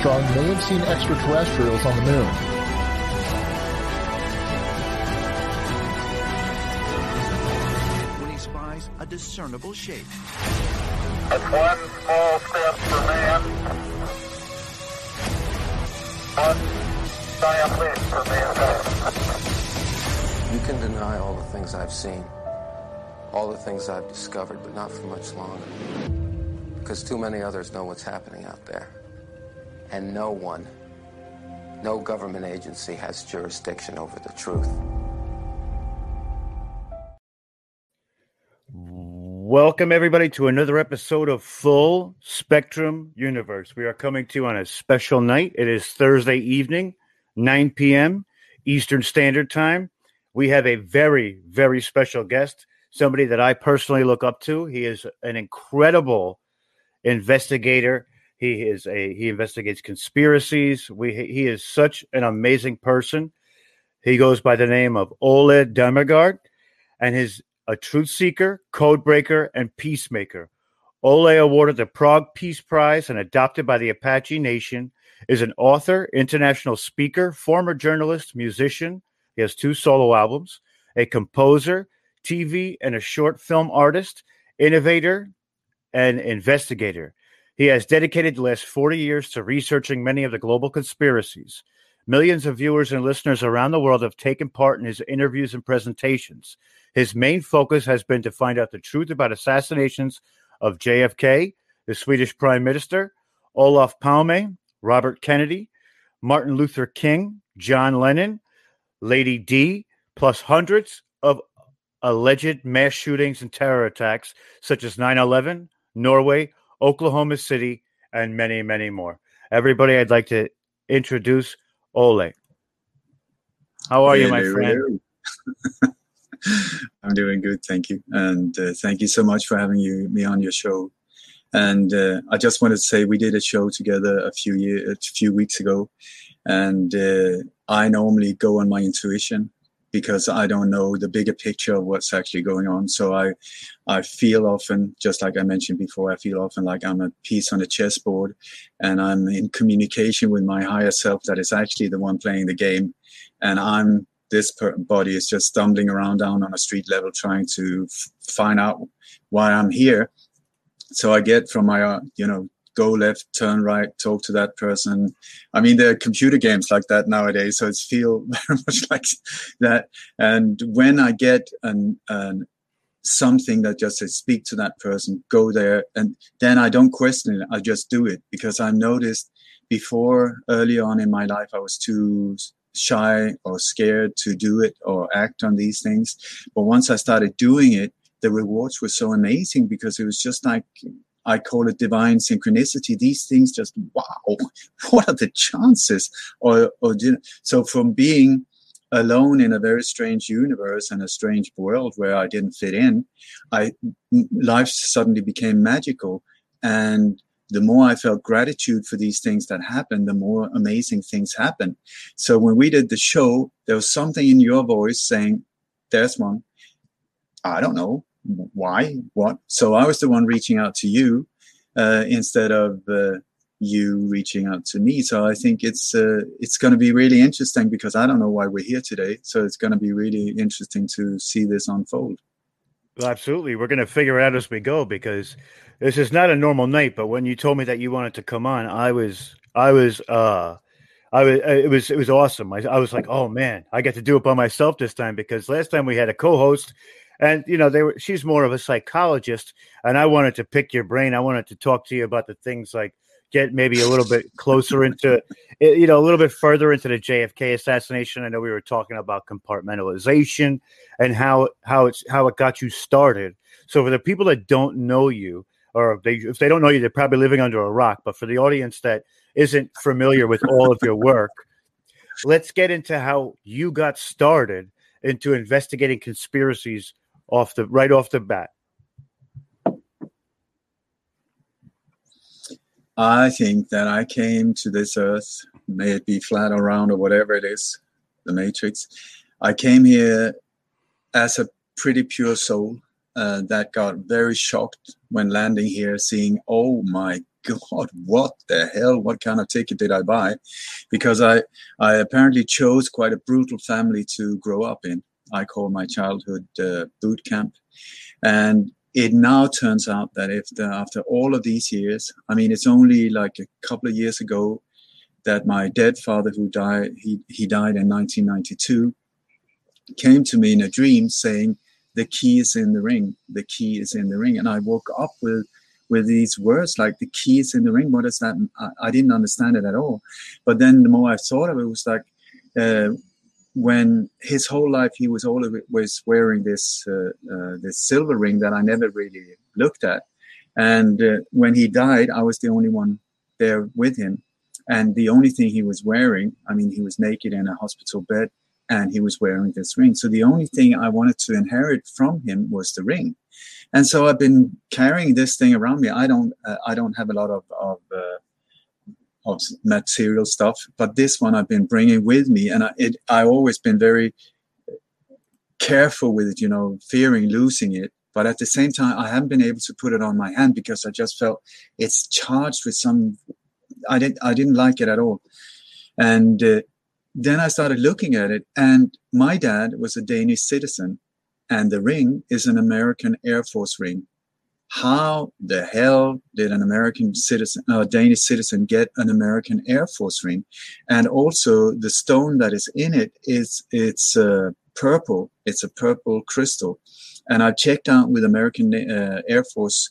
Armstrong may have seen extraterrestrials on the moon. when he spies a discernible shape. That's one small step for man, one giant leap for mankind. You can deny all the things I've seen, all the things I've discovered, but not for much longer. Because too many others know what's happening out there. And no one, no government agency has jurisdiction over the truth. Welcome, everybody, to another episode of Full Spectrum Universe. We are coming to you on a special night. It is Thursday evening, 9 p.m. Eastern Standard Time. We have a very, very special guest, somebody that I personally look up to. He is an incredible investigator. He is a he investigates conspiracies. We he is such an amazing person. He goes by the name of Ole Dammegård, and his a truth seeker, code breaker, and peacemaker. Ole, awarded the Prague Peace Prize and adopted by the Apache Nation, is an author, international speaker, former journalist, musician. He has two solo albums, a composer, TV and a short film artist, innovator, and investigator. He has dedicated the last 40 years to researching many of the global conspiracies. Millions of viewers and listeners around the world have taken part in his interviews and presentations. His main focus has been to find out the truth about assassinations of JFK, the Swedish Prime Minister, Olof Palme, Robert Kennedy, Martin Luther King, John Lennon, Lady D, plus hundreds of alleged mass shootings and terror attacks such as 9 11, Norway, Oklahoma City, and many, many more. Everybody, I'd like to introduce Ole. How are you, my Hello, friend? hello. I'm doing good, thank you, and uh, thank you so much for having you me on your show. And uh, I just wanted to say we did a show together a few year, a few weeks ago, and uh, I normally go on my intuition because I don't know the bigger picture of what's actually going on. So I, I feel often, just like I mentioned before, I feel often like I'm a piece on a chessboard, and I'm in communication with my higher self that is actually the one playing the game, and I'm this body is just stumbling around down on a street level trying to find out why I'm here. So I get from my, uh, you know, go left, turn right, talk to that person. I mean, there are computer games like that nowadays, so it's feel very much like that. And when I get an, an something that just says speak to that person, go there, and then I don't question it. I just do it because I noticed before early on in my life I was too shy or scared to do it or act on these things. But once I started doing it, the rewards were so amazing because it was just like I call it divine synchronicity. These things just wow, what are the chances? Or or do- so from being alone in a very strange universe and a strange world where I didn't fit in, I life suddenly became magical and the more I felt gratitude for these things that happened, the more amazing things happened. So when we did the show, there was something in your voice saying, There's one. I don't know why, what. So I was the one reaching out to you uh, instead of uh, you reaching out to me. So I think it's uh, it's going to be really interesting because I don't know why we're here today. So it's going to be really interesting to see this unfold. Well, absolutely. We're going to figure it out as we go because this is not a normal night. But when you told me that you wanted to come on, I was, I was, uh, I was, it was, it was awesome. I, I was like, oh man, I got to do it by myself this time because last time we had a co-host, and you know, they were, she's more of a psychologist, and I wanted to pick your brain. I wanted to talk to you about the things like get maybe a little bit closer into, eh, you know, a little bit further into the JFK assassination. I know we were talking about compartmentalization and how how it's how it got you started. So for the people that don't know you, or if they if they don't know you, they're probably living under a rock. But for the audience that isn't familiar with all of your work, let's get into how you got started into investigating conspiracies off the right off the bat. I think that I came to this earth, may it be flat or round or whatever it is, the matrix. I came here as a pretty pure soul uh, that got very shocked when landing here, seeing, oh my God, what the hell? What kind of ticket did I buy? Because I, I apparently chose quite a brutal family to grow up in. I call my childhood uh, boot camp. And it now turns out that if the, after all of these years, I mean, it's only like a couple of years ago that my dead father, who died, he, he died in 1992, came to me in a dream saying, "The key is in the ring. The key is in the ring." And I woke up with with these words like the key is in the ring. What does that? I, I didn't understand it at all. But then the more I thought of it, it was like. Uh, when his whole life he was always wearing this uh, uh, this silver ring that I never really looked at, and uh, when he died, I was the only one there with him, and the only thing he was wearing, I mean, he was naked in a hospital bed, and he was wearing this ring. So the only thing I wanted to inherit from him was the ring, and so I've been carrying this thing around me. I don't uh, I don't have a lot of of uh, of material stuff. But this one I've been bringing with me, and I, it, I always been very careful with it, you know, fearing losing it. But at the same time, I haven't been able to put it on my hand because I just felt it's charged with some. I didn't. I didn't like it at all, and uh, then I started looking at it, and my dad was a Danish citizen, and the ring is an American Air Force ring how the hell did an American citizen, a uh, Danish citizen, get an American Air Force ring? And also, the stone that is in it is it's uh, purple. It's a purple crystal. And I checked out with American uh, Air Force,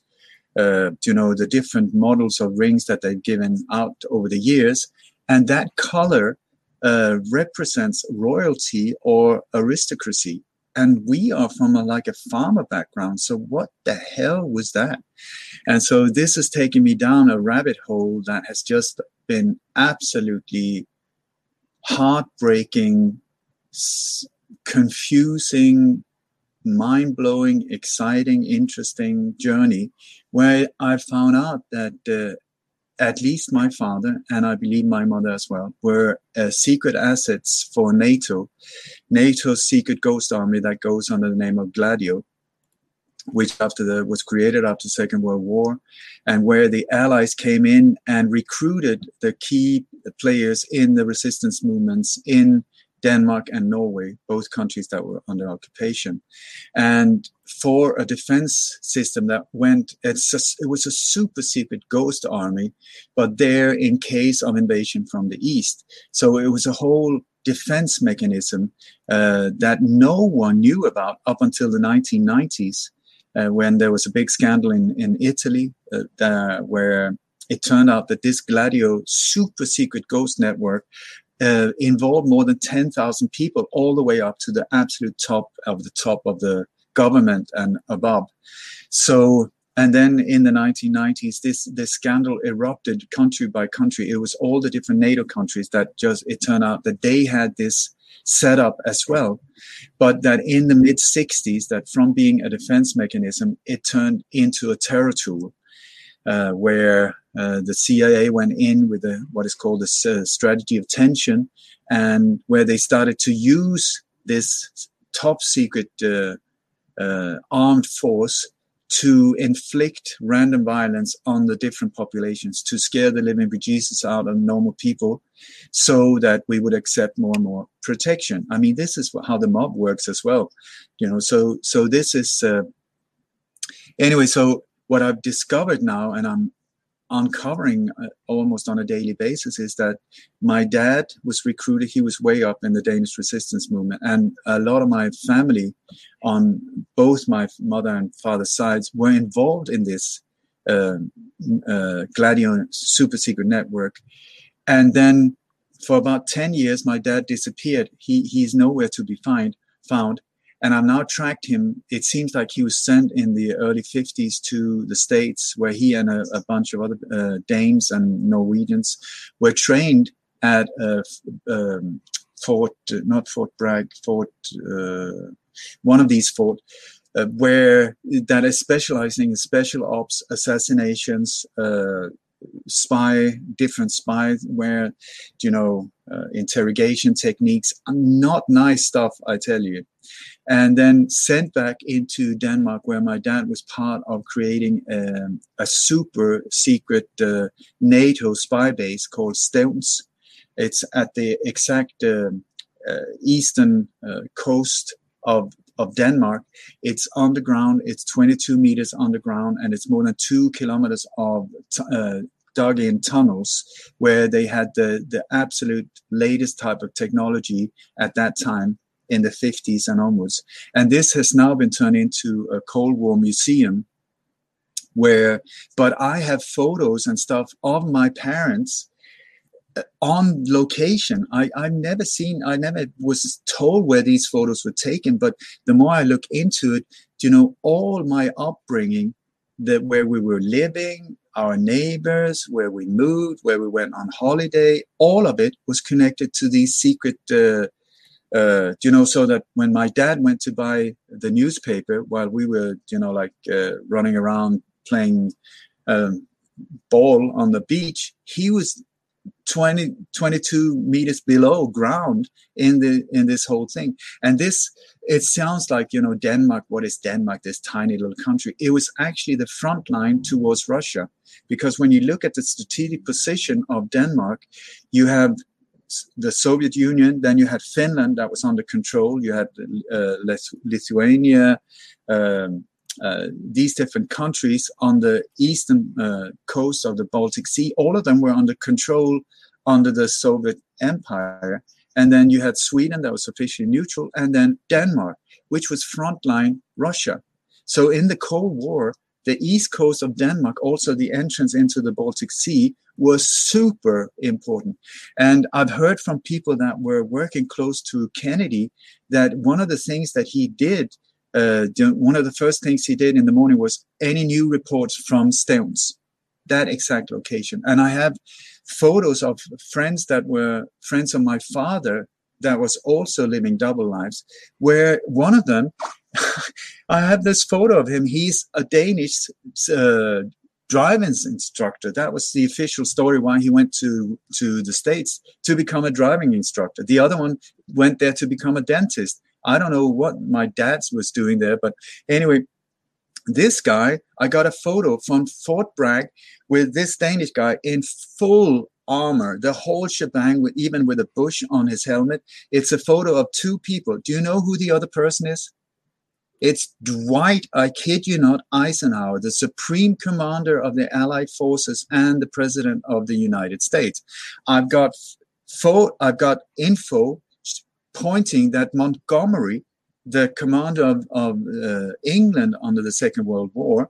uh, you know, the different models of rings that they've given out over the years, and that color uh, represents royalty or aristocracy and we are from a, like a farmer background so what the hell was that? And so this has taken me down a rabbit hole that has just been absolutely heartbreaking confusing mind-blowing exciting interesting journey where i found out that uh, at least my father and I believe my mother as well were uh, secret assets for NATO, NATO's secret ghost army that goes under the name of Gladio, which after the was created after the Second World War, and where the Allies came in and recruited the key players in the resistance movements in Denmark and Norway, both countries that were under occupation. And for a defense system that went, a, it was a super secret ghost army, but there in case of invasion from the east. So it was a whole defense mechanism uh, that no one knew about up until the 1990s. Uh, when there was a big scandal in, in Italy uh, where it turned out that this Gladio super secret ghost network uh, involved more than 10,000 people all the way up to the absolute top of the top of the government and above. So, and then in the 1990s, this, this scandal erupted country by country. It was all the different NATO countries that just, it turned out that they had this set up as well. But that in the mid 60s, that from being a defense mechanism, it turned into a terror tool uh, where uh, the CIA went in with a, what is called a strategy of tension, and where they started to use this top secret uh, uh, armed force to inflict random violence on the different populations, to scare the living bejesus out of normal people, so that we would accept more and more protection. I mean, this is how the mob works as well, you know. So, so this is uh, anyway. So what I've discovered now, and I'm uncovering uh, almost on a daily basis is that my dad was recruited he was way up in the danish resistance movement. And a lot of my family on both my mother and father's sides were involved in this uh, uh, gladio super secret network. And then for about 10 years my dad disappeared. He he's nowhere to be find, found and I've now tracked him. It seems like he was sent in the early 50s to the States, where he and a, a bunch of other uh, Danes and Norwegians were trained at uh, um, Fort, not Fort Bragg, Fort, uh, one of these fort, uh, where that is specializing in special ops, assassinations, uh, spy, different spies, where, you know, uh, interrogation techniques, not nice stuff, I tell you. And then sent back into Denmark, where my dad was part of creating um, a super secret uh, NATO spy base called Stevns It's at the exact um, uh, eastern uh, coast of of Denmark. It's underground. It's 22 meters underground, and it's more than two kilometers of uh, dug in tunnels where they had the the absolute latest type of technology at that time in the 50s and onwards. And this has now been turned into a Cold War museum where, but I have photos and stuff of my parents on location. I, I've never seen, I never was told where these photos were taken, but the more I look into it, you know, all my upbringing, that where we were living, our neighbors, where we moved, where we went on holiday, all of it was connected to these secret, uh, uh, you know, so that when my dad went to buy the newspaper while we were, you know, like uh, running around playing um, ball on the beach, he was 20 22 meters below ground in the in this whole thing. And this it sounds like you know denmark what is denmark this tiny little country? It was actually the front line towards russia. Because when you look at the strategic position of denmark you have the soviet union then you had finland that was under control. You had uh, lithuania um, these different countries on the eastern uh, coast of the Baltic Sea, all of them were under control under the Soviet Empire. And then you had Sweden that was officially neutral, and then Denmark, which was frontline Russia. So in the Cold War, the east coast of Denmark, also the entrance into the Baltic Sea, was super important. And I've heard from people that were working close to Kennedy that one of the things that he did uh, one of the first things he did in the morning was any new reports from Stevns, that exact location. And I have photos of friends that were friends of my father that was also living double lives, where one of them, I have this photo of him. He's a Danish uh, driving instructor. That was the official story why he went to to the states to become a driving instructor. The other one went there to become a dentist. I don't know what my dad's was doing there, but anyway, this guy, I got a photo from Fort Bragg with this Danish guy in full armor, the whole shebang, with, even with a bush on his helmet. It's a photo of two people. Do you know who the other person is? It's Dwight, I kid you not, Eisenhower, the supreme commander of the Allied forces and the president of the United States. I've got fo- I've got info pointing that Montgomery, the commander of, of uh, England under the Second World War,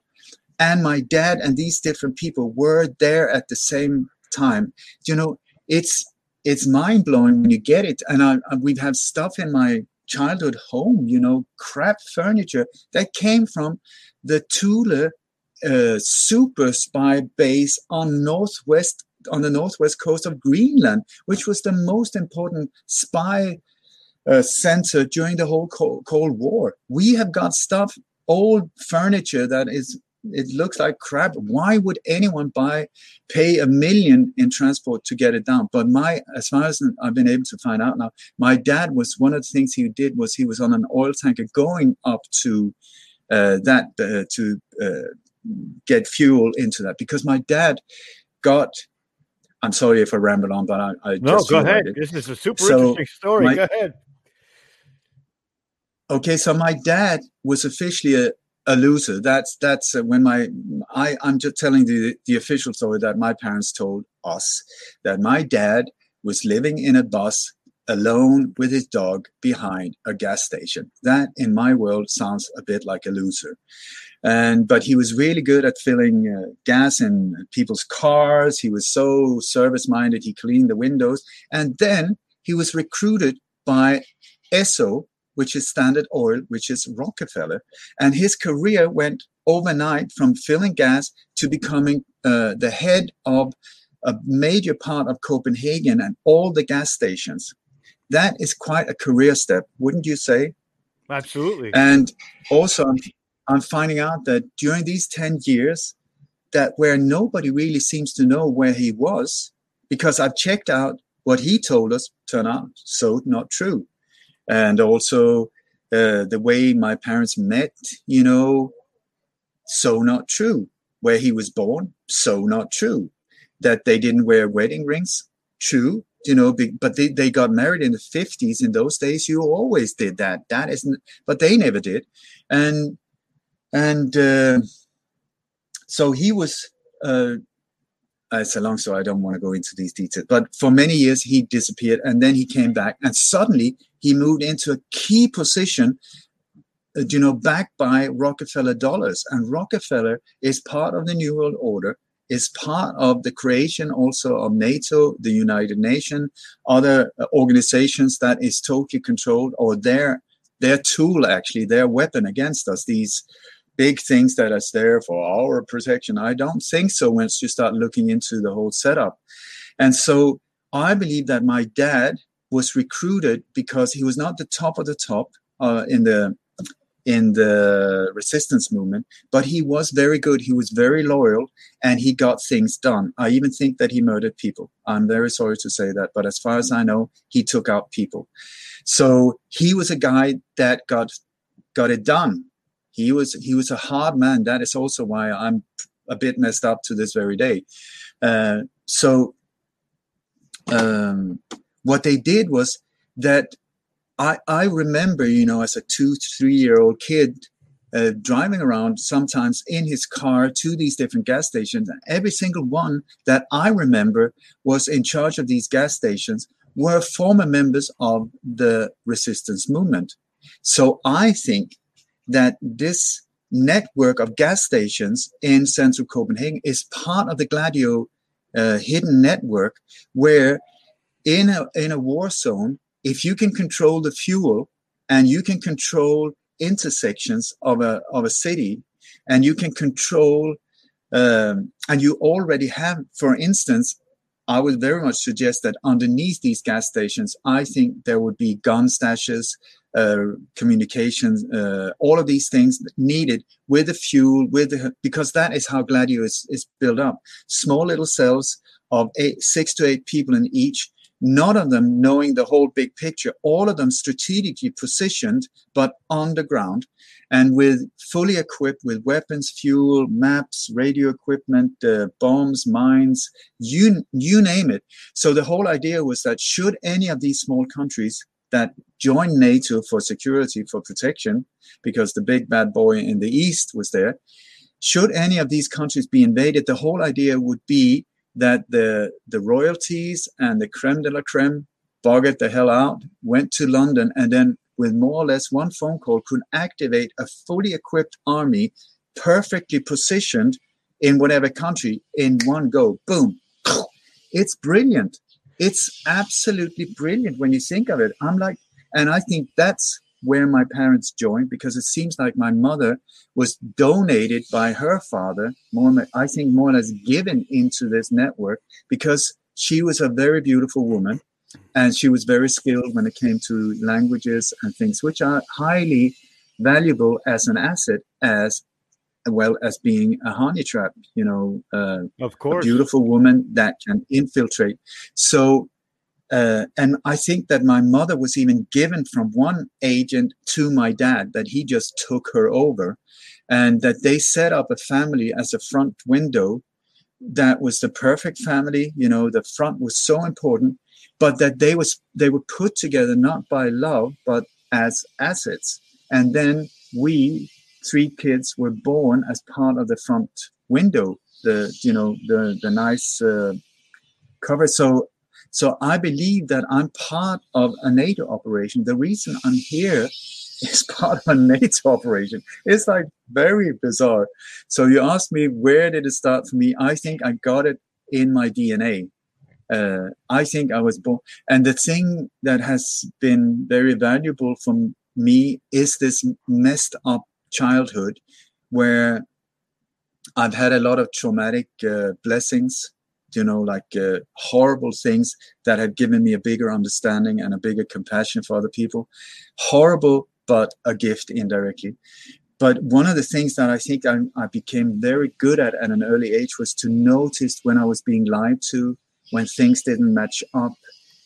and my dad and these different people were there at the same time. You know, it's it's mind blowing when you get it. And I, I, we've stuff in my childhood home, you know, crap furniture that came from the Thule uh, super spy base on northwest on the northwest coast of Greenland, which was the most important spy uh, center during the whole Cold, Cold War. We have got stuff, old furniture that is it looks like crap. Why would anyone buy, pay a million in transport to get it down? But my, as far as I've been able to find out now, my dad was one of the things he did was he was on an oil tanker going up to uh, that uh, to uh, get fuel into that because my dad got. I'm sorry if I ramble on, but I, I no, go ahead. This is a super so interesting story. My, go ahead. Okay, so my dad was officially a, a loser. That's that's uh, when my I I'm just telling the the official story that my parents told us that my dad was living in a bus alone with his dog behind a gas station. That in my world sounds a bit like a loser. And but he was really good at filling uh, gas in people's cars. He was so service minded. He cleaned the windows, and then he was recruited by Esso which is Standard Oil, which is Rockefeller. And his career went overnight from filling gas to becoming uh, the head of a major part of Copenhagen and all the gas stations. That is quite a career step, wouldn't you say? Absolutely. And also, I'm, finding out that during these 10 years, that where nobody really seems to know where he was, because I've checked out what he told us, turn out so not true. And also uh, the way my parents met, you know, so not true. Where he was born, so not true. That they didn't wear wedding rings, true. You know, but they, they got married in the 50s. In those days, you always did that. That isn't, but they never did. And, and, uh, so he was uh, it's a long story. I don't want to go into these details. But for many years, he disappeared and then he came back. And suddenly he moved into a key position, uh, you know, backed by Rockefeller dollars. And Rockefeller is part of the New World Order, is part of the creation also of NATO, the United Nations, other uh, organizations that is totally controlled or their their tool actually their weapon against us these big things that is there for our protection. I don't think so once you start looking into the whole setup. And so I believe that my dad was recruited because he was not the top of the top uh, in the in the resistance movement, but he was very good. He was very loyal and he got things done. I even think that he murdered people. I'm very sorry to say that, but as far as I know, he took out people. So he was a guy that got got it done he was he was a hard man. That is also why I'm a bit messed up to this very day. Uh, so um, what they did was that I I remember you know as a two three year old kid uh, driving around sometimes in his car to these different gas stations. And every single one that I remember was in charge of these gas stations were former members of the resistance movement. So I think that this network of gas stations in central Copenhagen is part of the Gladio uh, hidden network, where in a, in a war zone, if you can control the fuel and you can control intersections of a, of a city and you can control um, and you already have, for instance, I would very much suggest that underneath these gas stations, I think there would be gun stashes, uh, communications, uh, all of these things needed with the fuel, with the, because that is how Gladio is, is built up. Small little cells of eight, six to eight people in each, none of them knowing the whole big picture, all of them strategically positioned, but underground and with fully equipped with weapons, fuel, maps, radio equipment, uh, bombs, mines, you, you name it. So the whole idea was that should any of these small countries that joined NATO for security, for protection, because the big bad boy in the east was there. Should any of these countries be invaded, the whole idea would be that the the royalties and the creme de la creme buggered the hell out, went to London, and then with more or less one phone call could activate a fully equipped army, perfectly positioned in whatever country in one go. Boom. It's brilliant it's absolutely brilliant when you think of it. I'm like, and I think that's where my parents joined because it seems like my mother was donated by her father, more I think more or less given into this network because she was a very beautiful woman and she was very skilled when it came to languages and things which are highly valuable as an asset as well as being a honey trap, you know, uh, of course, a beautiful woman that can infiltrate. So, uh, and I think that my mother was even given from one agent to my dad that he just took her over, and that they set up a family as a front window. That was the perfect family. You know, the front was so important, but that they was they were put together not by love but as assets, and then we three kids were born as part of the front window, the you know the the nice uh, cover. So so I believe that I'm part of a NATO operation. The reason I'm here is part of a NATO operation. It's like very bizarre. So you asked me where did it start for me? I think I got it in my DNA. Uh, I think I was born, and the thing that has been very valuable for me is this messed up childhood where I've had a lot of traumatic uh, blessings, you know, like uh, horrible things that have given me a bigger understanding and a bigger compassion for other people. Horrible, but a gift indirectly. but one of the things that I think I, I became very good at at an early age was to notice when I was being lied to, when things didn't match up,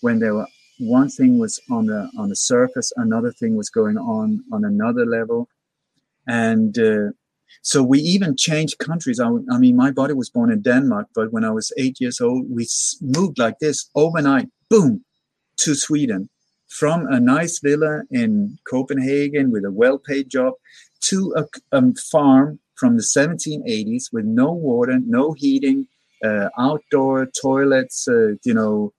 when there were one thing was on the on the surface, another thing was going on on another level, and uh, so we even changed countries. I, I, mean, my body was born in Denmark, but when I was eight years old, we moved like this overnight, boom, to Sweden, from a nice villa in Copenhagen with a well-paid job to a, a farm from the 1780s with no water, no heating, uh, outdoor toilets, uh, you know,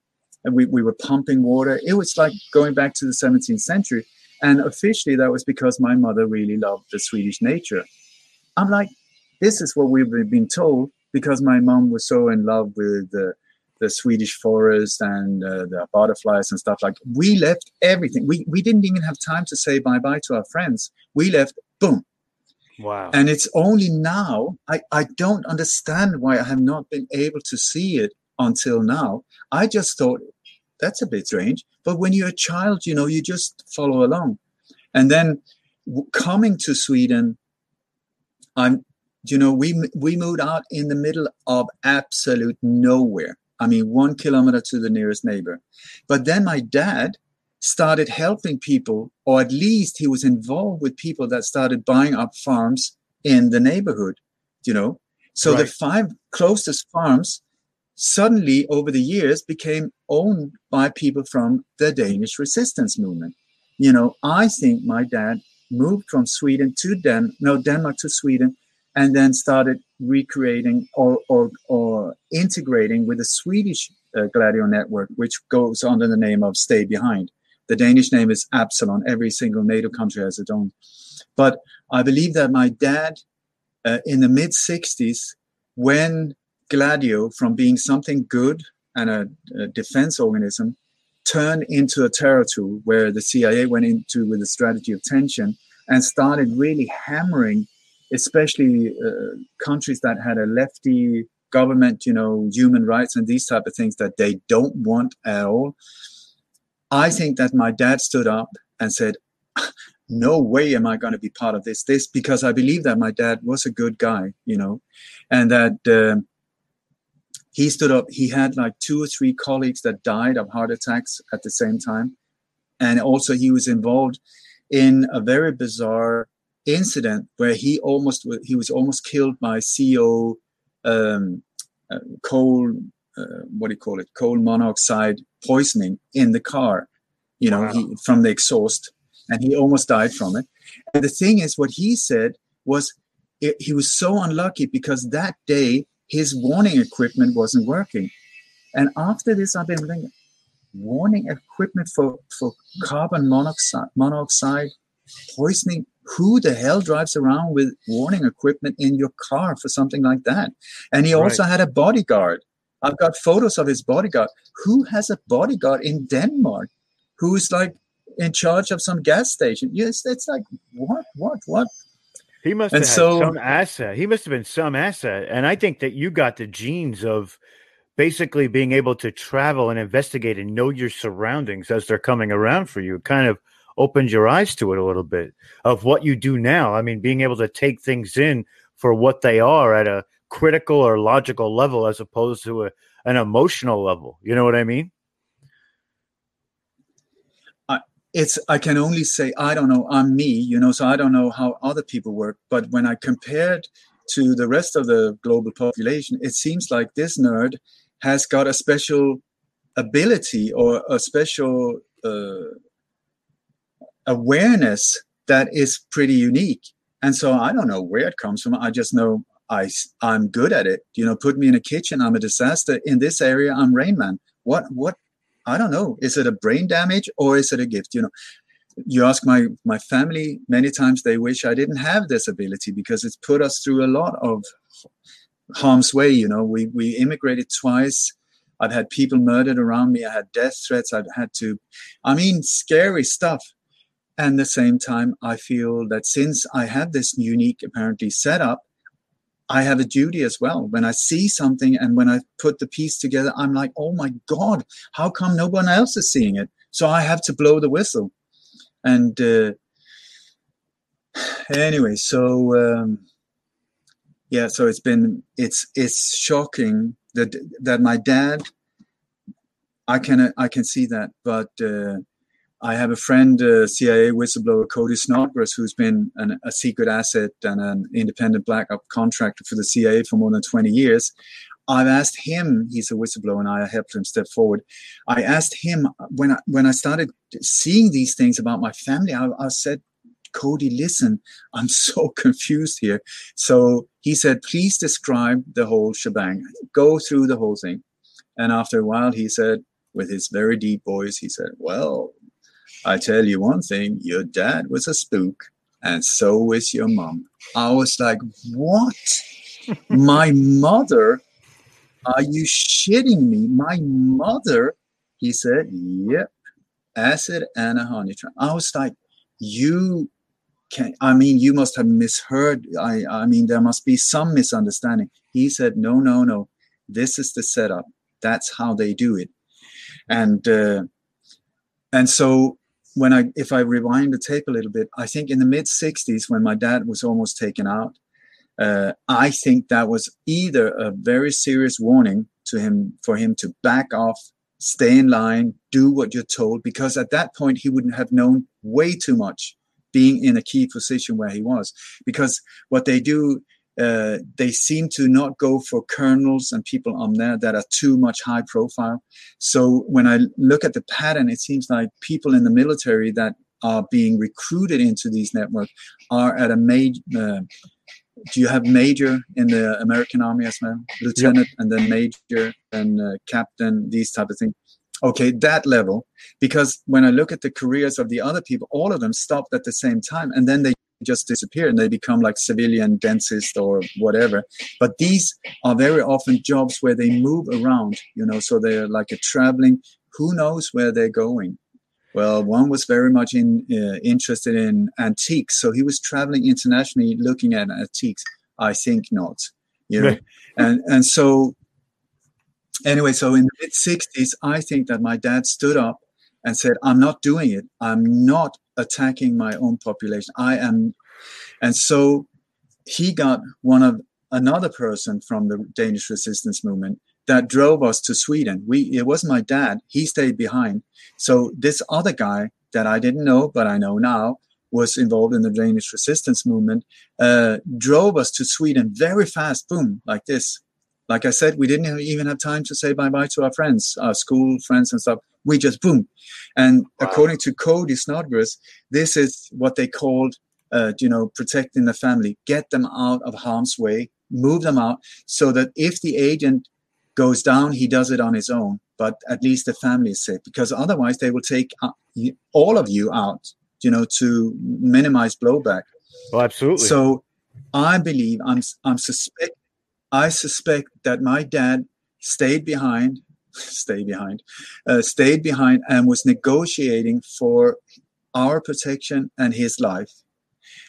we, we were pumping water. It was like going back to the 17th century. And officially, that was because my mother really loved the Swedish nature. I'm like, this is what we've been told because my mom was so in love with the, the Swedish forest and uh, the butterflies and stuff like. We left everything. We we didn't even have time to say bye bye to our friends. We left. Boom. Wow. And it's only now I I don't understand why I have not been able to see it until now. I just thought that's a bit strange. But when you're a child, you know, you just follow along. And then w- coming to Sweden, I'm, you know, we we moved out in the middle of absolute nowhere. I mean, one kilometer to the nearest neighbor. But then my dad started helping people, or at least he was involved with people that started buying up farms in the neighborhood. You know, so right. the five closest farms suddenly over the years became owned by people from the Danish resistance movement. You know, I think my dad moved from Sweden to Den no Denmark to Sweden and then started recreating or or, or integrating with the Swedish uh, Gladio network, which goes under the name of Stay Behind. The Danish name is Absalon. Every single NATO country has its own. But I believe that my dad, uh, in the mid 60s, when Gladio from being something good and a, a defense organism turned into a terror tool where the CIA went into with a strategy of tension and started really hammering, especially uh, countries that had a lefty government, you know, human rights and these type of things that they don't want at all. I think that my dad stood up and said, no way am I going to be part of this. This because I believe that my dad was a good guy, you know, and that uh, he stood up. He had like two or three colleagues that died of heart attacks at the same time. And also, he was involved in a very bizarre incident where he almost he was almost killed by CO um, uh, coal uh, what do you call it coal monoxide poisoning in the car you know wow. he, from the exhaust and he almost died from it and the thing is what he said was it, he was so unlucky because that day his warning equipment wasn't working. And after this, I've been thinking, warning equipment for, for carbon monoxide, monoxide poisoning. Who the hell drives around with warning equipment in your car for something like that? And he also right. had a bodyguard. I've got photos of his bodyguard. Who has a bodyguard in Denmark who's like in charge of some gas station? Yes, it's like what, what, what? He must and have so, some asset. He must have been some asset. And I think that you got the genes of basically being able to travel and investigate and know your surroundings as they're coming around for you. It kind of opened your eyes to it a little bit of what you do now. I mean, being able to take things in for what they are at a critical or logical level as opposed to a, an emotional level. You know what I mean? It's i can only say i don't know i'm me you know so i don't know how other people work but when i compared to the rest of the global population it seems like this nerd has got a special ability or a special uh, awareness that is pretty unique. And so i don't know where it comes from. I just know i i'm good at it. You know put me in a kitchen i'm a disaster. In this area i'm rain man. What what I don't know. Is it a brain damage or is it a gift? You know, you ask my my family many times they wish I didn't have this ability because it's put us through a lot of harm's way. You know, we we immigrated twice. I've had people murdered around me. I had death threats. I've had to, I mean, scary stuff. And the same time, I feel that since I have this unique, apparently, setup, I have a duty as well. When I see something and when I put the piece together, I'm like, oh my God, how come no one else is seeing it? So I have to blow the whistle. And uh, anyway, so um, yeah, so it's been it's it's shocking that that my dad. I can I can see that, but uh, I have a friend, uh, CIA whistleblower Cody Snodgrass, who's been an, a secret asset and an independent black op contractor for the CIA for more than 20 years. I've asked him, he's a whistleblower and I helped him step forward. I asked him when I, when I started seeing these things about my family, I, I said, Cody, listen, I'm so confused here. So he said, please describe the whole shebang, go through the whole thing. And after a while, he said, with his very deep voice, he said, well, I tell you one thing, your dad was a spook, and so is your mom. I was like, what? My mother? Are you shitting me? My mother? He said, yep, acid and a honey trap. I was like, you can, I mean, you must have misheard. I, I mean, there must be some misunderstanding. He said, no, no, no. This is the setup. That's how they do it. And, uh, and so when I, if I rewind the tape a little bit, I think in the mid 60s, when my dad was almost taken out, uh, I think that was either a very serious warning to him for him to back off, stay in line, do what you're told, because at that point he wouldn't have known way too much being in a key position where he was. Because what they do uh, they seem to not go for colonels and people on there that are too much high profile. So when I look at the pattern, it seems like people in the military that are being recruited into these networks are at a major. Uh, do you have major in the American Army as well, lieutenant, yep. and then major and uh, captain, these type of things? Okay, that level. Because when I look at the careers of the other people, all of them stopped at the same time, and then they just disappear and they become like civilian dentist or whatever. But these are very often jobs where they move around, you know, so they're like a traveling, who knows where they're going. Well, one was very much in, uh, interested in antiques, so he was traveling internationally looking at antiques. I think not, you know, and and so anyway, so in the mid '60s, I think that my dad stood up and said, "I'm not doing it. I'm not attacking my own population. I am, and so he got one of another person from the Danish resistance movement that drove us to Sweden. We it wasn't my dad; he stayed behind. So this other guy that I didn't know, but I know now, was involved in the Danish resistance movement, uh, drove us to Sweden very fast. Boom, like this. Like I said, we didn't even have time to say bye bye to our friends, our school friends and stuff we just boom. And wow. according to Cody Snodgrass, this is what they called, uh, you know, protecting the family, get them out of harm's way, move them out so that if the agent goes down, he does it on his own, but at least the family is safe because otherwise they will take uh, all of you out, you know, to minimize blowback. Well, absolutely. So I believe I'm, I'm suspect, I suspect that my dad stayed behind stayed behind, uh, stayed behind and was negotiating for our protection and his life.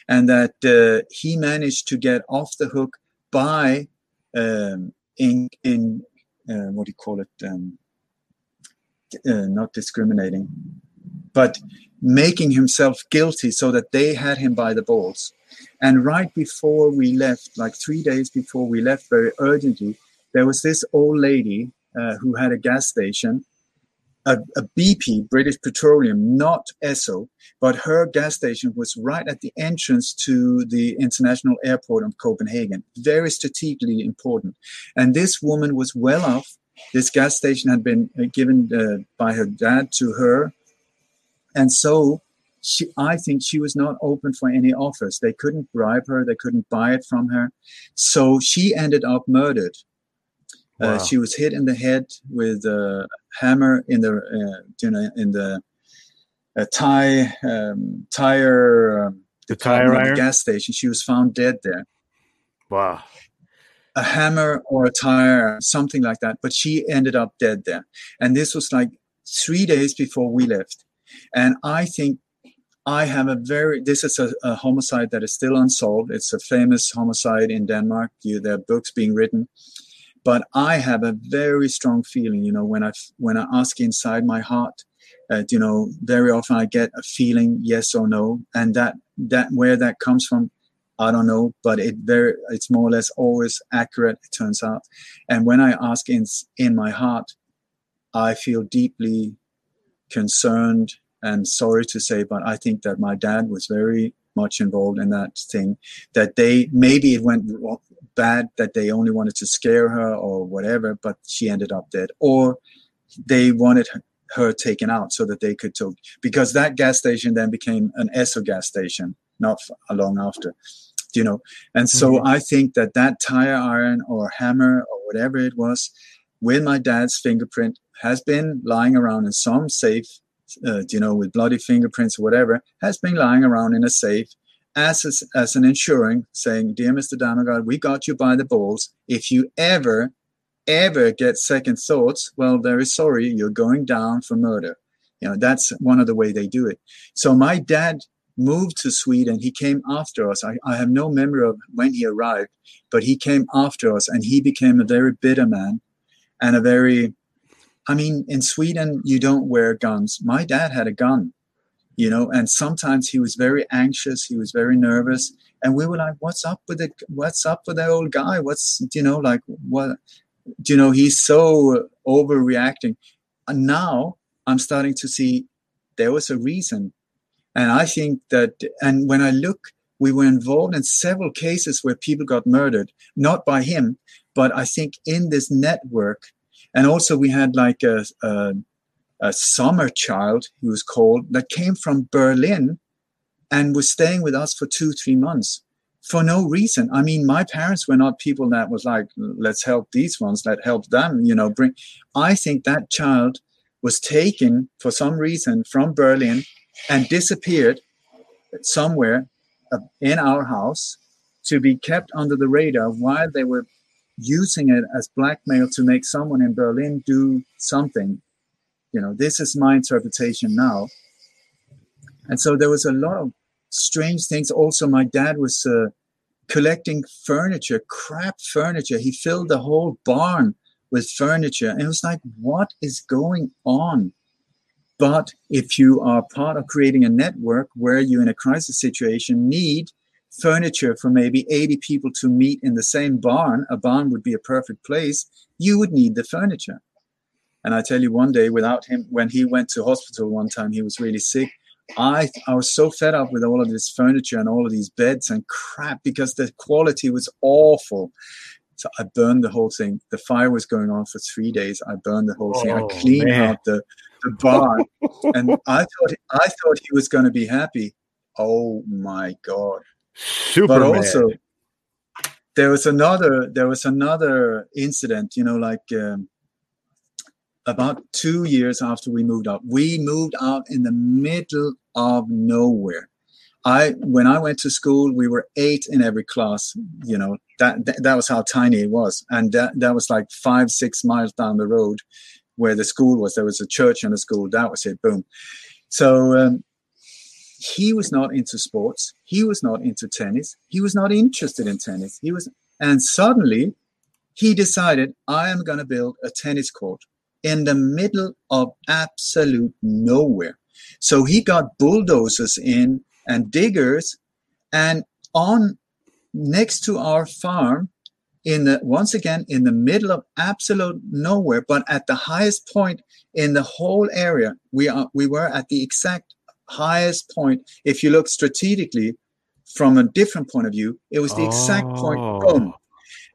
And that uh, he managed to get off the hook by um, in, in uh, what do you call it? Um, uh, not discriminating, but making himself guilty so that they had him by the balls. And right before we left, like three days before we left, very urgently, there was this old lady uh, who had a gas station, a, a, BP, British Petroleum, not Esso, but her gas station was right at the entrance to the international airport of Copenhagen, very strategically important. And this woman was well off. This gas station had been uh, given uh, by her dad to her. And so she, I think she was not open for any offers. They couldn't bribe her, they couldn't buy it from her. So she ended up murdered uh, wow. Uh, she was hit in the head with a hammer in the uh, you know in the uh, tire um, tire um, the tire iron? The gas station. She was found dead there. Wow. A hammer or a tire, something like that. But she ended up dead there. And this was like three days before we left. And I think I have a very, this is a, a homicide that is still unsolved. It's a famous homicide in Denmark. You, there are books being written but I have a very strong feeling, you know, when I when I ask inside my heart, Uh, you know, very often I get a feeling yes or no, and that that where that comes from, I don't know, but it very it's more or less always accurate. It turns out, and when I ask in in my heart, I feel deeply concerned and sorry to say, but I think that my dad was very much involved in that thing. That they maybe it went bad, that they only wanted to scare her or whatever, but she ended up dead, or they wanted her taken out so that they could talk because that gas station then became an Esso gas station not long after you know and so mm-hmm. i think that that tire iron or hammer or whatever it was with my dad's fingerprint has been lying around in some safe uh, you know with bloody fingerprints or whatever has been lying around in a safe as, a, as an insuring saying dear mr Dammegård, we got you by the balls if you ever ever get second thoughts, well, very sorry, you're going down for murder. You know, that's one of the way they do it. So my dad moved to Sweden. He came after us. I, I have no memory of when he arrived, but he came after us and he became a very bitter man and a very, I mean, in Sweden, you don't wear guns. My dad had a gun, you know, and sometimes he was very anxious. He was very nervous. And we were like, what's up with it? What's up with that old guy? What's, you know, like, what? you know he's so overreacting and now i'm starting to see there was a reason and i think that and when i look we were involved in several cases where people got murdered not by him but i think in this network and also we had like a, a, a summer child he was called that came from berlin and was staying with us for two three months for no reason. I mean, my parents were not people that was like, let's help these ones, let help them, you know, bring. I think that child was taken for some reason from Berlin and disappeared somewhere uh, in our house to be kept under the radar while they were using it as blackmail to make someone in Berlin do something. You know, this is my interpretation now. And so there was a lot of strange things. Also, my dad was uh, collecting furniture, crap furniture. He filled the whole barn with furniture. And it was like, what is going on? But if you are part of creating a network where you, in a crisis situation, need furniture for maybe 80 people to meet in the same barn, a barn would be a perfect place, you would need the furniture. And I tell you, one day, without him, when he went to hospital one time, he was really sick. I I was so fed up with all of this furniture and all of these beds and crap because the quality was awful. So I burned the whole thing. The fire was going on for three days. I burned the whole oh, thing. I oh, cleaned man. out the, the barn, and I thought I thought he was going to be happy. Oh my god! Super. But also, there was another there was another incident. You know, like um, about two years after we moved out. We moved out in the middle of nowhere. I when I went to school, we were eight in every class. You know that that, that was how tiny it was, and that that was like five six miles down the road where the school was. There was a church and a school. That was it. Boom. So um, he was not into sports. He was not into tennis. He was not interested in tennis. He was, and suddenly he decided, I am going to build a tennis court in the middle of absolute nowhere. So he got bulldozers in and diggers, and on next to our farm, in the once again in the middle of absolute nowhere, but at the highest point in the whole area, we are we were at the exact highest point. If you look strategically from a different point of view, it was the exact oh. point. Boom.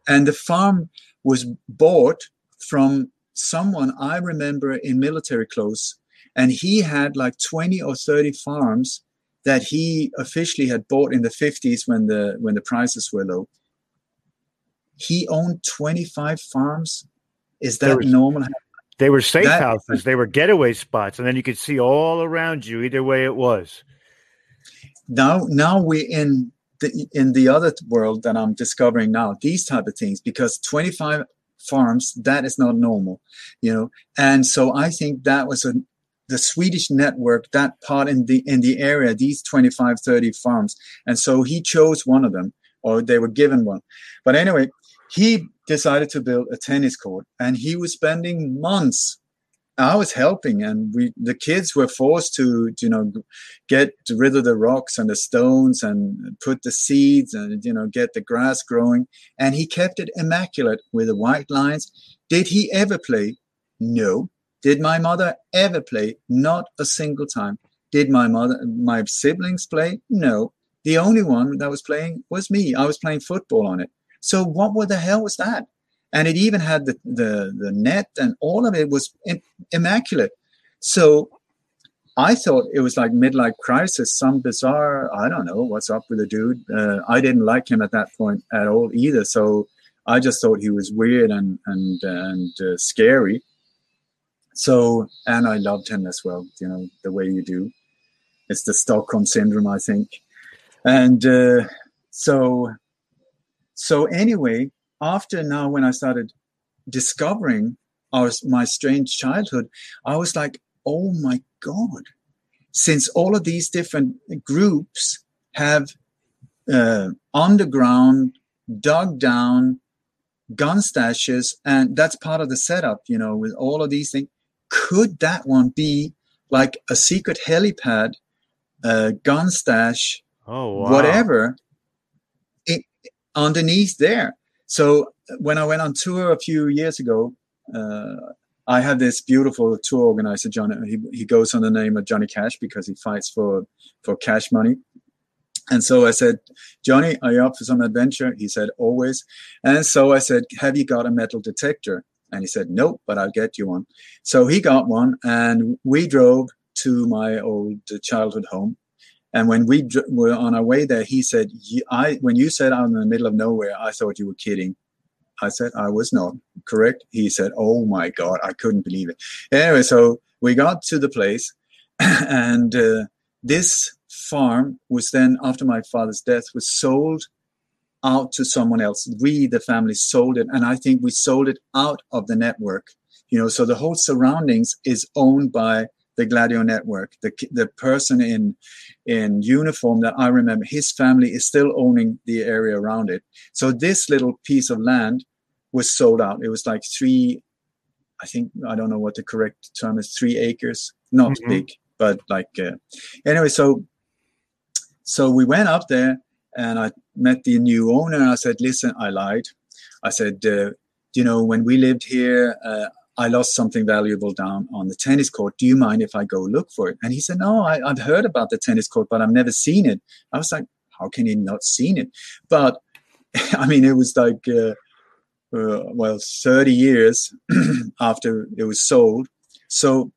And the farm was bought from someone I remember in military clothes, and he had like 20 or 30 farms that he officially had bought in the 50s when the when the prices were low. He owned 25 farms. Is that normal? They were safe that, houses. They were getaway spots, and then you could see all around you. Either way, it was. Now, now we're in the in the other world that I'm discovering now. These type of things because 25 farms that is not normal you know and so i think that was a the swedish network that part in the in the area these 25 30 farms and so he chose one of them or they were given one but anyway he decided to build a tennis court and he was spending months I was helping, and we the kids were forced to, you know, get rid of the rocks and the stones and put the seeds and you know get the grass growing. And he kept it immaculate with the white lines. Did he ever play? No. Did my mother ever play? Not a single time. Did my mother, my siblings play? No. The only one that was playing was me. I was playing football on it. So what the hell was that? And it even had the, the, the net and all of it was immaculate. So I thought it was like midlife crisis, some bizarre, I don't know what's up with the dude. Uh, I didn't like him at that point at all either. So I just thought he was weird and, and, and uh, scary. So, and I loved him as well, you know, the way you do. It's the Stockholm syndrome, I think. And uh, so, so anyway, after now, when I started discovering our my strange childhood, I was like, oh my god! Since all of these different groups have uh, underground, dug down gun stashes, and that's part of the setup, you know, with all of these things. Could that one be like a secret helipad, uh, gun stash, Oh, wow. whatever, underneath there? So when I went on tour a few years ago, uh, I had this beautiful tour organizer, John. He, he goes on the name of Johnny Cash because he fights for for cash money. And so I said, Johnny, are you up for some adventure? He said, always. And so I said, Have you got a metal detector? And he said, Nope, but I'll get you one. So he got one, and we drove to my old childhood home. And when we dr- were on our way there, he said, "I when you said out in the middle of nowhere, I thought you were kidding." I said, "I was not correct." He said, "Oh my God, I couldn't believe it." Anyway, so we got to the place, and uh, this farm was then, after my father's death, was sold out to someone else. We, the family, sold it, and I think we sold it out of the network. You know, so the whole surroundings is owned by the Gladio network. The the person in in uniform that I remember, his family is still owning the area around it. So this little piece of land was sold out. It was like three, I think I don't know what the correct term is, three acres, not Mhm. big, but like uh, anyway. So so we went up there and I met the new owner. And I said, "Listen, I lied. I said, uh, you know, when we lived here." Uh, I lost something valuable down on the tennis court. Do you mind if I go look for it? And he said, No, I, I've heard about the tennis court, but I've never seen it. I was like, How can you not seen it? But I mean, it was like, uh, uh, well, 30 years after it was sold. So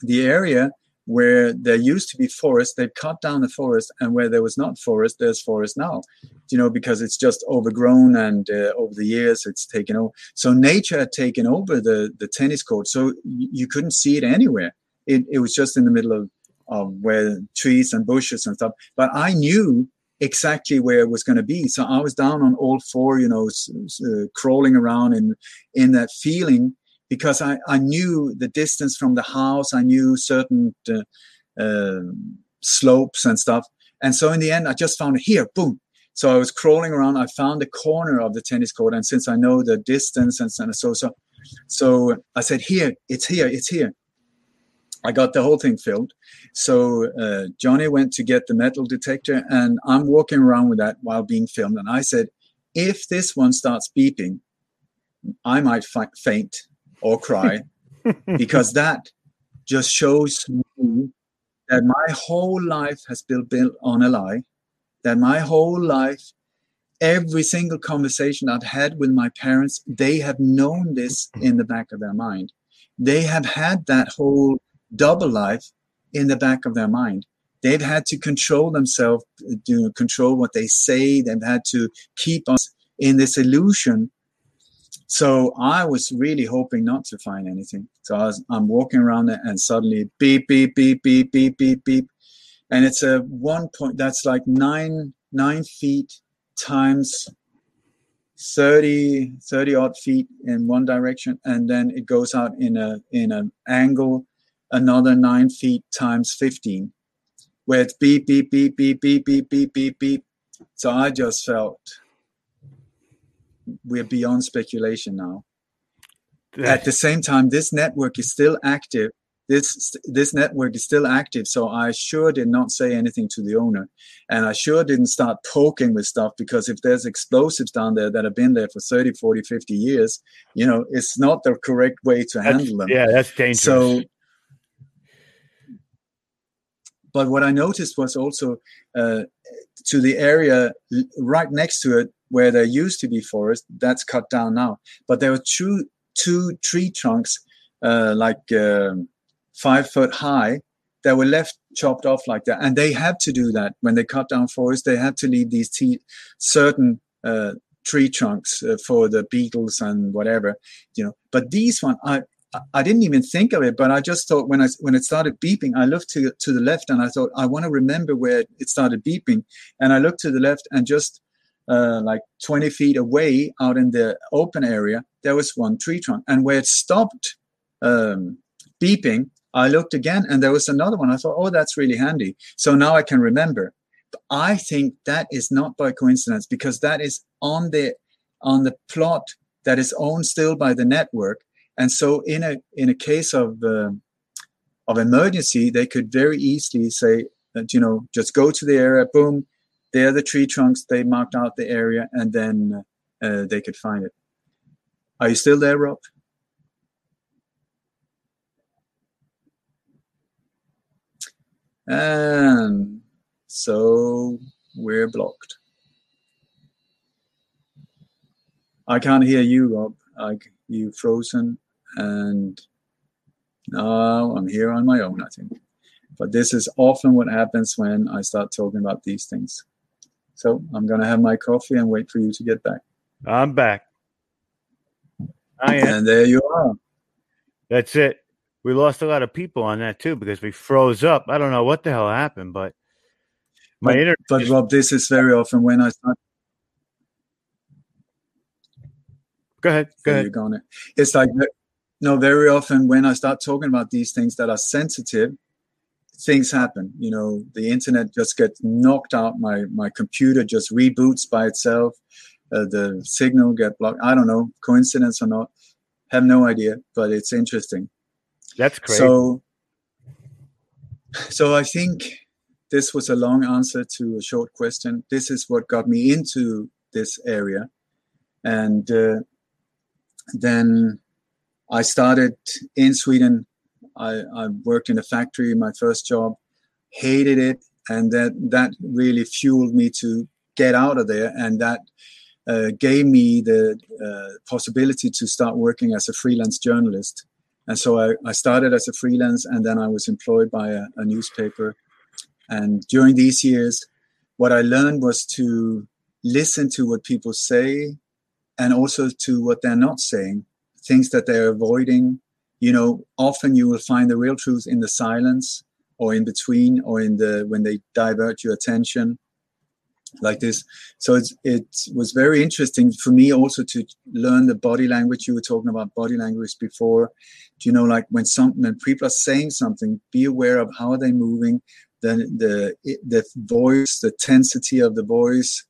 the area where there used to be forest, they've cut down the forest, and where there was not forest, there's forest now. You know, because it's just overgrown, and uh, over the years, it's taken over. So nature had taken over the the tennis court, so you couldn't see it anywhere. It it was just in the middle of of where trees and bushes and stuff. But I knew exactly where it was going to be, so I was down on all four, you know, s- s- uh, crawling around in in that feeling because I, I knew the distance from the house. I knew certain uh, um slopes and stuff. And so in the end, I just found it here, boom. So I was crawling around. I found the corner of the tennis court, and since I know the distance and so so so, so I said, "Here, it's here, it's here." I got the whole thing filmed. So uh, Johnny went to get the metal detector, and I'm walking around with that while being filmed. And I said, "If this one starts beeping, I might faint or cry because that just shows me that my whole life has been built on a lie. That my whole life, every single conversation I've had with my parents, they have known this in the back of their mind. They have had that whole double life in the back of their mind. They've had to control themselves, to control what they say. They've had to keep us in this illusion so I was really hoping not to find anything. So I was, I'm walking around there and suddenly beep, beep, beep, beep, beep, beep, beep. And it's a one point, that's like nine, nine feet times 30, 30 odd feet in one direction. And then it goes out in a, in an angle, another nine feet times 15 where it's beep, beep, beep, beep, beep, beep, beep, beep, beep. So I just felt we're beyond speculation now. at the same time, this network is still active. This this network is still active, so I sure did not say anything to the owner, and I sure didn't start poking with stuff because if there's explosives down there that have been there for 30, 40, 50 years, you know, it's not the correct way to That's- handle them. yeah, that's dangerous. So, but what I noticed was also uh, to the area right next to it where there used to be forest, that's cut down now. But there were two two tree trunks, uh, like um, five foot high, that were left chopped off like that, and they had to do that when they cut down forest. They had to leave these t- certain uh, tree trunks uh, for the beetles and whatever, you know. But these one, I I didn't even think of it, but I just thought when I when it started beeping, I looked to to the left and I thought I want to remember where it started beeping, and I looked to the left and just uh, like 20 feet away out in the open area, there was one tree trunk, and where it stopped um, beeping, I looked again and there was another one. I thought, oh, that's really handy. So now I can remember. But I think that is not by coincidence because that is on the on the plot that is owned still by the network and so in a in a case of uh, of emergency they could very easily say that you know just go to the area boom there are the tree trunks. They marked out the area and then uh, they could find it. Are you still there rob? And so we're blocked. I can't hear you rob. I, you frozen and now I'm here on my own, I think. But this is often what happens when I start talking about these things. So I'm going to have my coffee and wait for you to get back. I'm back. I am. And there you are. That's it. We lost a lot of people on that too because we froze up. I don't know what the hell happened, but my But- internet. But Rob, this is very often when I start. go ahead. Go ahead. you go. on it. It's like no, very often when I start talking about these things that are sensitive, things happen. You know, the internet just gets knocked out. My my computer just reboots by itself. Uh, the signal get blocked. I don't know, coincidence or not. Have no idea, but it's interesting. That's great. So, so I think this was a long answer to a short question. This is what got me into this area, and uh, then I started in Sweden. I, I worked in a factory, my first job, hated it, and that that really fueled me to get out of there, and that uh, gave me the uh, possibility to start working as a freelance journalist. And so I, I started as a freelance, and then I was employed by a, a newspaper. And during these years, what I learned was to listen to what people say, and also to what they're not saying, things that they're avoiding. You know, often you will find the real truth in the silence, or in between, or in the when they divert your attention like this. So it's, it was very interesting for me also to learn the body language. You were talking about body language before. Do you know, like when some when people are saying something, be aware of how they're moving, the the the voice, the tensity of the voice,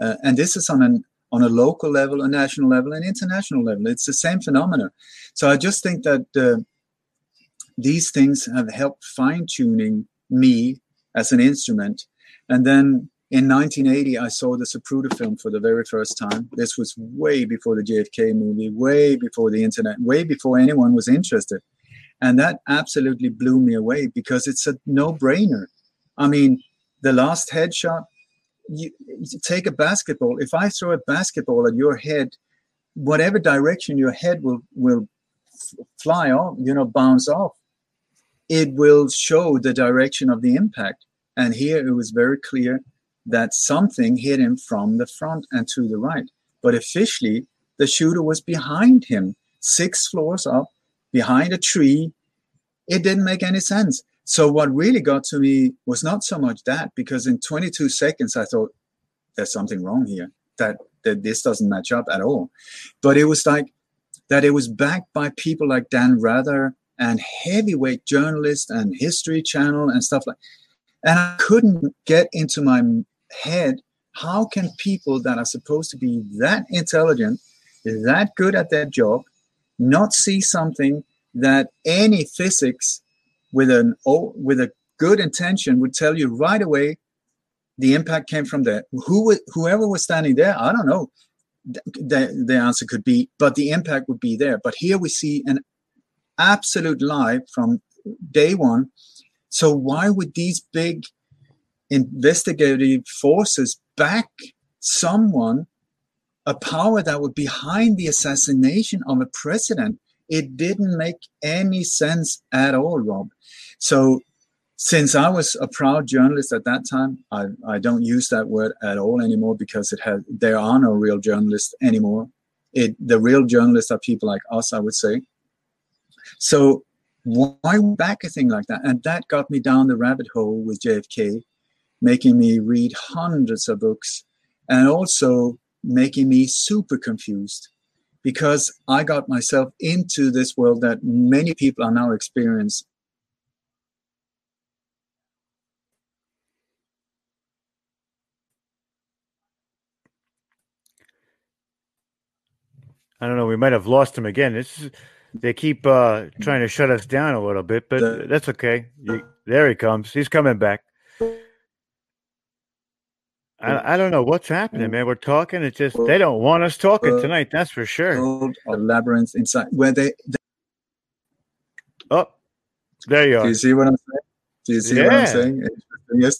uh, and this is on an on a local level, a national level, and international level. It's the same phenomena. So I just think that uh, these things have helped fine tuning me as an instrument, and then in 1980, I saw the Zapruder film for the very first time. This was way before the JFK movie, way before the internet, way before anyone was interested. And that absolutely blew me away because it's a no brainer. I mean, the last headshot, you, you take a basketball. If I throw a basketball at your head, whatever direction your head will, will fly off, you know, bounce off, it will show the direction of the impact. And here it was very clear that something hit him from the front and to the right. But officially, the shooter was behind him, six floors up, behind a tree. It didn't make any sense. So, what really got to me was not so much that, because in 22 seconds, I thought, there's something wrong here, that, that this doesn't match up at all. But it was like that it was backed by people like Dan Rather and heavyweight journalists and History Channel and stuff like and I couldn't get into my head how can people that are supposed to be that intelligent, that good at their job, not see something that any physics with an oh, with a good intention would tell you right away the impact came from there. Who whoever was standing there, I don't know. The, the answer could be, but the impact would be there. But here we see an absolute lie from day one. So why would these big investigative forces back someone, a power that would behind the assassination of a president? It didn't make any sense at all, Rob. So since I was a proud journalist at that time, I, I don't use that word at all anymore because it had there are no real journalists anymore. It the real journalists are people like us, I would say. So why back a thing like that? And that got me down the rabbit hole with JFK, making me read hundreds of books and also making me super confused because I got myself into this world that many people are now experiencing. I don't know. We might have lost him again. This is, they keep uh, trying to shut us down a little bit, but The- that's okay. You, there he comes. He's coming back. I, I don't know what's happening, man. We're talking. It's just they don't want us talking tonight. That's for sure. of labyrinth inside where they, they Oh, there you are. Do you see what I'm saying? Do you see what I'm saying? Yes?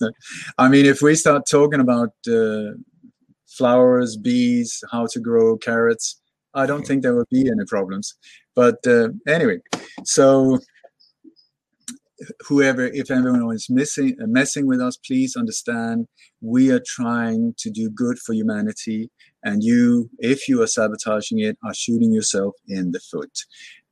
I mean, if we start talking about uh, flowers, bees, how to grow carrots, I don't think there will be any problems. But uh, anyway, so whoever, if anyone is missing, uh, messing with us, please understand we are trying to do good for humanity, and you, if you are sabotaging it, are shooting yourself in the foot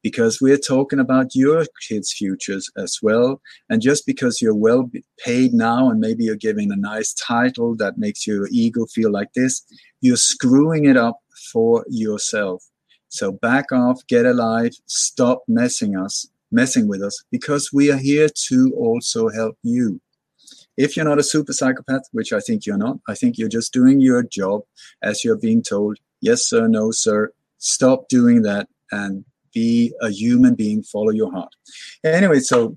because we're talking about your kids' futures as well. And just because you're well paid now and maybe you're giving a nice title that makes your ego feel like this, you're screwing it up for yourself. So back off, get alive, stop messing us, messing with us, because we are here to also help you. If you're not a super psychopath, which I think you're not, I think you're just doing your job as you're being told, yes, sir, no, sir. Stop doing that and be a human being, follow your heart. Anyway, so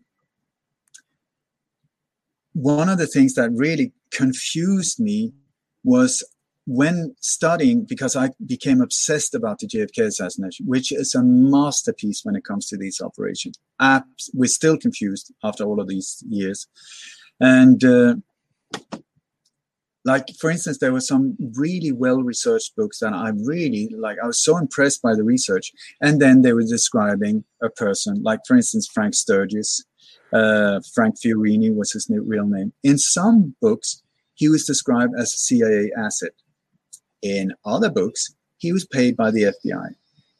one of the things that really confused me was when studying, because I became obsessed about the JFK assassination, which is a masterpiece when it comes to these operations. Abs- we're still confused after all of these years. And uh, like for instance there were some really well researched books that i really like i was so impressed by the research and then they were describing a person like for instance frank sturgis uh, frank fiorini was his real name in some books he was described as a cia asset in other books he was paid by the fbi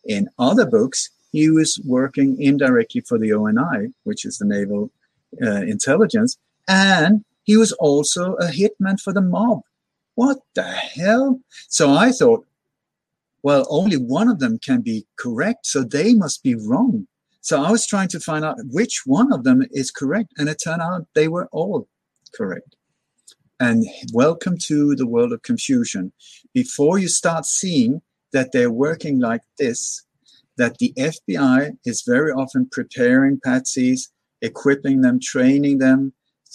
in other books he was working indirectly for the oni which is the naval uh, intelligence and he was also a hitman for the mob. What the hell? So I thought, well, only one of them can be correct, so they must be wrong. So I was trying to find out which one of them is correct, and it turned out they were all correct. And welcome to the world of confusion. Before you start seeing that they're working like this, that the FBI is very often preparing patsies, equipping them, training them,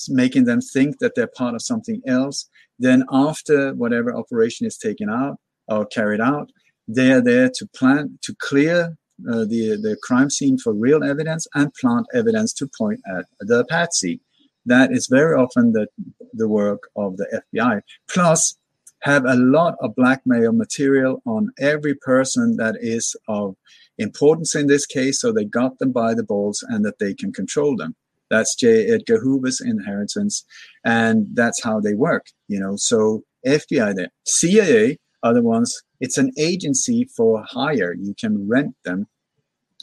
making them think that they're part of something else. Then, after whatever operation is taken out or carried out, they are there to plant to clear uh, the the crime scene for real evidence and plant evidence to point at the patsy. That is very often the the work of the FBI. Plus, have a lot of blackmail material on every person that is of importance in this case, so they got them by the balls and that they can control them. That's J. Edgar Hoover's inheritance, and that's how they work. You know, so FBI there, CIA are the ones. It's an agency for hire. You can rent them,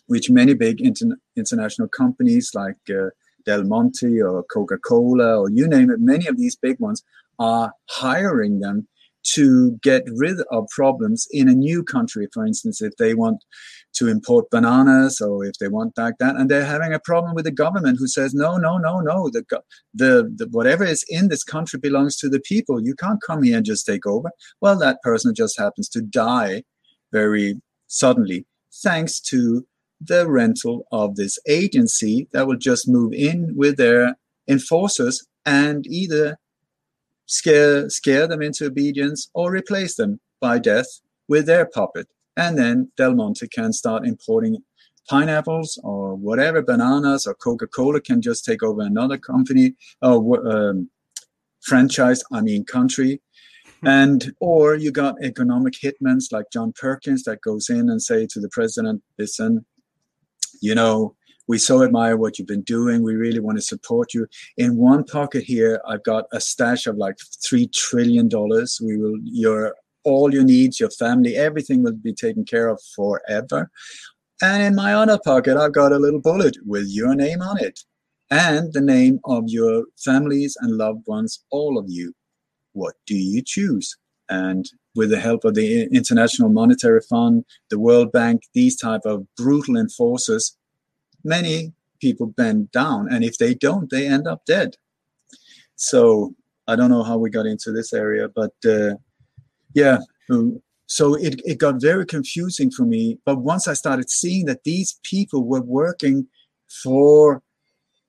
which many big inter- international companies like uh, Del Monte or Coca Cola or you name it, many of these big ones are hiring them to get rid of problems in a new country. For instance, if they want to import bananas or if they want like that, and they're having a problem with the government who says, no, no, no, no, the, the, the whatever is in this country belongs to the people. You can't come here and just take over. Well, that person just happens to die very suddenly, thanks to the rental of this agency that will just move in with their enforcers and either scare scare them into obedience or replace them by death with their puppet. And then Del Monte can start importing pineapples or whatever, bananas, or Coca Cola can just take over another company or um, franchise, I mean, country. And or you got economic hitmen like John Perkins that goes in and say to the president, listen, you know, we so admire what you've been doing. We really want to support you. In one pocket here, I've got a stash of like three trillion dollars. We will your all your needs, your family, everything will be taken care of forever. And in my other pocket, I've got a little bullet with your name on it and the name of your families and loved ones, all of you. What do you choose? And with the help of the International Monetary Fund, the World Bank, these type of brutal enforcers, many people bend down. And if they don't, they end up dead. So I don't know how we got into this area, but uh, yeah, so it, it got very confusing for me. But once I started seeing that these people were working for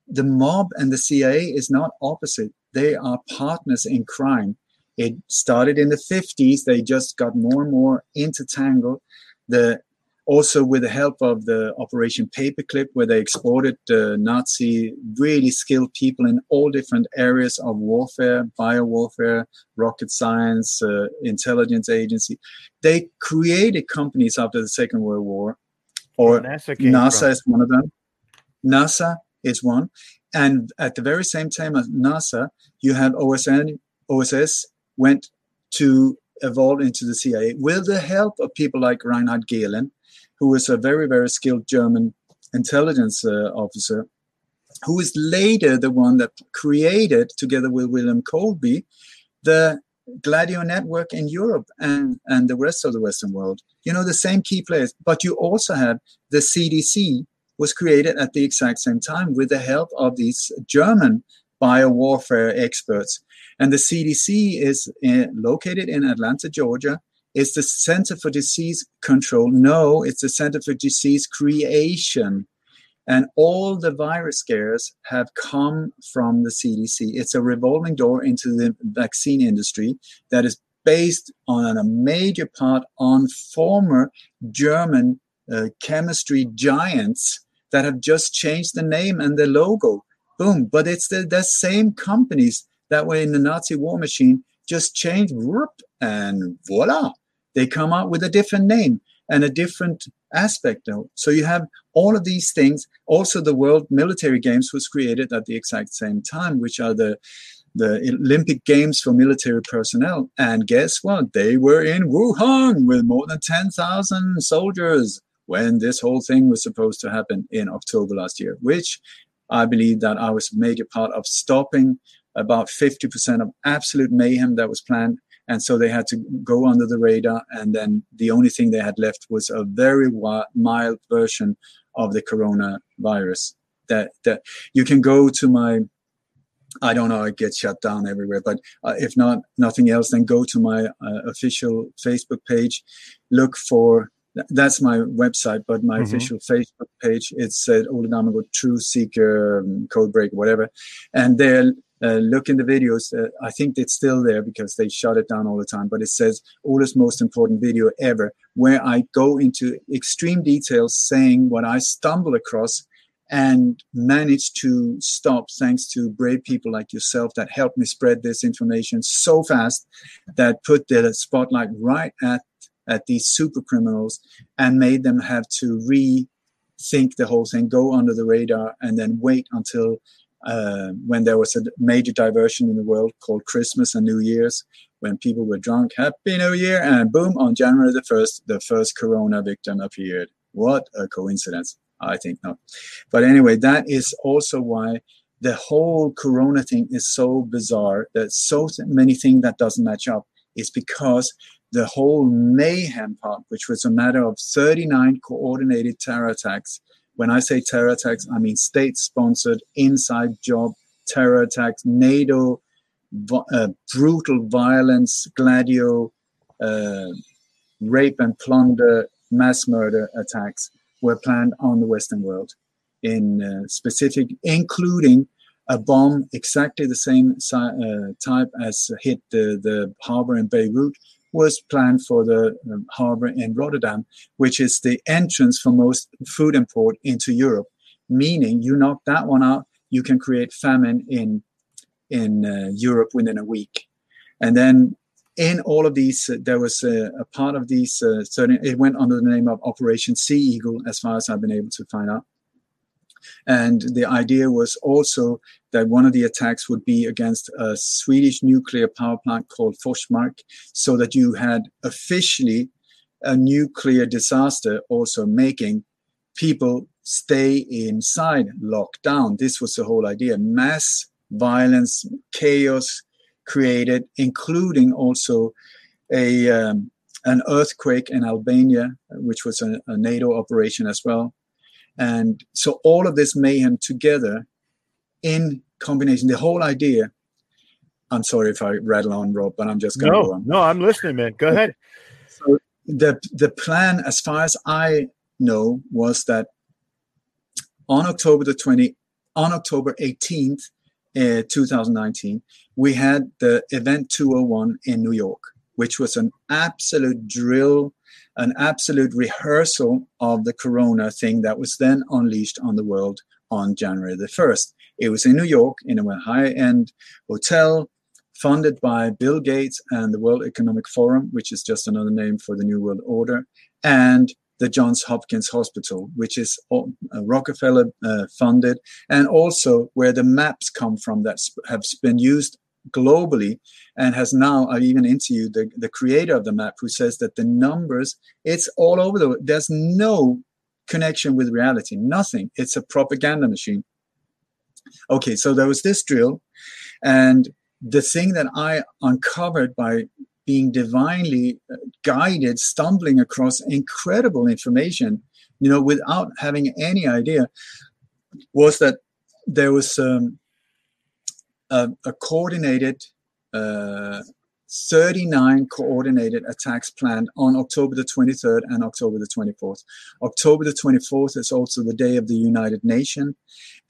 the mob and the CIA is not opposite. They are partners in crime. It started in the 50s. They just got more and more intertangled. The also with the help of the Operation Paperclip, where they exported uh, Nazi really skilled people in all different areas of warfare, biowarfare, rocket science, uh, intelligence agency. They created companies after the Second World War, or NASA, NASA is one of them. NASA is one, and at the very same time as NASA, you have OSN, OSS went to evolve into the CIA with the help of people like Reinhard Gehlen, who was a very, very skilled German intelligence uh, officer, was later the one that created, together with William Colby, the Gladio network in Europe and, and the rest of the Western world. You know, the same key players. But you also have the CDC was created at the exact same time with the help of these German biowarfare experts. And the CDC is uh, located in Atlanta, Georgia, is the Center for Disease Control. No, it's the Center for Disease Creation. And all the virus scares have come from the CDC. It's a revolving door into the vaccine industry that is based on a major part on former German uh, chemistry giants that have just changed the name and the logo. Boom. But it's the, the same companies that were in the Nazi war machine just changed whoop, and voila they come out with a different name and a different aspect. So you have all of these things. Also, the World Military Games was created at the exact same time, which are the the Olympic Games for military personnel. And guess what? They were in Wuhan with more than 10,000 soldiers when this whole thing was supposed to happen in October last year, which I believe that I was a major part of stopping about 50% of absolute mayhem that was planned and so they had to go under the radar and then the only thing they had left was a very mild version of the coronavirus that that you can go to my I don't know, it gets shut down everywhere. But uh, if not, nothing else, then go to my uh, official Facebook page. Look for that's my website, but my mm-hmm. official Facebook page. It's uh, Ole Dammegård Truth Seeker, um, Code Break, whatever. And there, uh, look in the videos. Uh, I think it's still there because they shut it down all the time. But it says Ole's most important video ever, where I go into extreme details saying what I stumble across and manage to stop thanks to brave people like yourself that helped me spread this information so fast that put the spotlight right at at these super criminals and made them have to rethink the whole thing, go under the radar, and then wait until uh, when there was a major diversion in the world called Christmas and New Year's, when people were drunk, Happy New Year, and boom, on January the 1st, the first corona victim appeared. What a coincidence. I think not. But anyway, that is also why the whole corona thing is so bizarre. There's so many things that doesn't match up. Is because the whole mayhem part, which was a matter of 39 coordinated terror attacks, when I say terror attacks, I mean state sponsored, inside job terror attacks, NATO, uh, brutal violence, gladio, uh, rape and plunder, mass murder attacks were planned on the Western world, in uh, specific, including a bomb exactly the same uh, type as hit the, the harbor in Beirut was planned for the um, harbor in Rotterdam, which is the entrance for most food import into Europe. Meaning, you knock that one out, you can create famine in in uh, Europe within a week. And then in all of these, uh, there was a, a, part of these uh, certain. It went under the name of Operation Sea Eagle, as far as I've been able to find out. And the idea was also that one of the attacks would be against a Swedish nuclear power plant called Forsmark, so that you had officially a nuclear disaster, also making people stay inside, locked down. This was the whole idea mass violence, chaos created, including also a um, an earthquake in Albania, which was a, a NATO operation as well. And so all of this mayhem together in combination, the whole idea. I'm sorry if I rattle on, Rob, but I'm just going no, go on. No, I'm listening, man. Go ahead. So the the plan, as far as I know, was that on October the 20, on October 18th, uh, 2019, we had the event 201 in New York, which was an absolute drill an absolute rehearsal of the corona thing that was then unleashed on the world on January the 1st. It was in New York in a high end hotel funded by Bill Gates and the World Economic Forum, which is just another name for the New World Order, and the Johns Hopkins Hospital, which is uh, Rockefeller uh, funded, and also where the maps come from that have been used globally and has now I've even interviewed the, the creator of the map who says that the numbers it's all over the world there's no connection with reality nothing. It's a propaganda machine. Okay so there was this drill and the thing that I uncovered by being divinely uh, guided stumbling across incredible information you know without having any idea was that there was um, a, coordinated uh, 39 coordinated attacks planned on October the 23rd and October the 24th. October the 24th is also the day of the United Nations,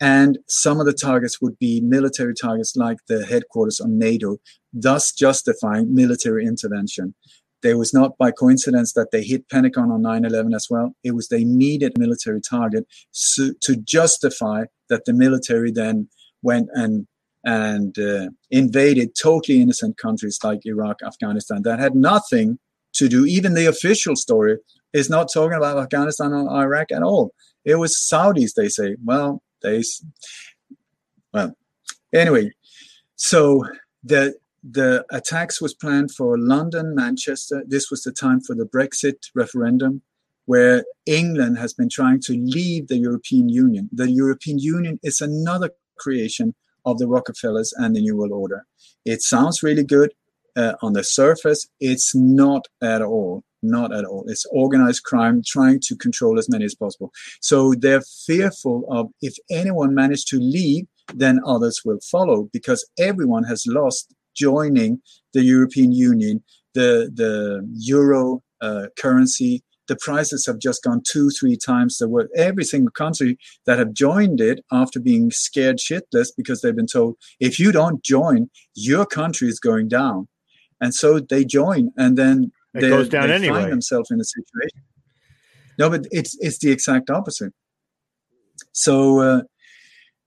and some of the targets would be military targets like the headquarters of NATO, thus justifying military intervention. There was not by coincidence that they hit Pentagon on 9 11 as well. It was they needed military target so, to justify that the military then went and and uh, invaded totally innocent countries like Iraq, Afghanistan that had nothing to do. Even the official story is not talking about Afghanistan or Iraq at all. It was Saudis, they say. Well, they, well, anyway. So the the attacks was planned for London, Manchester. This was the time for the Brexit referendum, where England has been trying to leave the European Union. The European Union is another creation of the Rockefellers and the New World Order. It sounds really good uh, on the surface. It's not at all. Not at all. It's organized crime trying to control as many as possible. So they're fearful of if anyone managed to leave, then others will follow because everyone has lost joining the European Union, the the euro uh, currency, the prices have just gone two, three times the worth. Every single country that have joined it after being scared shitless because they've been told, if you don't join, your country is going down. And so they join and then it they, goes down they anyway. find themselves in a situation. No, but it's it's the exact opposite. So uh,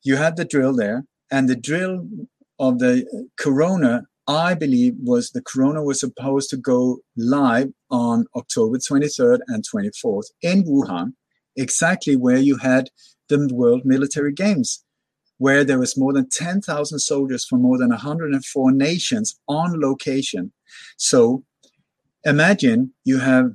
you had the drill there, and the drill of the corona I believe was the corona was supposed to go live on October 23rd and 24th in Wuhan, exactly where you had the World Military Games, where there was more than 10,000 soldiers from more than 104 nations on location. So imagine you have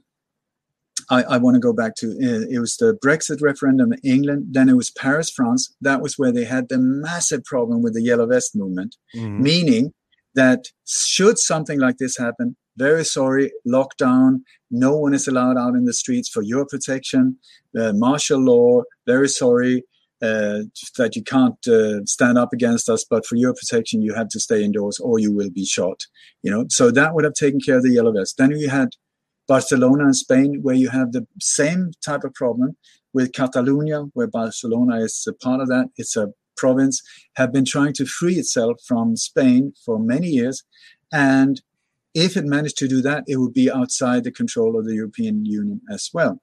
I, I, want to go back to uh, it was the Brexit referendum in England, then it was Paris, France. That was where they had the massive problem with the Yellow Vest movement, Mhm. meaning that should something like this happen, very sorry, lockdown, no one is allowed out in the streets for your protection, uh, martial law, very sorry. Uh, that you can't uh, stand up against us, but for your protection, you have to stay indoors or you will be shot. You know, so that would have taken care of the yellow vest. Then you had Barcelona in Spain, where you have the same type of problem. with Catalonia, where Barcelona is a part of that. It's a province, have been trying to free itself from Spain for many years. And if it managed to do that, it would be outside the control of the European Union as well.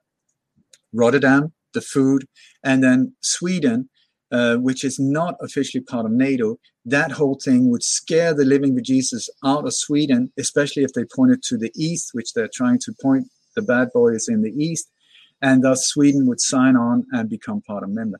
Rotterdam, the food, and then Sweden, uh, which is not officially part of NATO, that whole thing would scare the living bejesus out of Sweden, especially if they pointed to the east, which they're trying to point the bad boys in the east, and thus Sweden would sign on and become part of member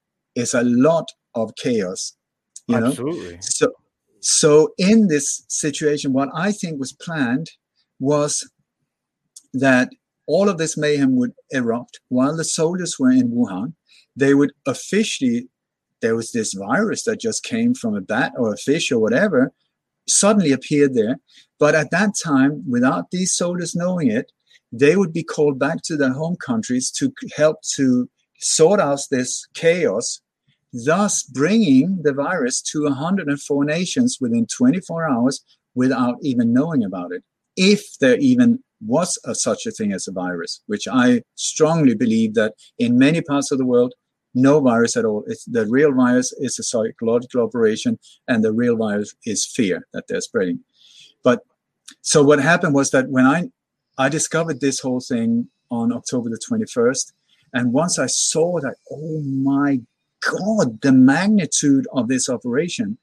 is a lot of chaos. You know? Absolutely. So, so in this situation, what I think was planned was that all of this mayhem would erupt while the soldiers were in Wuhan. They would officially, there was this virus that just came from a bat or a fish or whatever, suddenly appeared there. But at that time, without these soldiers knowing it, they would be called back to their home countries to help to sort out this chaos, thus bringing the virus to 104 nations within 24 hours without even knowing about it. If there even was a, such a thing as a virus, which I strongly believe that in many parts of the world, no virus at all. It's, the real virus is a psychological operation, and the real virus is fear that they're spreading. But so what happened was that when I I discovered this whole thing on October the 21st, and once I saw that, oh my God, the magnitude of this operation,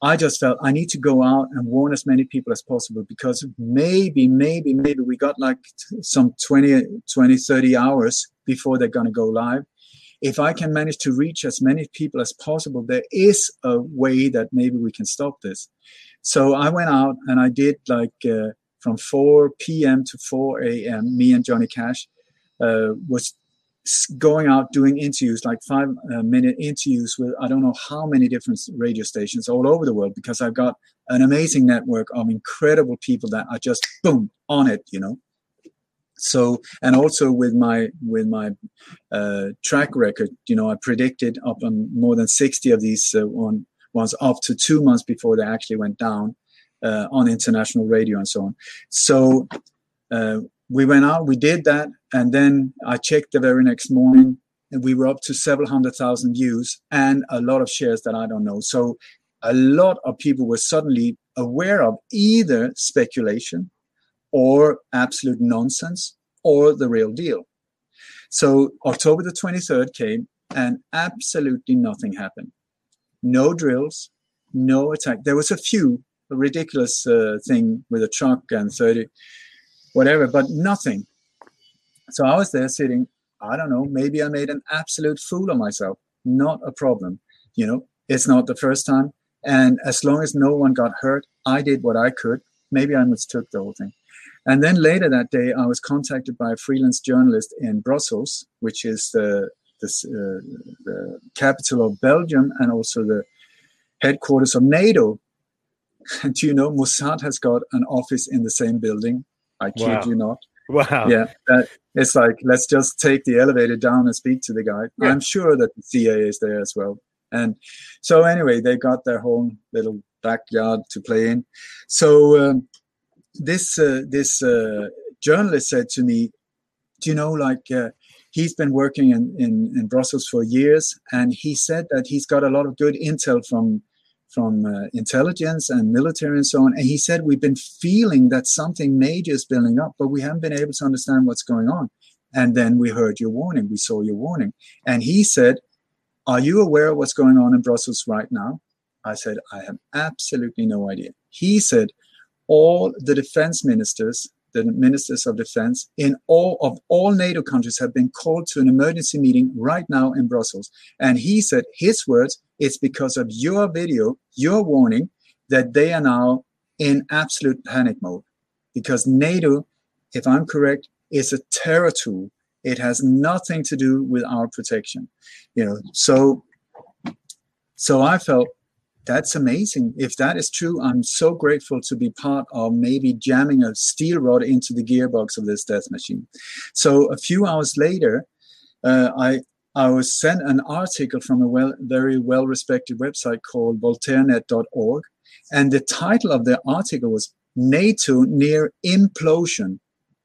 I just felt I need to go out and warn as many people as possible because maybe, maybe, maybe we got like some 20, 20 30 hours before they're going to go live. If I can manage to reach as many people as possible, there is a way that maybe we can stop this. So I went out and I did like uh, from 4 p.m. to 4 a.m. Me and Johnny Cash uh, was going out doing interviews, like five uh, minute interviews with I don't know how many different radio stations all over the world because I've got an amazing network of incredible people that are just boom on it, you know. So and also with my with my uh, track record, you know, I predicted up on more than sixty of these uh, on ones up to two months before they actually went down uh, on international radio and so on. So uh, we went out, we did that, and then I checked the very next morning, and we were up to several hundred thousand views and a lot of shares that I don't know. So a lot of people were suddenly aware of either speculation or absolute nonsense or the real deal. So October the 23rd came and absolutely nothing happened. No drills, no attack. There was a few a ridiculous uh, thing with a truck and 30 whatever, but nothing. So I was there sitting, I don't know, maybe I made an absolute fool of myself. Not a problem. You know, it's not the first time. And as long as no one got hurt, I did what I could. Maybe I mistook the whole thing. And then later that day, I was contacted by a freelance journalist in Brussels, which is the, the, uh, the capital of Belgium and also the headquarters of NATO. And you know, Mossad has got an office in the same building. I kid Wow. you not. Wow. Yeah, that, it's like let's just take the elevator down and speak to the guy. Yeah. I'm sure that the CIA is there as well. And so anyway, they got their whole little backyard to play in. So um, this uh, this uh, journalist said to me, "Do you know like?" Uh, He's been working in, in, in Brussels for years, and he said that he's got a lot of good intel from from uh, intelligence and military and so on. And he said, We've been feeling that something major is building up, but we haven't been able to understand what's going on. And then we heard your warning, we saw your warning. And he said, Are you aware of what's going on in Brussels right now? I said, I have absolutely no idea. He said, All the defense ministers, the ministers of defense in all of all NATO countries have been called to an emergency meeting right now in Brussels. And he said, his words, it's because of your video, your warning, that they are now in absolute panic mode. Because NATO, if I'm correct, is a terror tool. It has nothing to do with our protection. You know, so so I felt that's amazing. If that is true, I'm so grateful to be part of maybe jamming a steel rod into the gearbox of this death machine. So a few hours later, uh, I I was sent an article from a well, very well respected website called voltairenet.org. And the title of the article was NATO near implosion.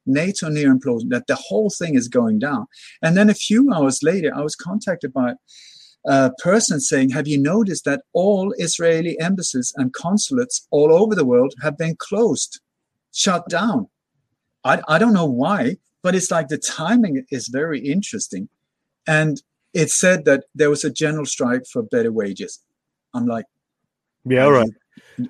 NATO near implosion, that the whole thing is going down. And then a few hours later, I was contacted by a person saying, Have you noticed that all Israeli embassies and consulates all over the world have been closed, shut down? I, I don't know why, but it's like the timing is very interesting and it said that there was a general strike for better wages. I'm like, yeah, all right,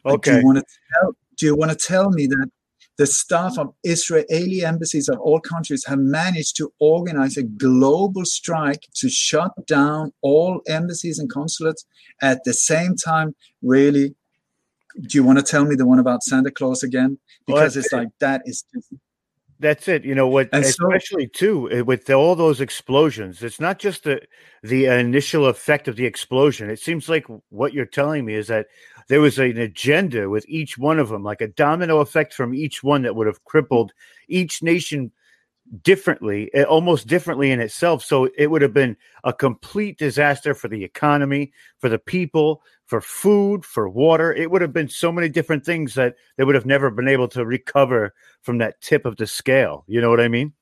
okay. Do you want to tell? Do you want to tell me that the staff of Israeli embassies of all countries have managed to organize a global strike to shut down all embassies and consulates at the same time? Really? Do you want to tell me the one about Santa Claus again? Because well, it's like that is just that's it. You know what? And especially so, too eh, with all those explosions. It's not just the the initial effect of the explosion. It seems like what you're telling me is that there was an agenda with each one of them, like a domino effect from each one that would have crippled each nation differently, eh, almost differently in itself. So it would have been a complete disaster for the economy, for the people, for food, for water. It would have been so many different things that they would have never been able to recover from that tip of the scale. You know what I mean?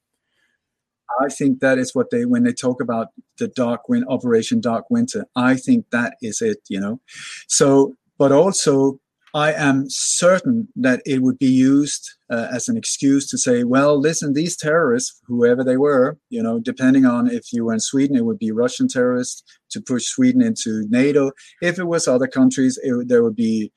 I think that is what they when they talk about the dark wind operation dark winter. I think that is it, you know. So but also I am certain that it would be used uh, as an excuse to say, well, listen, these terrorists, whoever they were, you know, depending on if you were in Sweden, it would be Russian terrorists to push Sweden into NATO. If it was other countries, it, there would be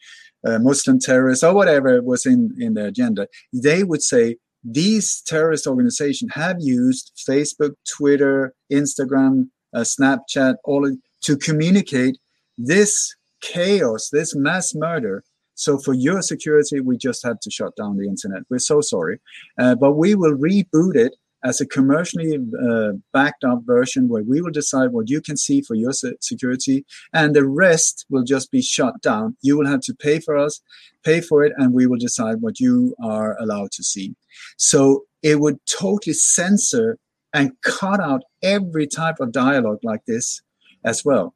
uh, Muslim terrorists or whatever was in, in the agenda. They would say, these terrorist organizations have used Facebook, Twitter, Instagram, uh, Snapchat, all to communicate this chaos, this mass murder so for your security, we just had to shut down the internet. We're so sorry, uh, but we will reboot it as a commercially uh, backed up version where we will decide what you can see for your security and the rest will just be shut down. You will have to pay for us, pay for it, and we will decide what you are allowed to see. So it would totally censor and cut out every type of dialogue like this as well.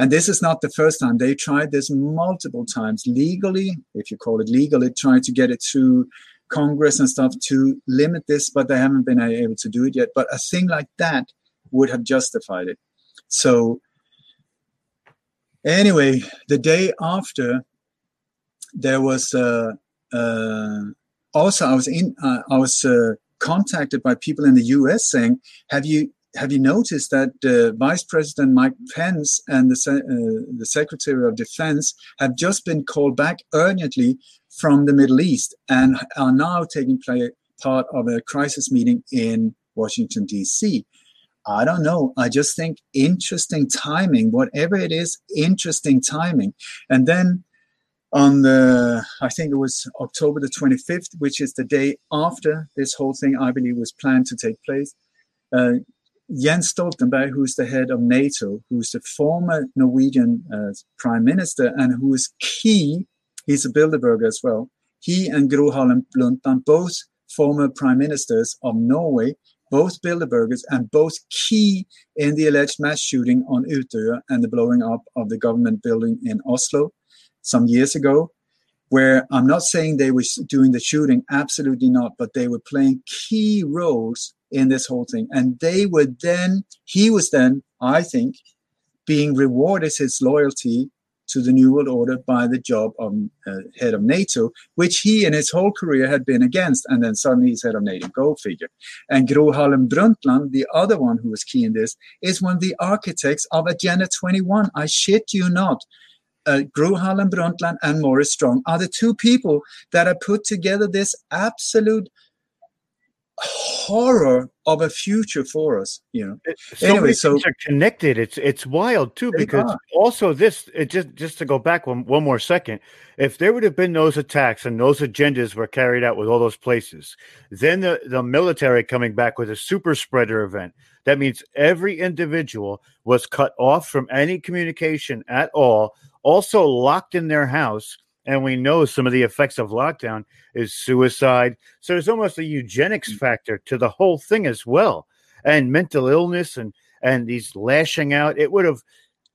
And this is not the first time. They tried this multiple times legally, if you call it legally, trying to get it through Congress and stuff to limit this, but they haven't been able to do it yet. But a thing like that would have justified it. So, anyway, the day after, there was uh, uh, also I was in uh, I was uh, contacted by people in the U.S. saying, "Have you have you noticed that uh, Vice President Mike Pence and the, uh, the Secretary of Defense have just been called back urgently from the Middle East and are now taking play, part of a crisis meeting in Washington, D.C.? I don't know. I just think interesting timing, whatever it is, interesting timing. And then on the, I think it was October the 25th, which is the day after this whole thing, I believe, was planned to take place. Uh, Jens Stoltenberg, who's the head of NATO, who's the former Norwegian uh, prime minister and who is key, he's a Bilderberger as well. He and Gro Harlem Brundtland, both former prime ministers of Norway, both Bilderbergers and both key in the alleged mass shooting on Utøya and the blowing up of the government building in Oslo some years ago where I'm not saying they were doing the shooting, absolutely not, but they were playing key roles in this whole thing. And they were then, he was then, I think, being rewarded his loyalty to the New World Order by the job of uh, head of NATO, which he in his whole career had been against. And then suddenly he's head of NATO. Go figure. And Gro Harlem Brundtland, the other one who was key in this, is one of the architects of Agenda 21. I shit you not uh, Gro Harlem Brundtland and Maurice Strong are the two people that have put together this absolute horror of a future for us. You know. so Anyway, so- are connected. It's it's wild too because also this it just just to go back one one more second. If there would have been those attacks and those agendas were carried out with all those places, then the the military coming back with a super spreader event. That means every individual was cut off from any communication at all, also locked in their house. And we know some of the effects of lockdown is suicide. So there's almost a eugenics factor to the whole thing as well. And mental illness and and these lashing out it would have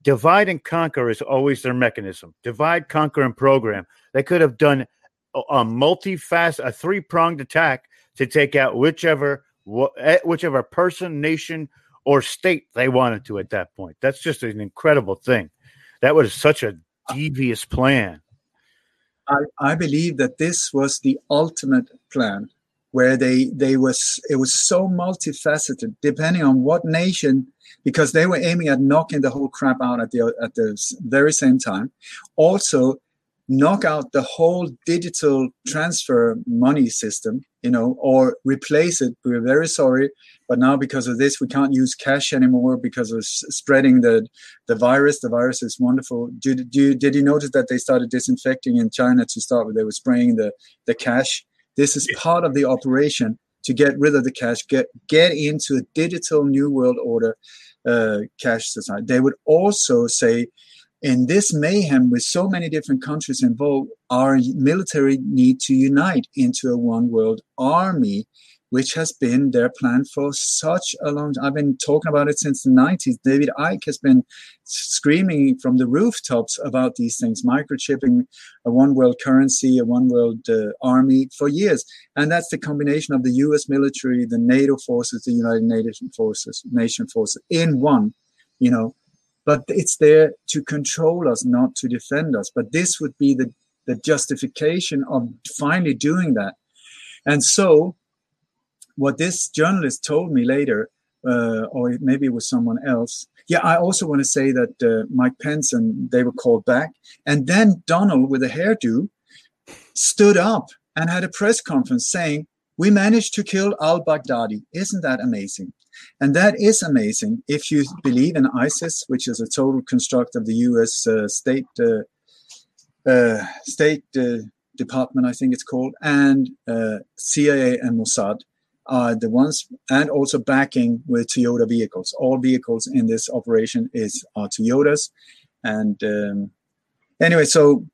divide and conquer is always their mechanism. Divide conquer and program. They could have done a, a multi-fast a three-pronged attack to take out whichever eh, whichever person nation or state they wanted to at that point. That's just an incredible thing. That was such a devious plan I, I believe that this was the ultimate plan where they they was it was so multifaceted depending on what nation because they were aiming at knocking the whole crap out at the at the very same time. Also knock out the whole digital transfer money system you know or replace it we're very sorry but now because of this we can't use cash anymore because of spreading the the virus. The virus is wonderful. Did, did, did you notice that they started disinfecting in china to start with? They were spraying the the cash. This is part of the operation to get rid of the cash get get into a digital new world order uh, cash society. They would also say in this mayhem with so many different countries involved our military need to unite into a one world army which has been their plan for such a long time. I've been talking about it since the 90s. David Icke has been screaming from the rooftops about these things, microchipping a one world currency, a one world uh, army for years. And that's the combination of the US military, the NATO forces, the United Nations forces, nation forces in one, you know. But it's there to control us, not to defend us. But this would be the, the justification of finally doing that. And so what this journalist told me later, uh, or maybe it was someone else. Yeah, I also want to say that uh, Mike Pence and they were called back, and then Donald with a hairdo stood up and had a press conference saying, "We managed to kill al-Baghdadi." Isn't that amazing? And that is amazing if you believe in ISIS, which is a total construct of the U.S. Uh, state uh, uh, state uh, department, I think it's called, and uh, CIA and Mossad are the ones, and also backing with Toyota vehicles. All vehicles in this operation is are Toyotas, and um, anyway, so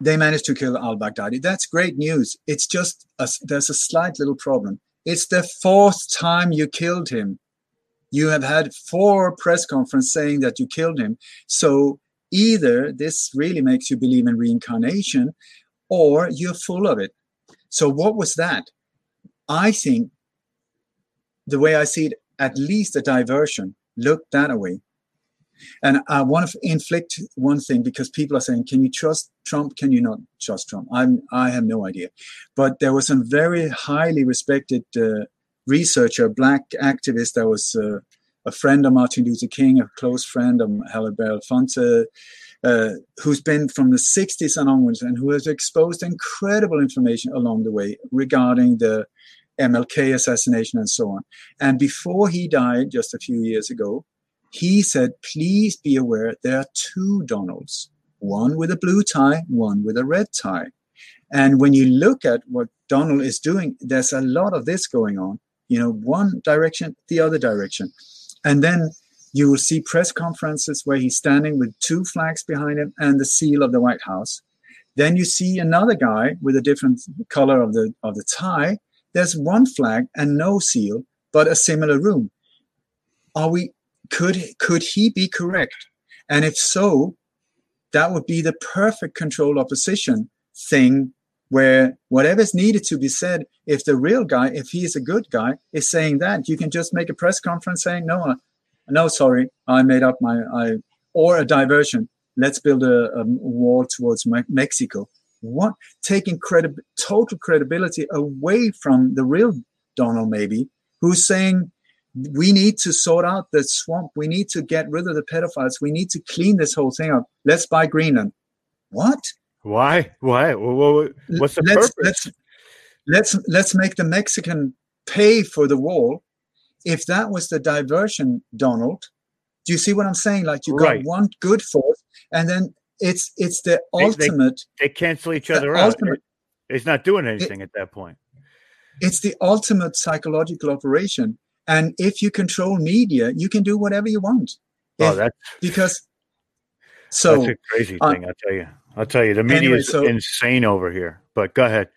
they managed to kill al-Baghdadi. That's great news. It's just a, there's a slight little problem. It's the fourth time you killed him. You have had four press conferences saying that you killed him. So either this really makes you believe in reincarnation, or you're full of it. So what was that? I think the way I see it, at least a diversion. Look that way. And I want to inflict one thing because people are saying, "Can you trust Trump? Can you not trust Trump?" I'm I have no idea, but there was some very highly respected uh, researcher, black activist that was uh, a friend of Martin Luther King, a close friend of Harry Belafonte, uh, who's been from the 60s and onwards, and who has exposed incredible information along the way regarding the MLK assassination and so on. And before he died, just a few years ago, he said, please be aware there are two Donalds, one with a blue tie, one with a red tie. And when you look at what Donald is doing, there's a lot of this going on. You know, one direction, the other direction. And then you will see press conferences where he's standing with two flags behind him and the seal of the White House. Then you see another guy with a different color of the of the tie. There's one flag and no seal, but a similar room. Are we could could he be correct? And if so, that would be the perfect control opposition thing where whatever's needed to be said, if the real guy, if he is a good guy, is saying that, you can just make a press conference saying, no, uh, no, sorry, I made up my, I, or a diversion. Let's build a, a wall towards Me- Mexico. What? Taking credi- total credibility away from the real Donald, maybe, who's saying, we need to sort out the swamp. We need to get rid of the pedophiles. We need to clean this whole thing up. Let's buy Greenland. What? Why? Why? What's the let's, purpose? Let's let's let's make the Mexican pay for the wall. If that was the diversion, Donald, do you see what I'm saying? Like you got Right. one good force, and then it's it's the They- they- ultimate. They cancel each other out. ultimate- It's not doing anything at that point. it's the ultimate psychological operation. And if you control media, you can do whatever you want. Oh, If- that's because so that's a crazy uh, thing. I'll tell you. I'll tell you. The media Anyway, is so- insane over here. But go ahead.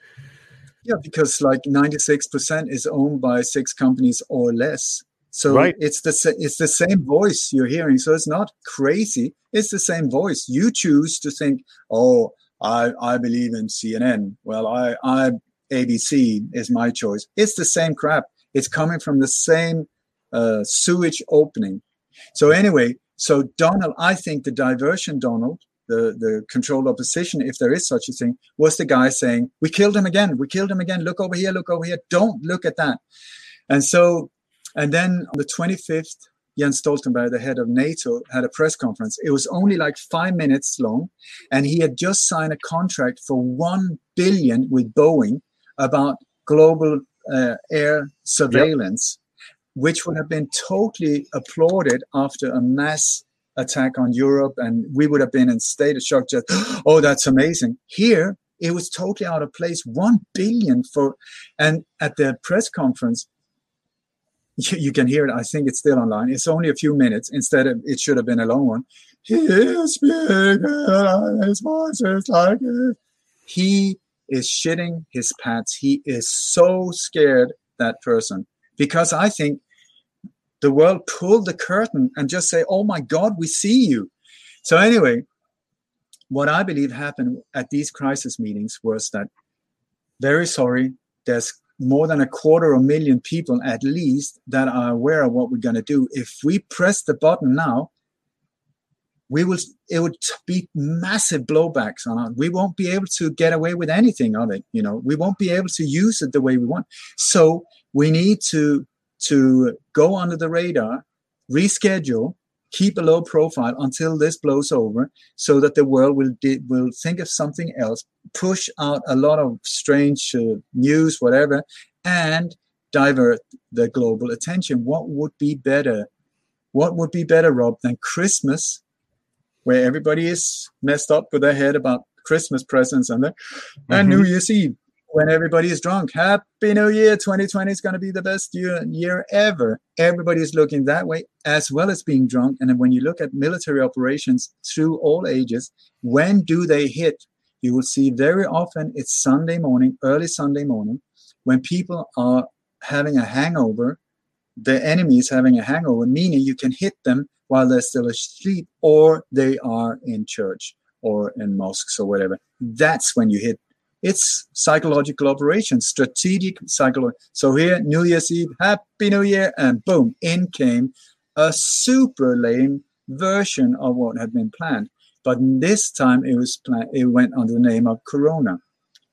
yeah, because like 96% is owned by six companies or less. So Right. it's the it's the same voice you're hearing. So it's not crazy. It's the same voice. You choose to think, oh, I I believe in CNN. Well, I I ABC is my choice. It's the same crap. It's coming from the same uh, sewage opening. So anyway, so Donald, I think the diversion Donald, the the controlled opposition, if there is such a thing, was the guy saying, "We killed him again. We killed him again. Look over here. Look over here. Don't look at that." And so, and then on the 25th, Jens Stoltenberg, the head of NATO, had a press conference. It was only like five minutes long, and he had just signed a contract for one billion with Boeing about global uh, air surveillance, which would have been totally applauded after a mass attack on Europe, and we would have been in state of shock. Just, oh, that's amazing. Here, it was totally out of place. One billion for, and at the press conference, you, you can hear it. I think it's still online. It's only a few minutes. Instead of it should have been a long one. He is big, his voice is like it. He is shitting his pants. He is so scared that person because I think the world pulled the curtain and just say, "Oh my God, we see you." So anyway, what I believe happened at these crisis meetings was that very sorry, there's more than a quarter of a million people at least that are aware of what we're going to do. If we press the button now, we will it would be massive blowbacks on it. We won't be able to get away with anything of it. You know, we won't be able to use it the way we want. So we need to to go under the radar, reschedule, keep a low profile until this blows over, so that the world will will think of something else, push out a lot of strange uh, news, whatever, and divert the global attention. What would be better? What would be better, Rob, than Christmas, where everybody is messed up with their head about Christmas presents and, the, and mm-hmm. New Year's Eve when everybody is drunk. Happy New Year! 2020 is going to be the best year year ever. Everybody is looking that way as well as being drunk. And then when you look at military operations through all ages, when do they hit? You will see very often it's Sunday morning, early Sunday morning, when people are having a hangover. The enemy is having a hangover, meaning you can hit them while they're still asleep, or they are in church or in mosques or whatever. That's when you hit it's psychological operation, strategic psychology. So here, New Year's Eve, Happy New Year, and boom, in came a super lame version of what had been planned. But this time it was planned, it went under the name of Corona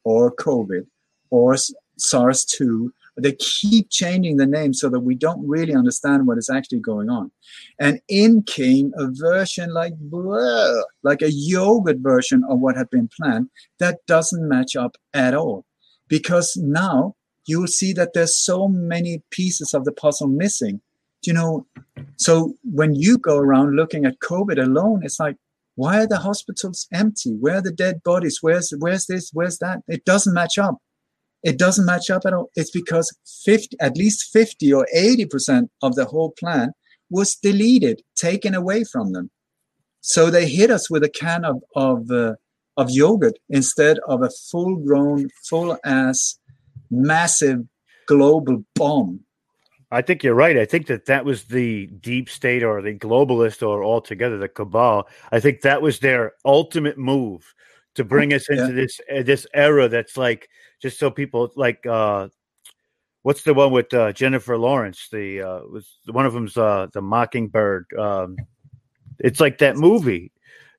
or COVID or SARS-2. They keep changing the name so that we don't really understand what is actually going on. And in came a version like blah, like a yogurt version of what had been planned that doesn't match up at all. Because now you will see that there's so many pieces of the puzzle missing. You know, so when you go around looking at COVID alone, it's like, why are the hospitals empty? Where are the dead bodies? Where's where's this? Where's that? It doesn't match up. It doesn't match up at all. It's because 50, at least 50 or 80% of the whole plan was deleted, taken away from them. So they hit us with a can of of uh, of yogurt instead of a full grown, full ass, massive global bomb. I think you're right. I think that that was the deep state or the globalist or altogether the cabal. I think that was their ultimate move to bring us into Yeah. this uh, this era that's like just so people like uh what's the one with uh, Jennifer Lawrence? The uh was one of them's uh the Mockingbird. Um it's like that movie.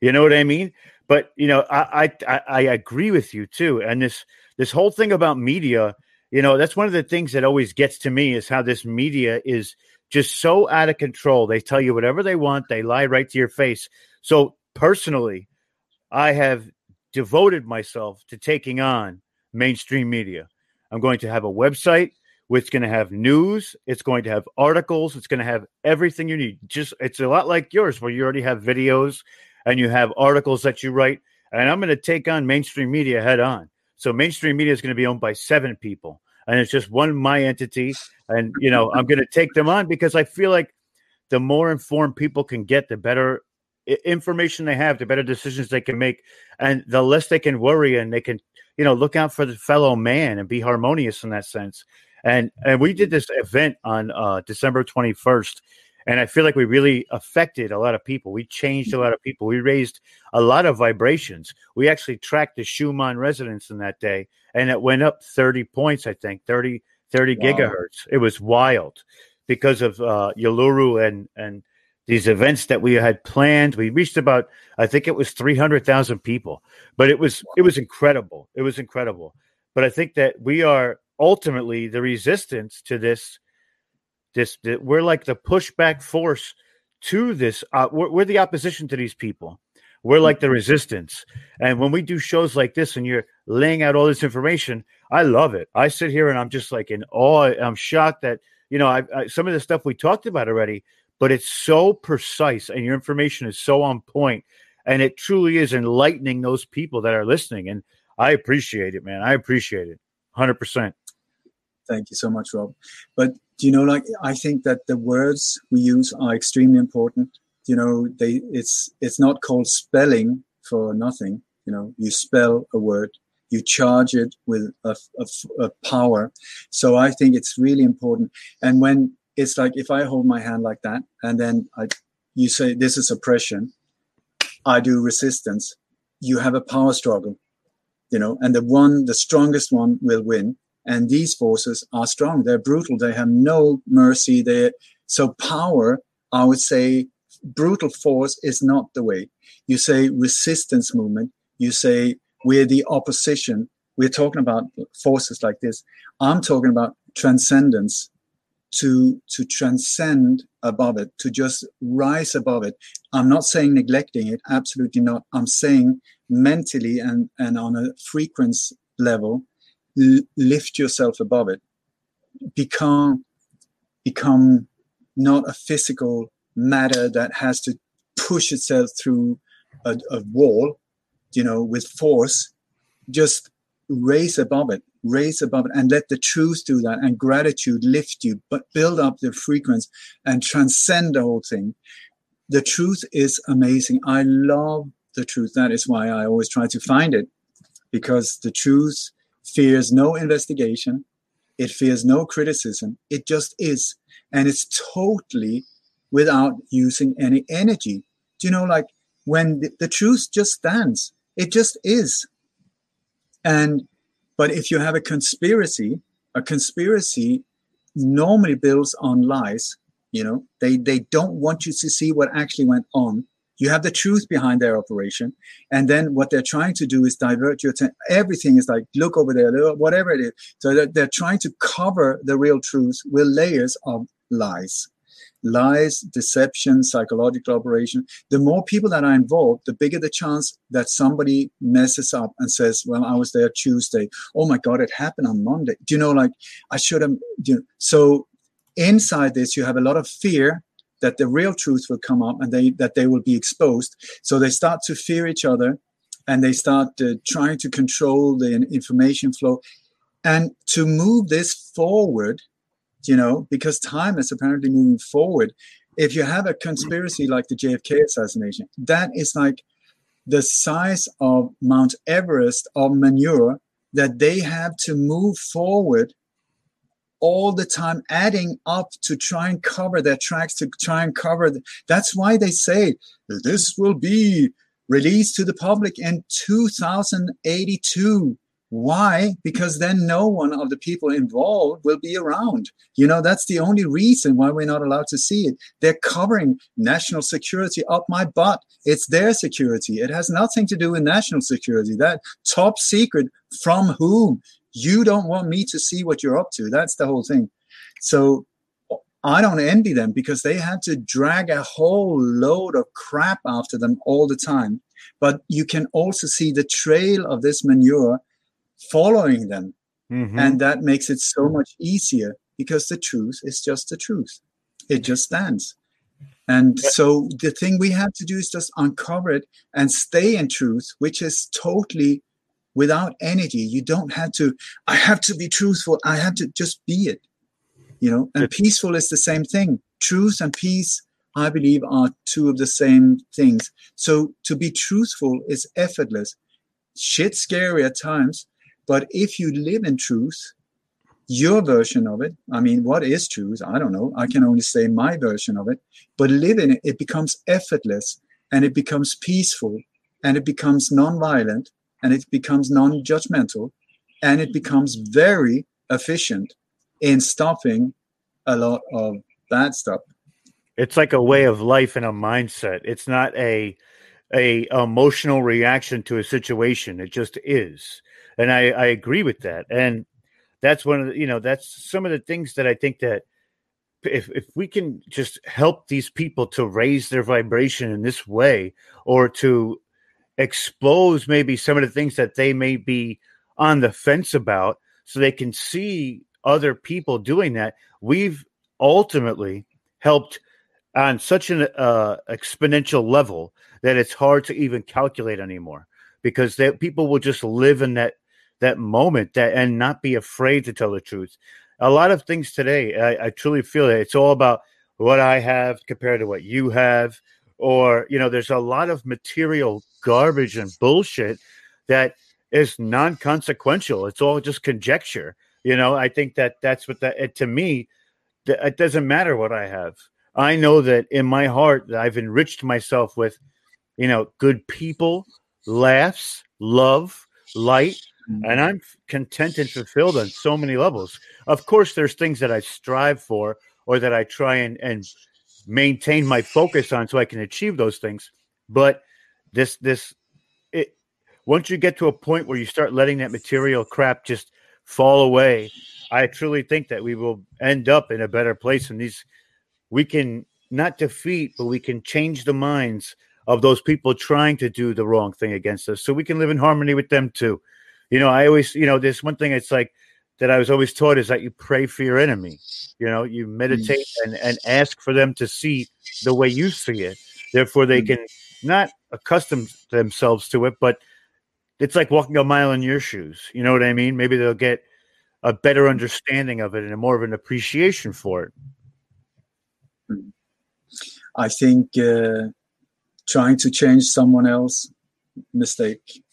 You know what I mean? But you know, I I I, agree with you too. And this this whole thing about media you know that's one of the things that always gets to me is how this media is just so out of control they tell you whatever they want they lie right to your face so personally i have devoted myself to taking on mainstream media i'm going to have a website It's going to have news. It's going to have articles. It's going to have everything you need. Just it's a lot like yours, where you already have videos and you have articles that you write. And I'm going to take on mainstream media head on. So mainstream media is going to be owned by seven people, and it's just one my entity. And you know, I'm going to take them on because I feel like the more informed people can get, the better information they have, the better decisions they can make, and the less they can worry and they can, you know, look out for the fellow man and be harmonious in that sense. And and we did this event on uh, December 21st, and I feel like we really affected a lot of people. We changed a lot of people. We raised a lot of vibrations. We actually tracked the Schumann resonance in that day, and it went up 30 points, I think, 30, 30 Wow. gigahertz. It was wild because of uh, Yaluru and and these events that we had planned. We reached about, I think it was 300,000 people, but it was it was incredible. It was incredible. But I think that we are ultimately the resistance to this. This that we're like the pushback force to this. Uh, we're, we're the opposition to these people. We're like the resistance. And when we do shows like this, and you're laying out all this information, I love it. I sit here and I'm just like in awe. I'm shocked that you know I, I, some of the stuff we talked about already, but it's so precise and your information is so on point, and it truly is enlightening those people that are listening. And I appreciate it, man. I appreciate it, hundred percent. Thank you so much, Rob. But do you know, like I think that the words we use are extremely important. You know, they it's it's not called spelling for nothing. You know, you spell a word, you charge it with a, a, a power. So I think it's really important. And when it's like if I hold my hand like that, and then I, you say this is oppression, I do resistance. You have a power struggle, you know, and the one, the strongest one will win. And these forces are strong. They're brutal. They have no mercy. They so power i would say brutal force is not the way. You say resistance movement. You say we're the opposition. We're talking about forces like this. I'm talking about transcendence to to transcend above it to just rise above it. I'm not saying neglecting it absolutely not. I'm saying mentally and and on a frequency level lift yourself above it. Become become not a physical matter that has to push itself through a, a, wall you know with force. Just raise above it raise above it and let the truth do that and gratitude lift you but build up the frequency and transcend the whole thing the truth is amazing i love the truth that is why i always try to find it because the truth fears no investigation. It fears no criticism. It just is. And it's totally without using any energy. Do you know, like when the, the, truth just stands, it just is. And, but if you have a conspiracy, a conspiracy normally builds on lies. You know, they, they don't want you to see what actually went on you have the truth behind their operation and then what they're trying to do is divert your attention everything is like look over there whatever it is so they're, they're trying to cover the real truth with layers of lies lies deception psychological operation. The more people that are involved the bigger the chance that somebody messes up and says well i was there tuesday. Oh my god it happened on monday. Do you know like i should have you know, so inside this you have a lot of fear that the real truth will come up and they that they will be exposed. So they start to fear each other and they start uh, trying to control the information flow. And to move this forward you know because time is apparently moving forward. If you have a conspiracy like the jfk assassination that is like the size of mount everest of manure that they have to move forward all the time adding up to try and cover their tracks to try and cover the, that's why they say this will be released to the public in 2082 why? Because then no one of the people involved will be around. You know that's the only reason why we're not allowed to see it. They're covering national security up my butt. It's their security. It has nothing to do with national security. That top secret from whom? You don't want me to see what you're up to. That's the whole thing. So I don't envy them because they had to drag a whole load of crap after them all the time. But you can also see the trail of this manure following them. Mhm. and that makes it so much easier because the truth is just the truth. It just stands. And so the thing we have to do is just uncover it and stay in truth which is totally without energy. You don't have to i have to be truthful. I have to just be it you know? And peaceful is the same thing. Truth and peace i believe are two of the same things. So to be truthful is effortless. Shit scary at times but if you live in truth your version of it i mean what is truth? I don't know. I can only say my version of it. But live in it it becomes effortless and it becomes peaceful and it becomes non-violent and it becomes non-judgmental and it becomes very efficient in stopping a lot of bad stuff. It's like a way of life and a mindset. It's not a a emotional reaction to a situation. It just is, and I, I agree with that. And that's one of the, you know that's some of the things that I think that if if we can just help these people to raise their vibration in this way, or to expose maybe some of the things that they may be on the fence about, so they can see other people doing that, we've ultimately helped on such an uh, exponential level that it's hard to even calculate anymore because that people will just live in that that moment that and not be afraid to tell the truth. A lot of things today, I, I truly feel that it's all about what I have compared to what you have, or you know, there's a lot of material garbage and bullshit that is non-consequential. It's all just conjecture. You know, I think that that's what that it, to me. It doesn't matter what I have. I know that in my heart that I've enriched myself with, you know, good people, laughs, love, light, Mm-hmm. and I'm content and fulfilled on so many levels. Of course, there's things that I strive for or that I try and, and maintain my focus on so I can achieve those things. But this this it once you get to a point where you start letting that material crap just fall away, I truly think that we will end up in a better place and these we can not defeat, but we can change the minds of those people trying to do the wrong thing against us so we can live in harmony with them too. You know, I always, you know, there's one thing it's like that I was always taught is that you pray for your enemy. You know, you meditate and, and ask for them to see the way you see it. Therefore, they can not accustom themselves to it, but it's like walking a mile in your shoes. You know what I mean? Maybe they'll get a better understanding of it and a more of an appreciation for it. I think uh, trying to change someone else, mistake.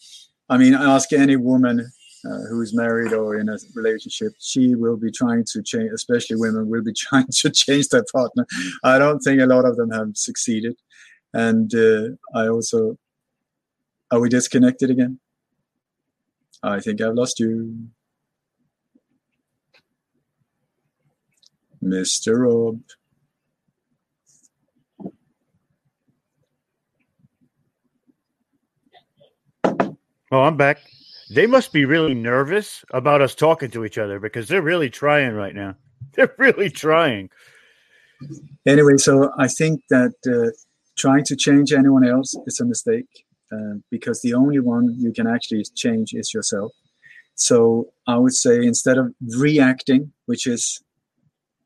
I mean, ask any woman uh, who is married or in a relationship, she will be trying to change, especially women will be trying to change their partner. I don't think a lot of them have succeeded. And uh, I also, are we disconnected again? I think I've lost you. Mr. Rob. Oh, I'm back. They must be really nervous about us talking to each other because they're really trying right now. They're really trying. anyway, so I think that uh, trying to change anyone else is a mistake uh, because the only one you can actually change is yourself. So I would say instead of reacting, which is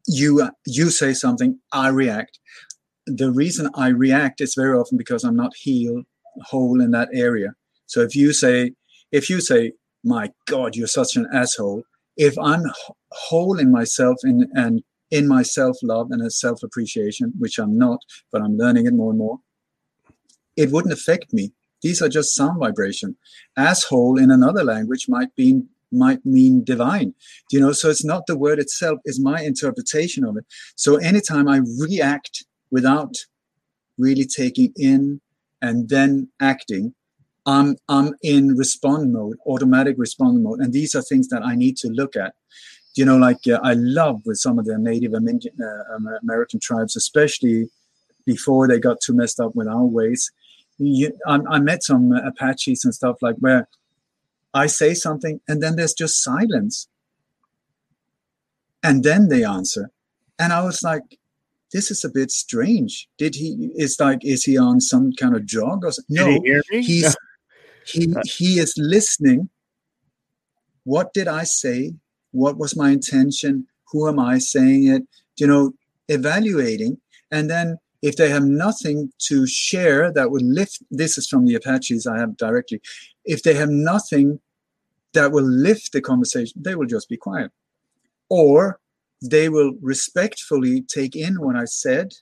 you you say something, I react. The reason I react is very often because I'm not healed whole in that area. So if you say if you say, "My God, you're such an asshole," if I'm whole in myself in, and in my self love and a self appreciation, which I'm not, but I'm learning it more and more, it wouldn't affect me. These are just sound vibration. Asshole in another language might be might mean divine. You know, so it's not the word itself, it's my interpretation of it. So anytime I react without really taking in and then acting, I'm I'm in respond mode, automatic respond mode, and these are things that I need to look at. You know, like uh, I love with some of the Native uh, American tribes, especially before they got too messed up with our ways. You, I, I met some Apaches and stuff like where I say something and then there's just silence, and then they answer, and I was like, this is a bit strange. Did he? It's like, is he on some kind of drug or something? No, he he's he uh, he is listening what did I say? What was my intention? Who am I saying it? You know, evaluating. And then if they have nothing to share that would lift, this is from the Apaches I have directly. If they have nothing that will lift the conversation, they will just be quiet. Or they will respectfully take in what I said,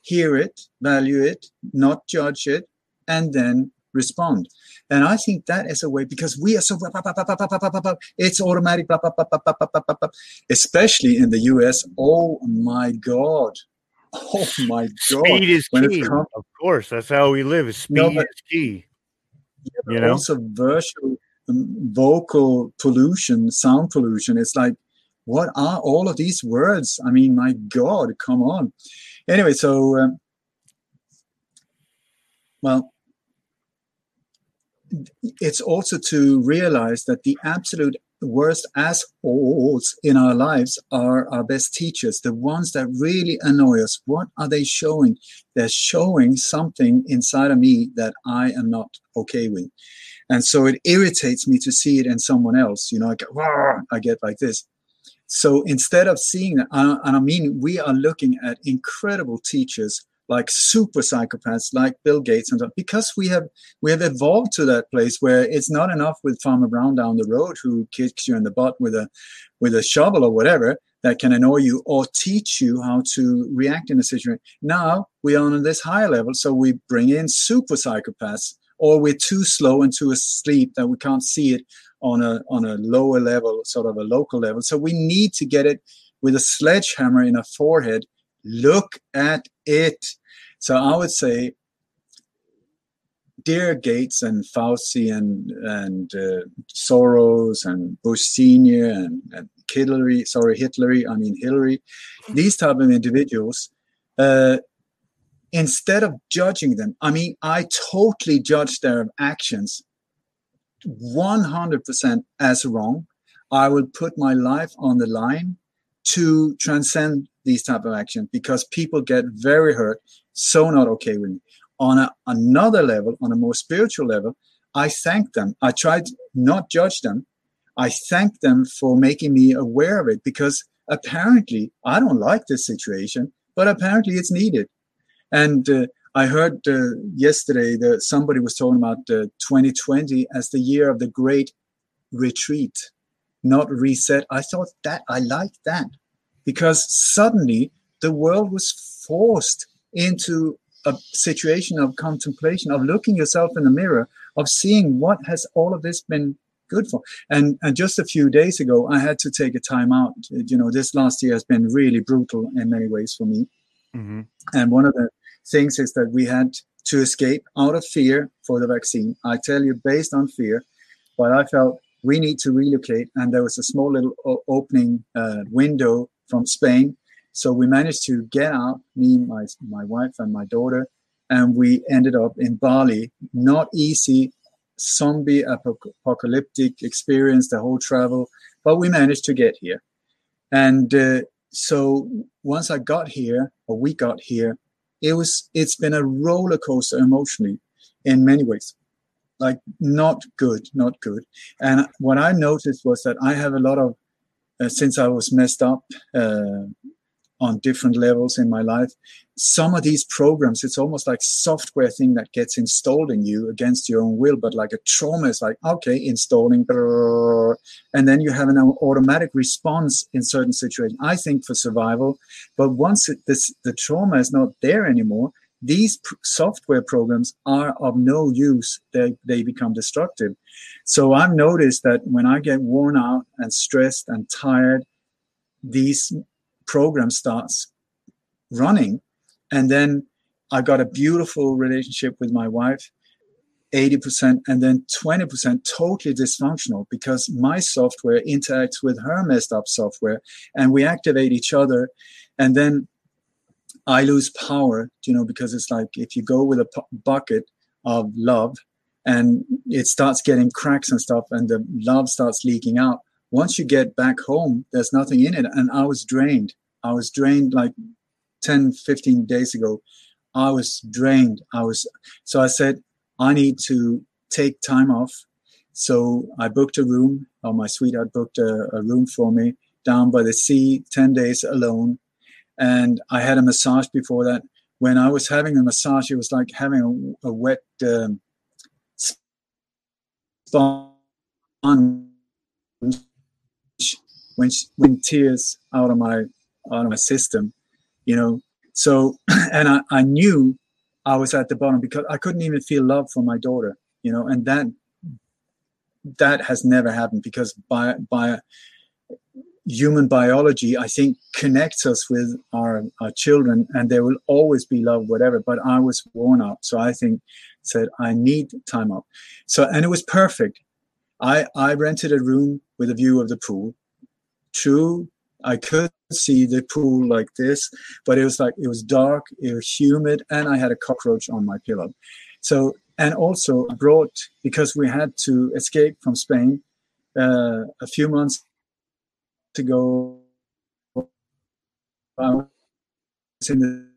hear it, value it, not judge it, and then respond. And I think that is a way because we are so it's automatic, especially in the US. Oh my God. Oh my God. Speed is when key. Of course, that's how we live. Speed no, but, is key. Yeah, you know? Also, virtual um, vocal pollution, sound pollution. It's like, what are all of these words? I mean, my God, come on. Anyway, so, um, well, it's also to realize that the absolute worst assholes in our lives are our best teachers, the ones that really annoy us. What are they showing? They're showing something inside of me that I am not okay with. And so it irritates me to see it in someone else. You know, I get, I get like this. So instead of seeing that, and I mean, we are looking at incredible teachers like super psychopaths like Bill Gates and stuff, because we have we have evolved to that place where it's not enough with Farmer Brown down the road who kicks you in the butt with a with a shovel or whatever that can annoy you or teach you how to react in a situation. Now we are on this higher level, so we bring in super psychopaths, or we're too slow and too asleep that we can't see it on a on a lower level, sort of a local level. So we need to get it with a sledgehammer in a forehead Look at it. So I would say, dear Gates and Fauci and and uh, Soros and Bush Senior and, and Hillary, sorry Hitler, I mean Hillary, these type of individuals. Uh, instead of judging them, I mean, I totally judge their actions 100% as wrong. I will put my life on the line to transcend these type of actions because people get very hurt so not okay with me. On a, another level on a more spiritual level i thank them. I tried not judge them. I thank them for making me aware of it because apparently i don't like this situation but apparently it's needed. And uh, i heard uh, yesterday that somebody was talking about uh, 2020 as the year of the great retreat not reset. I thought that i liked that because suddenly the world was forced into a situation of contemplation, of looking yourself in the mirror, of seeing what has all of this been good for. And, and just a few days ago, I had to take a time out. You know, this last year has been really brutal in many ways for me. Mm-hmm. And one of the things is that we had to escape out of fear for the vaccine. I tell you, based on fear, but I felt we need to relocate. And there was a small little opening uh, window from Spain. So we managed to get out, me, my, my wife, and my daughter, and we ended up in Bali. Not easy, zombie apocalyptic experience, the whole travel, but we managed to get here. And uh, so once I got here, or we got here, it was it's been a roller coaster emotionally in many ways like not good not good and what i noticed was that i have a lot of uh, since I was messed up uh, on different levels in my life. Some of these programs, it's almost like software thing that gets installed in you against your own will, but like a trauma is like, okay, installing, and then you have an automatic response in certain situations. I think for survival, but once it, this, the trauma is not there anymore, these pr- software programs are of no use. They, they become destructive. So I've noticed that when I get worn out and stressed and tired, these programs starts running. And then I got a beautiful relationship with my wife, 80%, and then 20% totally dysfunctional because my software interacts with her messed up software and we activate each other. And then I lose power, you know, because it's like if you go with a bucket of love and it starts getting cracks and stuff and the love starts leaking out. Once you get back home, there's nothing in it. And I was drained. I was drained like 10, 15 days ago. I was drained. I was, so I said, I need to take time off So I booked a room, or my sweetheart booked a, a room for me down by the sea, 10 days alone. And I had a massage before that. When I was having a massage, it was like having a, a wet um, sponge when when tears out of my out of my system, you know. So and I, I knew I was at the bottom because I couldn't even feel love for my daughter, you know, and that that has never happened because by by human biology i think connects us with our, our children and there will always be love whatever but i was worn out. So i think said i need time out so and it was perfect. I i rented a room with a view of the pool true i could see the pool like this but it was like it was dark it was humid and i had a cockroach on my pillow. So and also brought because we had to escape from spain uh, a few months ago i was in the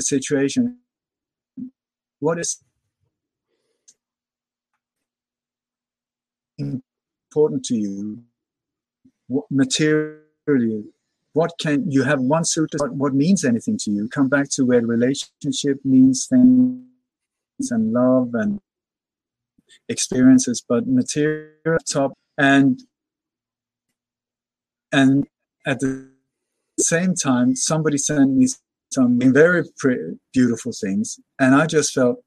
situation what is important to you materially what can you have one suit what, what means anything to you? Come back to where relationship means things and love and experiences but material top and and at the same time somebody sent me some very pretty, beautiful things and i just felt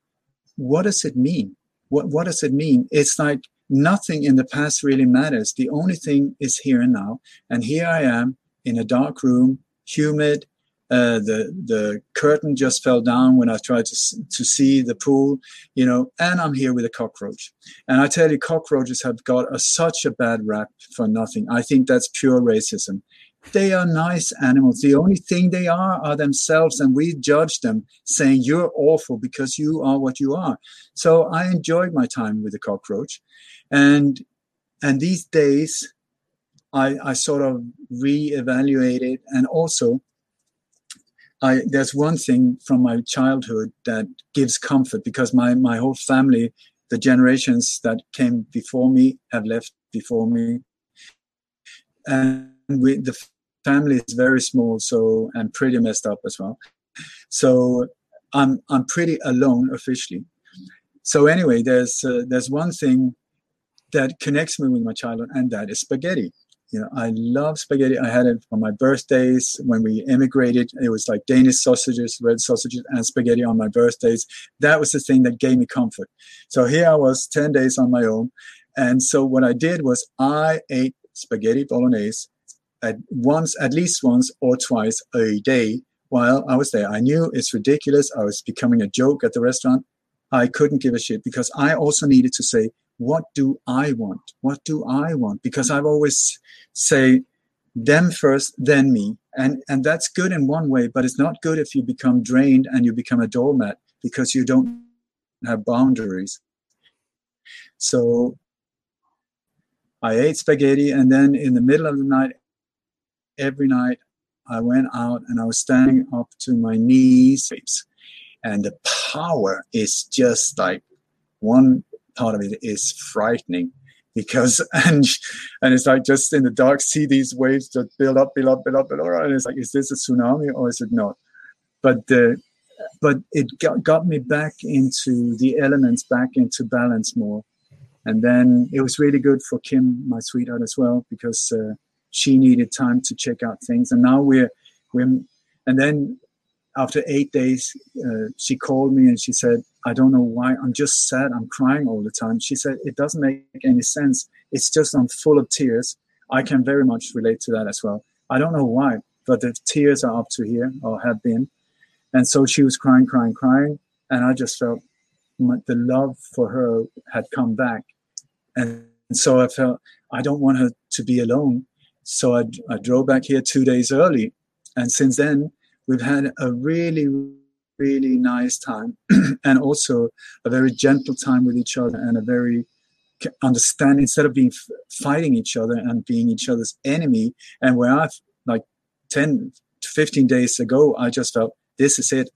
what does it mean? What what does it mean? It's like nothing in the past really matters. The only thing is here and now. And here I am in a dark room, humid. Uh, the the curtain just fell down when I tried to to see the pool, you know, and I'm here with a cockroach. And I tell you, cockroaches have got a, such a bad rap for nothing. I think that's pure racism. They are nice animals. The only thing they are are themselves, and we judge them, saying you're awful because you are what you are. So I enjoyed my time with the cockroach, and and these days I, I sort of re-evaluated and also I, there's one thing from my childhood that gives comfort because my, my whole family, the generations that came before me have left before me. And we, the family is very small, so and pretty messed up as well. So I'm I'm pretty alone officially. So anyway, there's uh, there's one thing that connects me with my childhood, and that is spaghetti. You know, I love spaghetti. I had it on my birthdays when we immigrated. It was like Danish sausages, red sausages, and spaghetti on my birthdays. That was the thing that gave me comfort. So here I was, 10 days on my own. And so what I did was I ate spaghetti bolognese at once, at least once or twice a day while I was there. I knew it's ridiculous. I was becoming a joke at the restaurant. I couldn't give a shit because I also needed to say, what do I want? What do I want? Because I've always say them first, then me. And and that's good in one way, but it's not good if you become drained and you become a doormat because you don't have boundaries. So I ate spaghetti and then in the middle of the night, every night I went out and I was standing up to my knees. And the power is just like one part of it is frightening because and and it's like just in the dark see these waves just build up build up build up build up and it's like is this a tsunami or is it not? But uh, but it got, got me back into the elements back into balance more. And then it was really good for kim my sweetheart as well because uh, she needed time to check out things and now we're we're and then after eight days uh, she called me and she said I don't know why. I'm just sad. I'm crying all the time. She said, It doesn't make any sense. It's just I'm full of tears. I can very much relate to that as well. I don't know why, but the tears are up to here or have been. And so she was crying, crying, crying. And I just felt my, the love for her had come back. And so I felt I don't want her to be alone. So I, I drove back here two days early. And since then, we've had a really, really nice time and also a very gentle time with each other and a very understand instead of being fighting each other and being each other's enemy and where i've like 10 15 days ago i just felt this is it.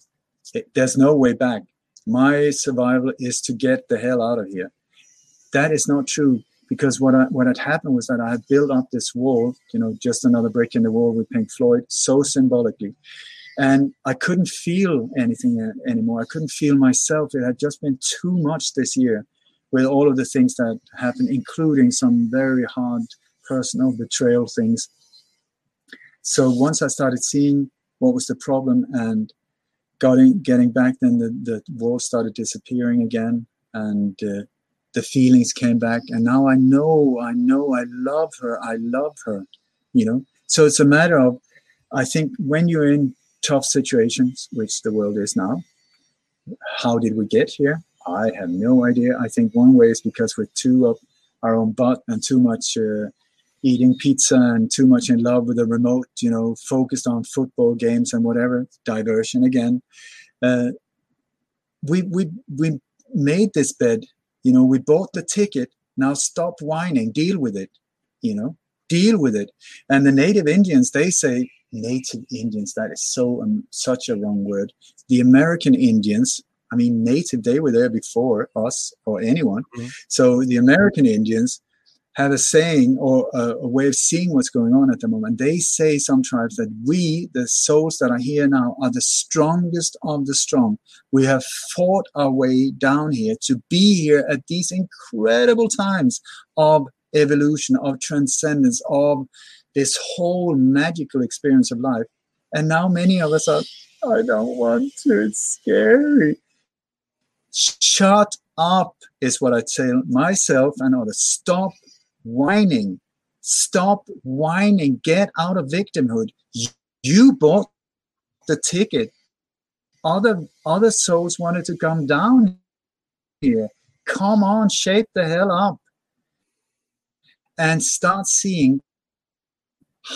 it there's no way back my survival is to get the hell out of here that is not true because what I, what had happened was that I had built up this wall, you know, just another brick in the wall with Pink Floyd, so symbolically, and I couldn't feel anything uh, anymore. I couldn't feel myself. It had just been too much this year, with all of the things that happened, including some very hard personal betrayal things. So once I started seeing what was the problem and getting getting back, then the the wall started disappearing again, and uh, the feelings came back and now i know i know i love her i love her you know? So it's a matter of i think when you're in tough situations which the world is now how did we get here? I have no idea. I think one way is because we're too up our own butt and too much uh, eating pizza and too much in love with the remote you know focused on football games and whatever diversion again. Uh, we we we made this bed you know, we bought the ticket. Now stop whining. Deal with it. You know, deal with it. And the native Indians, they say native Indians. That is so um, such a wrong word. The American Indians. I mean, native. They were there before us or anyone. Mm-hmm. So the American Indians have a saying or a, a, way of seeing what's going on at the moment. They say some tribes that we, the souls that are here now, are the strongest of the strong. We have fought our way down here to be here at these incredible times of evolution, of transcendence, of this whole magical experience of life. And now many of us are, I don't want to, it's scary. Shut up is what I tell myself and others. Stop whining. Stop whining. Get out of victimhood. You bought the ticket. Other other souls wanted to come down here. Come on, shape the hell up. And start seeing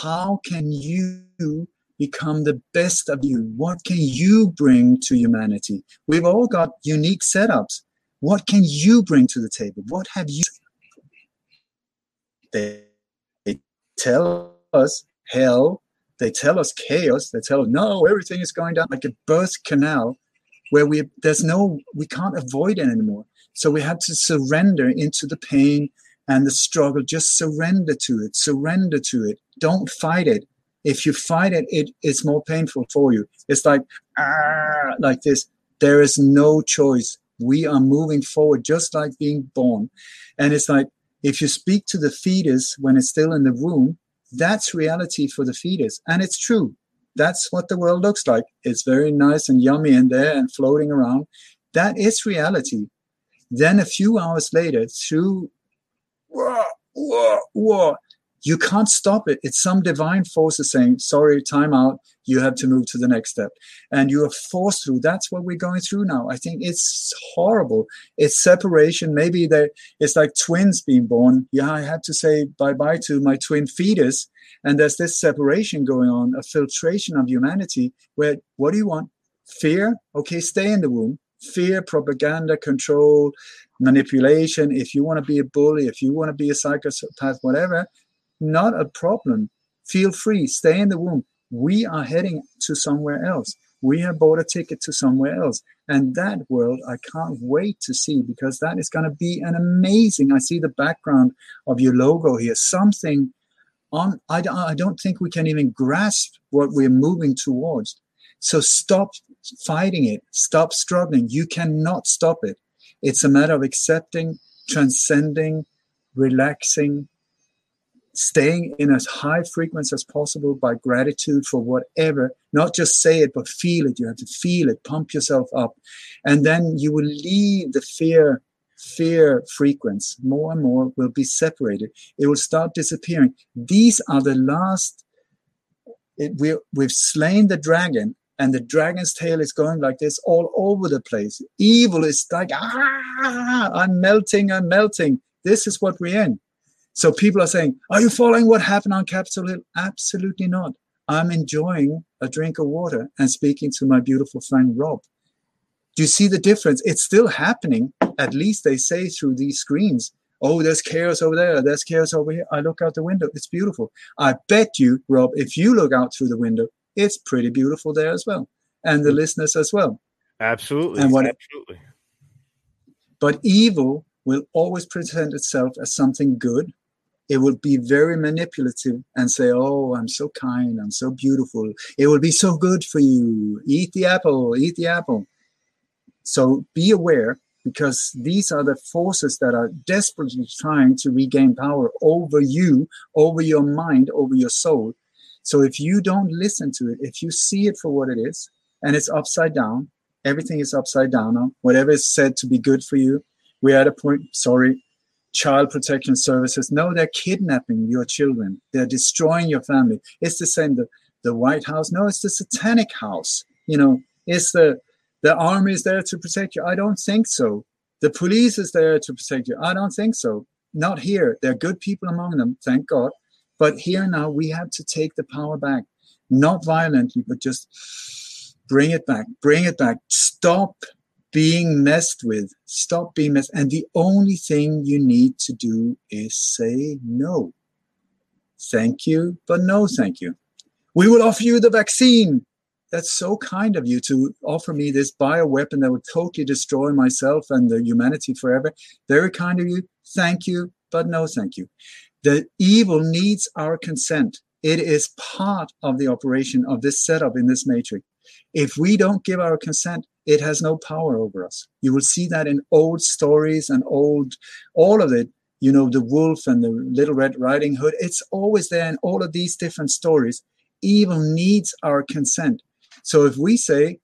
how can you become the best of you? What can you bring to humanity? We've all got unique setups. What can you bring to the table? What have you they, they tell us hell, they tell us chaos, they tell us no, everything is going down like a birth canal where we there's no we can't avoid it anymore. So we have to surrender into the pain and the struggle. Just surrender to it. Surrender to it. Don't fight it. If you fight it, it it's more painful for you. It's like ah, like this. There is no choice. We are moving forward, just like being born. And it's like if you speak to the fetus when it's still in the womb, that's reality for the fetus. And it's true. That's what the world looks like. It's very nice and yummy in there and floating around. That is reality. Then a few hours later, through whoa, whoa, whoa, you can't stop it. It's some divine force is saying, sorry, time out. You have to move to the next step. And you are forced through. That's what we're going through now. I think it's horrible. It's separation. Maybe they, it's like twins being born. Yeah, I had to say bye bye to my twin fetus. And there's this separation going on, a filtration of humanity where what do you want? Fear? Okay, stay in the womb. Fear, propaganda, control, manipulation. If you want to be a bully, if you want to be a psychopath, whatever, not a problem. Feel free, stay in the womb. We are heading to somewhere else. We have bought a ticket to somewhere else. And that world, I can't wait to see because that is going to be an amazing. I see the background of your logo here. Something on, I, I don't think we can even grasp what we're moving towards. So stop fighting it. Stop struggling. You cannot stop it. It's a matter of accepting, transcending, relaxing, staying in as high frequency as possible by gratitude for whatever not just say it but feel it. You have to feel it. Pump yourself up. And then you will leave the fear fear frequency. More and more will be separated. It will start disappearing. These are the last it, we, we've slain the dragon and the dragon's tail is going like this all over the place. Evil is like ah i'm melting i'm melting. This is what we're in so people are saying, Are you following what happened on Capitol Hill? Absolutely not. I'm enjoying a drink of water and speaking to my beautiful friend Rob. Do you see the difference? It's still happening. At least they say through these screens, Oh, there's chaos over there. There's chaos over here. I look out the window. It's beautiful. I bet you, Rob, if you look out through the window, it's pretty beautiful there as well. And the listeners as well. Absolutely. And what, Absolutely. But evil will always present itself as something good. It will be very manipulative and say, Oh, I'm so kind, I'm so beautiful. It will be so good for you. Eat the apple, eat the apple. So be aware because these are the forces that are desperately trying to regain power over you, over your mind, over your soul. So if you don't listen to it, if you see it for what it is, and it's upside down, everything is upside down now, whatever is said to be good for you, we're at a point, sorry, child protection services. No, they're kidnapping your children. They're destroying your family. It's the same, the, the White House. No, it's the satanic house. You know, it's the the army is there to protect you. I don't think so. The police is there to protect you. I don't think so. Not here. There are good people among them, thank God. But here now, we have to take the power back, not violently, but just bring it back, bring it back. Stop being messed with. Stop being messed. And the only thing you need to do is say no. Thank you, but no thank you. We will offer you the vaccine that's so kind of you to offer me this bioweapon that would totally destroy myself and the humanity forever. Very kind of you. Thank you, but no thank you. The evil needs our consent. It is part of the operation of this setup in this matrix. If we don't give our consent, it has no power over us. You will see that in old stories and old, all of it. You know, the wolf and the little red riding hood. It's always there in all of these different stories. Evil needs our consent. So if we say,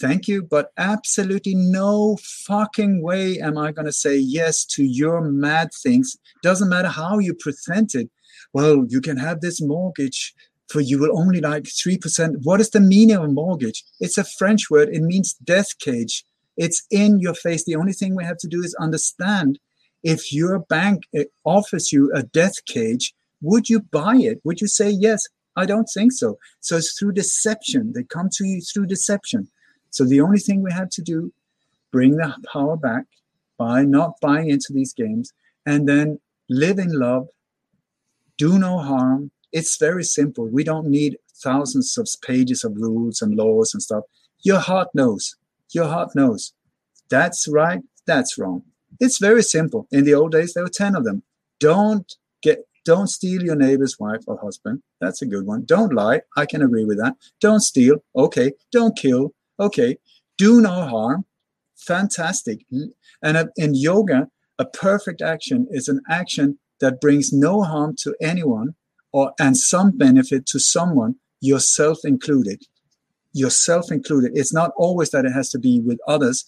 thank you, but absolutely no fucking way am I going to say yes to your mad things, doesn't matter how you present it. Well, you can have this mortgage for you will only like 3%. What is the meaning of mortgage? It's a French word. It means death cage. It's in your face. The only thing we have to do is understand if your bank eh, offers you a death cage, would you buy it? Would you say yes? I don't think so. So it's through deception. They come to you through deception. So the only thing we have to do, bring the power back by not buying into these games and then live in love, do no harm. It's very simple. We don't need thousands of pages of rules and laws and stuff. Your heart knows. Your heart knows. That's right. That's wrong. It's very simple. In the old days, there were 10 of them. Don't get don't steal your neighbor's wife or husband. That's a good one. Don't lie. I can agree with that. Don't steal. Okay. Don't kill. Okay. Do no harm. Fantastic. And in yoga, a perfect action is an action that brings no harm to anyone or and some benefit to someone, yourself included. Yourself included. It's not always that it has to be with others.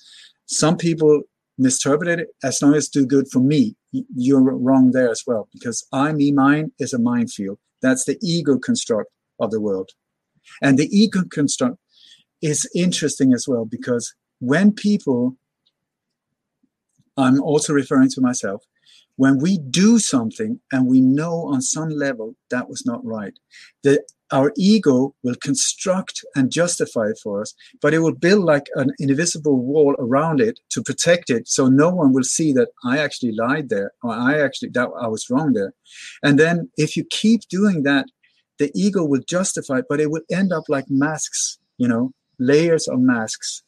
Some people misinterpret it as long as do good for me you're wrong there as well because I, me, mine is a minefield. That's the ego construct of the world. And the ego construct is interesting as well because when people, I'm also referring to myself, when we do something and we know on some level that was not right, the our ego will construct and justify it for us, but it will build like an invisible wall around it to protect it, so no one will see that I actually lied there or I actually that I was wrong there. And then if you keep doing that, the ego will justify it, but it will end up like masks, you know, layers of masks,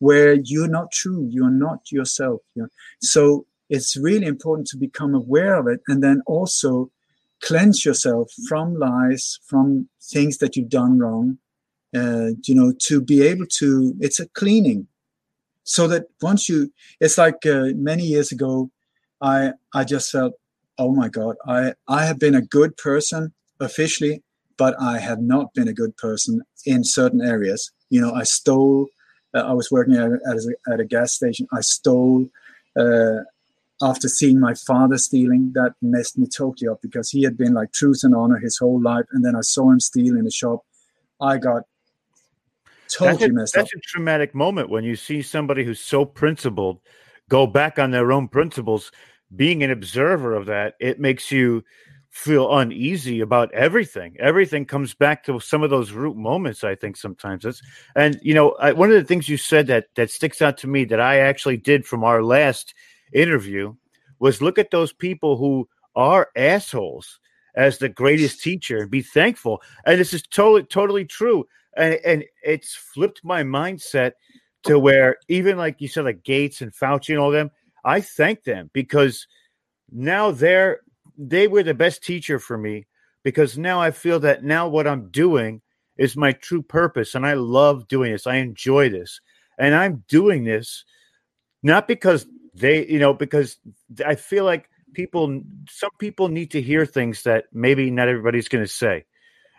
where you're not true, you're not yourself. You know? So it's really important to become aware of it, and then also cleanse yourself from lies, from things that you've done wrong, uh, you know, to be able to, it's a cleaning. So that once you, it's like uh, many years ago, I, I just felt, oh my God, I, I have been a good person officially, but I have not been a good person in certain areas. You know, I stole, uh, I was working at, at, a, at a gas station, I stole, uh, after seeing my father stealing, that messed me totally up because he had been like truth and honor his whole life. And then I saw him steal in the shop. I got totally that's a, messed that's up. a traumatic moment when you see somebody who's so principled go back on their own principles. Being an observer of that, it makes you feel uneasy about everything. Everything comes back to some of those root moments. I think sometimes that's, and you know, I, one of the things you said that that sticks out to me that I actually did from our last interview was look at those people who are assholes as the greatest teacher and be thankful. And this is totally, totally true. And, and it's flipped my mindset to where even like you said, like Gates and Fauci and all them, I thank them because now they're they were the best teacher for me because now I feel that now what I'm doing is my true purpose and I love doing this. I enjoy this. And I'm doing this not because they, you know, because I feel like people some people need to hear things that maybe not everybody's going to say.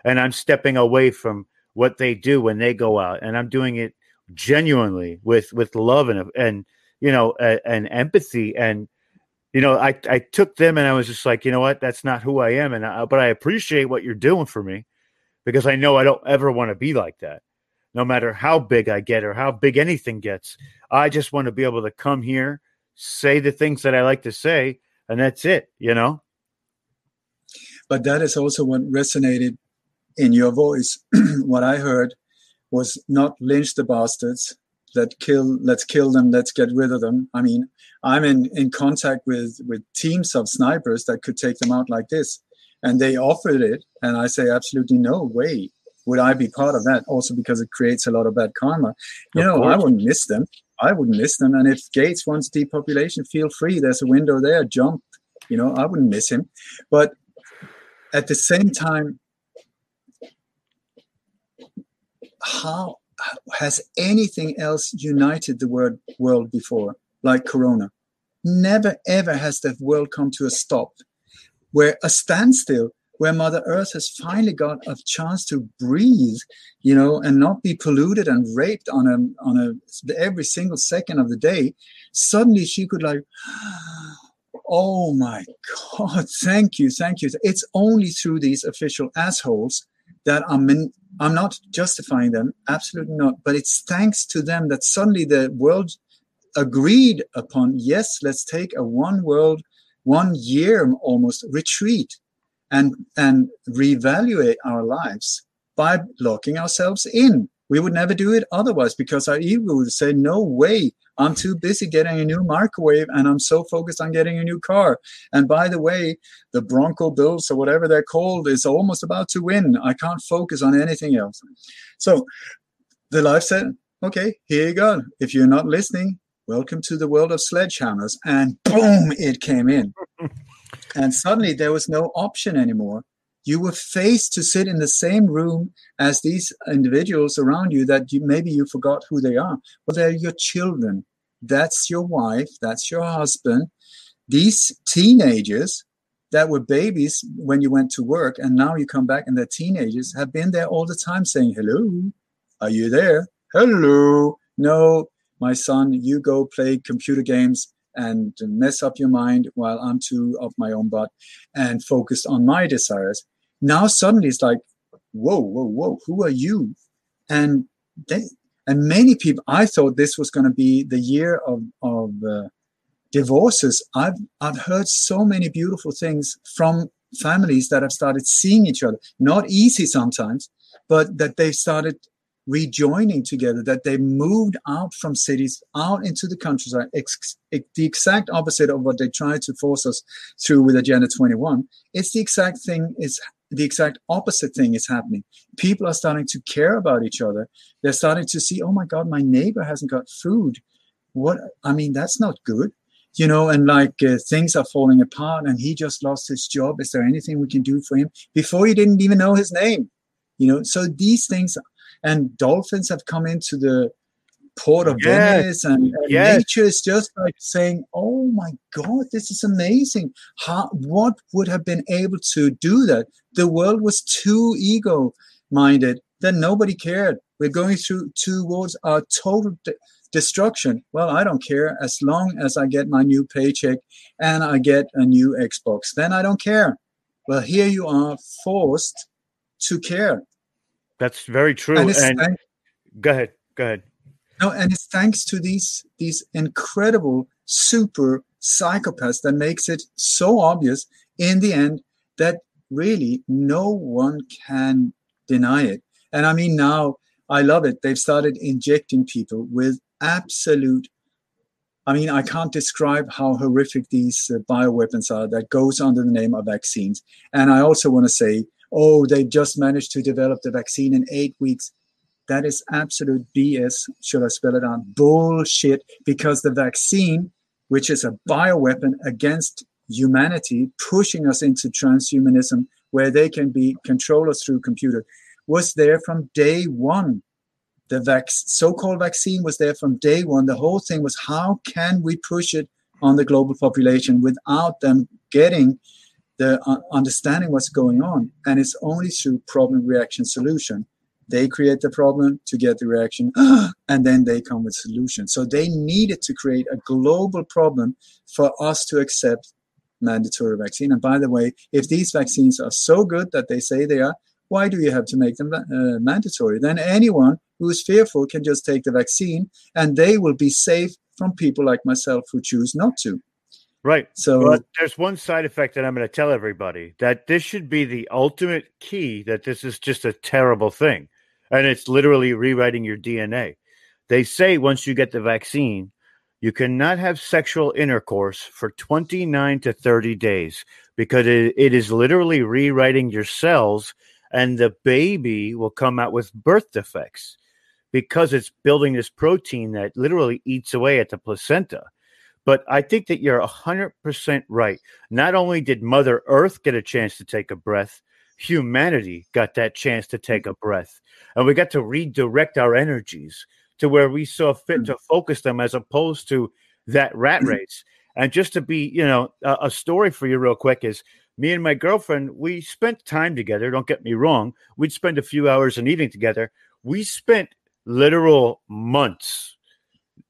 And I'm stepping away from what they do when they go out and I'm doing it genuinely with with love and and you know and empathy. And you know I I took them and I was just like you know what? That's not who I am. And I, but I appreciate what you're doing for me because I know I don't ever want to be like that. No matter how big I get or how big anything gets I just want to be able to come here say the things that I like to say and that's it you know? But that is also what resonated in your voice. What I heard was not lynch the bastards let kill let's kill them let's get rid of them. I mean i'm in in contact with with teams of snipers that could take them out like this and they offered it and i say absolutely no way would i be part of that also because it creates a lot of bad karma. You of know course. i wouldn't miss them i wouldn't miss them. And if gates wants depopulation feel free. There's a window there. Jump. You know i wouldn't miss him. But at the same time how has anything else united the word world before, like Corona? Never ever has the world come to a stop, where a standstill, where Mother Earth has finally got a chance to breathe, you know, and not be polluted and raped on a on a every single second of the day. Suddenly, she could like. Oh my God, thank you, thank you. It's only through these official assholes that I'm in, I'm not justifying them, absolutely not. But it's thanks to them that suddenly the world agreed upon yes, let's take a one world, one year almost retreat and and reevaluate our lives by locking ourselves in. We would never do it otherwise because our ego would say, no way, I'm too busy getting a new microwave and I'm so focused on getting a new car. And by the way, the Bronco Bills or whatever they're called is almost about to win. I can't focus on anything else. So the life said, okay, here you go. If you're not listening, welcome to the world of sledgehammers. And boom, it came in. and suddenly there was no option anymore you were faced to sit in the same room as these individuals around you that you, maybe you forgot who they are. Well, they're your children. That's your wife. That's your husband. These teenagers that were babies when you went to work and now you come back and they're teenagers have been there all the time saying, Hello, are you there? Hello. No, my son, you go play computer games and mess up your mind while I'm too of my own butt and focused on my desires. Now suddenly it's like, whoa, whoa, whoa, who are you? And they, and many people, I thought this was going to be the year of of uh, divorces. I've I've heard so many beautiful things from families that have started seeing each other. Not easy sometimes, but that they've started rejoining together, that they moved out from cities, out into the countryside, ex- the exact opposite of what they tried to force us through with Agenda 21. It's the exact thing is the exact opposite thing is happening. People are starting to care about each other. They're starting to see, oh my God, my neighbor hasn't got food. What? I mean, that's not good. You know, and like uh, things are falling apart and he just lost his job. Is there anything we can do for him? Before you didn't even know his name. You know, so these things and dolphins have come into the port of yes. Venice, and, and yes. nature is just like saying, "Oh my God, this is amazing! How what would have been able to do that? The world was too ego-minded that nobody cared. We're going through towards our total." De- destruction. Well, I don't care as long as I get my new paycheck and I get a new Xbox. Then I don't care. Well, here you are forced to care. That's very true. And, and thanks, go ahead. Go ahead. No, and it's thanks to these these incredible super psychopaths that makes it so obvious in the end that really no one can deny it. And I mean now I love it. They've started injecting people with absolute I mean, I can't describe how horrific these uh, bioweapons are that goes under the name of vaccines. And I also want to say oh, they just managed to develop the vaccine in eight weeks. That is absolute BS. Should I spell it out? Bullshit. Because the vaccine which is a bioweapon against humanity, pushing us into transhumanism, where they can be control us through computer, was there from day one. The vac- so-called vaccine was there from day one. The whole thing was how can we push it on the global population without them getting the uh, understanding what's going on, and it's only through problem reaction solution. They create the problem to get the reaction, and then they come with solutions. So they needed to create a global problem for us to accept mandatory vaccine. And by the way, if these vaccines are so good that they say they are, why do you have to make them uh, mandatory? Then anyone who is fearful can just take the vaccine, and they will be safe from people like myself who choose not to. Right. So well, there's one side effect that I'm going to tell everybody that this should be the ultimate key that this is just a terrible thing. And it's literally rewriting your DNA. They say once you get the vaccine, you cannot have sexual intercourse for 29 to 30 days because it, it is literally rewriting your cells and the baby will come out with birth defects because it's building this protein that literally eats away at the placenta. But I think that you're 100% right. Not only did Mother Earth get a chance to take a breath, humanity got that chance to take a breath. And we got to redirect our energies to where we saw fit to focus them as opposed to that rat mm-hmm. race. And just to be, you know, a, a story for you, real quick, is me and my girlfriend, we spent time together. Don't get me wrong. We'd spend a few hours in eating together. We spent literal months,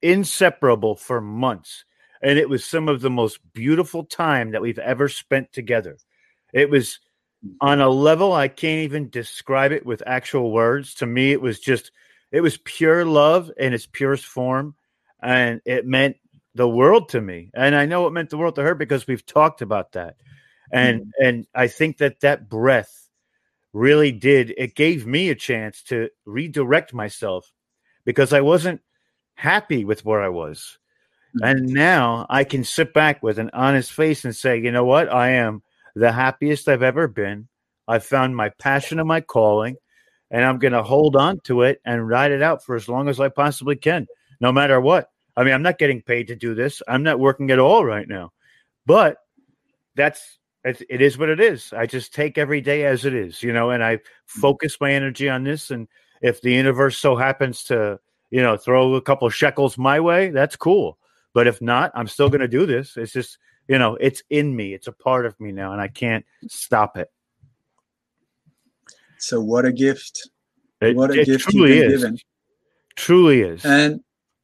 inseparable for months. And it was some of the most beautiful time that we've ever spent together. It was on a level I can't even describe it with actual words. To me, it was just, it was pure love in its purest form. And it meant the world to me. And I know it meant the world to her because we've talked about that. And, mm-hmm. and I think that that breath really did, it gave me a chance to redirect myself because I wasn't happy with where I was. And now I can sit back with an honest face and say, you know what? I am the happiest I've ever been. I've found my passion and my calling, and I'm going to hold on to it and ride it out for as long as I possibly can, no matter what. I mean, I'm not getting paid to do this. I'm not working at all right now, but that's it is what it is. I just take every day as it is, you know, and I focus my energy on this. And if the universe so happens to, you know, throw a couple shekels my way, that's cool. But if not, I'm still going to do this. It's just, you know, it's in me. It's a part of me now, and I can't stop it. So what a gift! It, what a gift truly you've been is. given. Truly is. And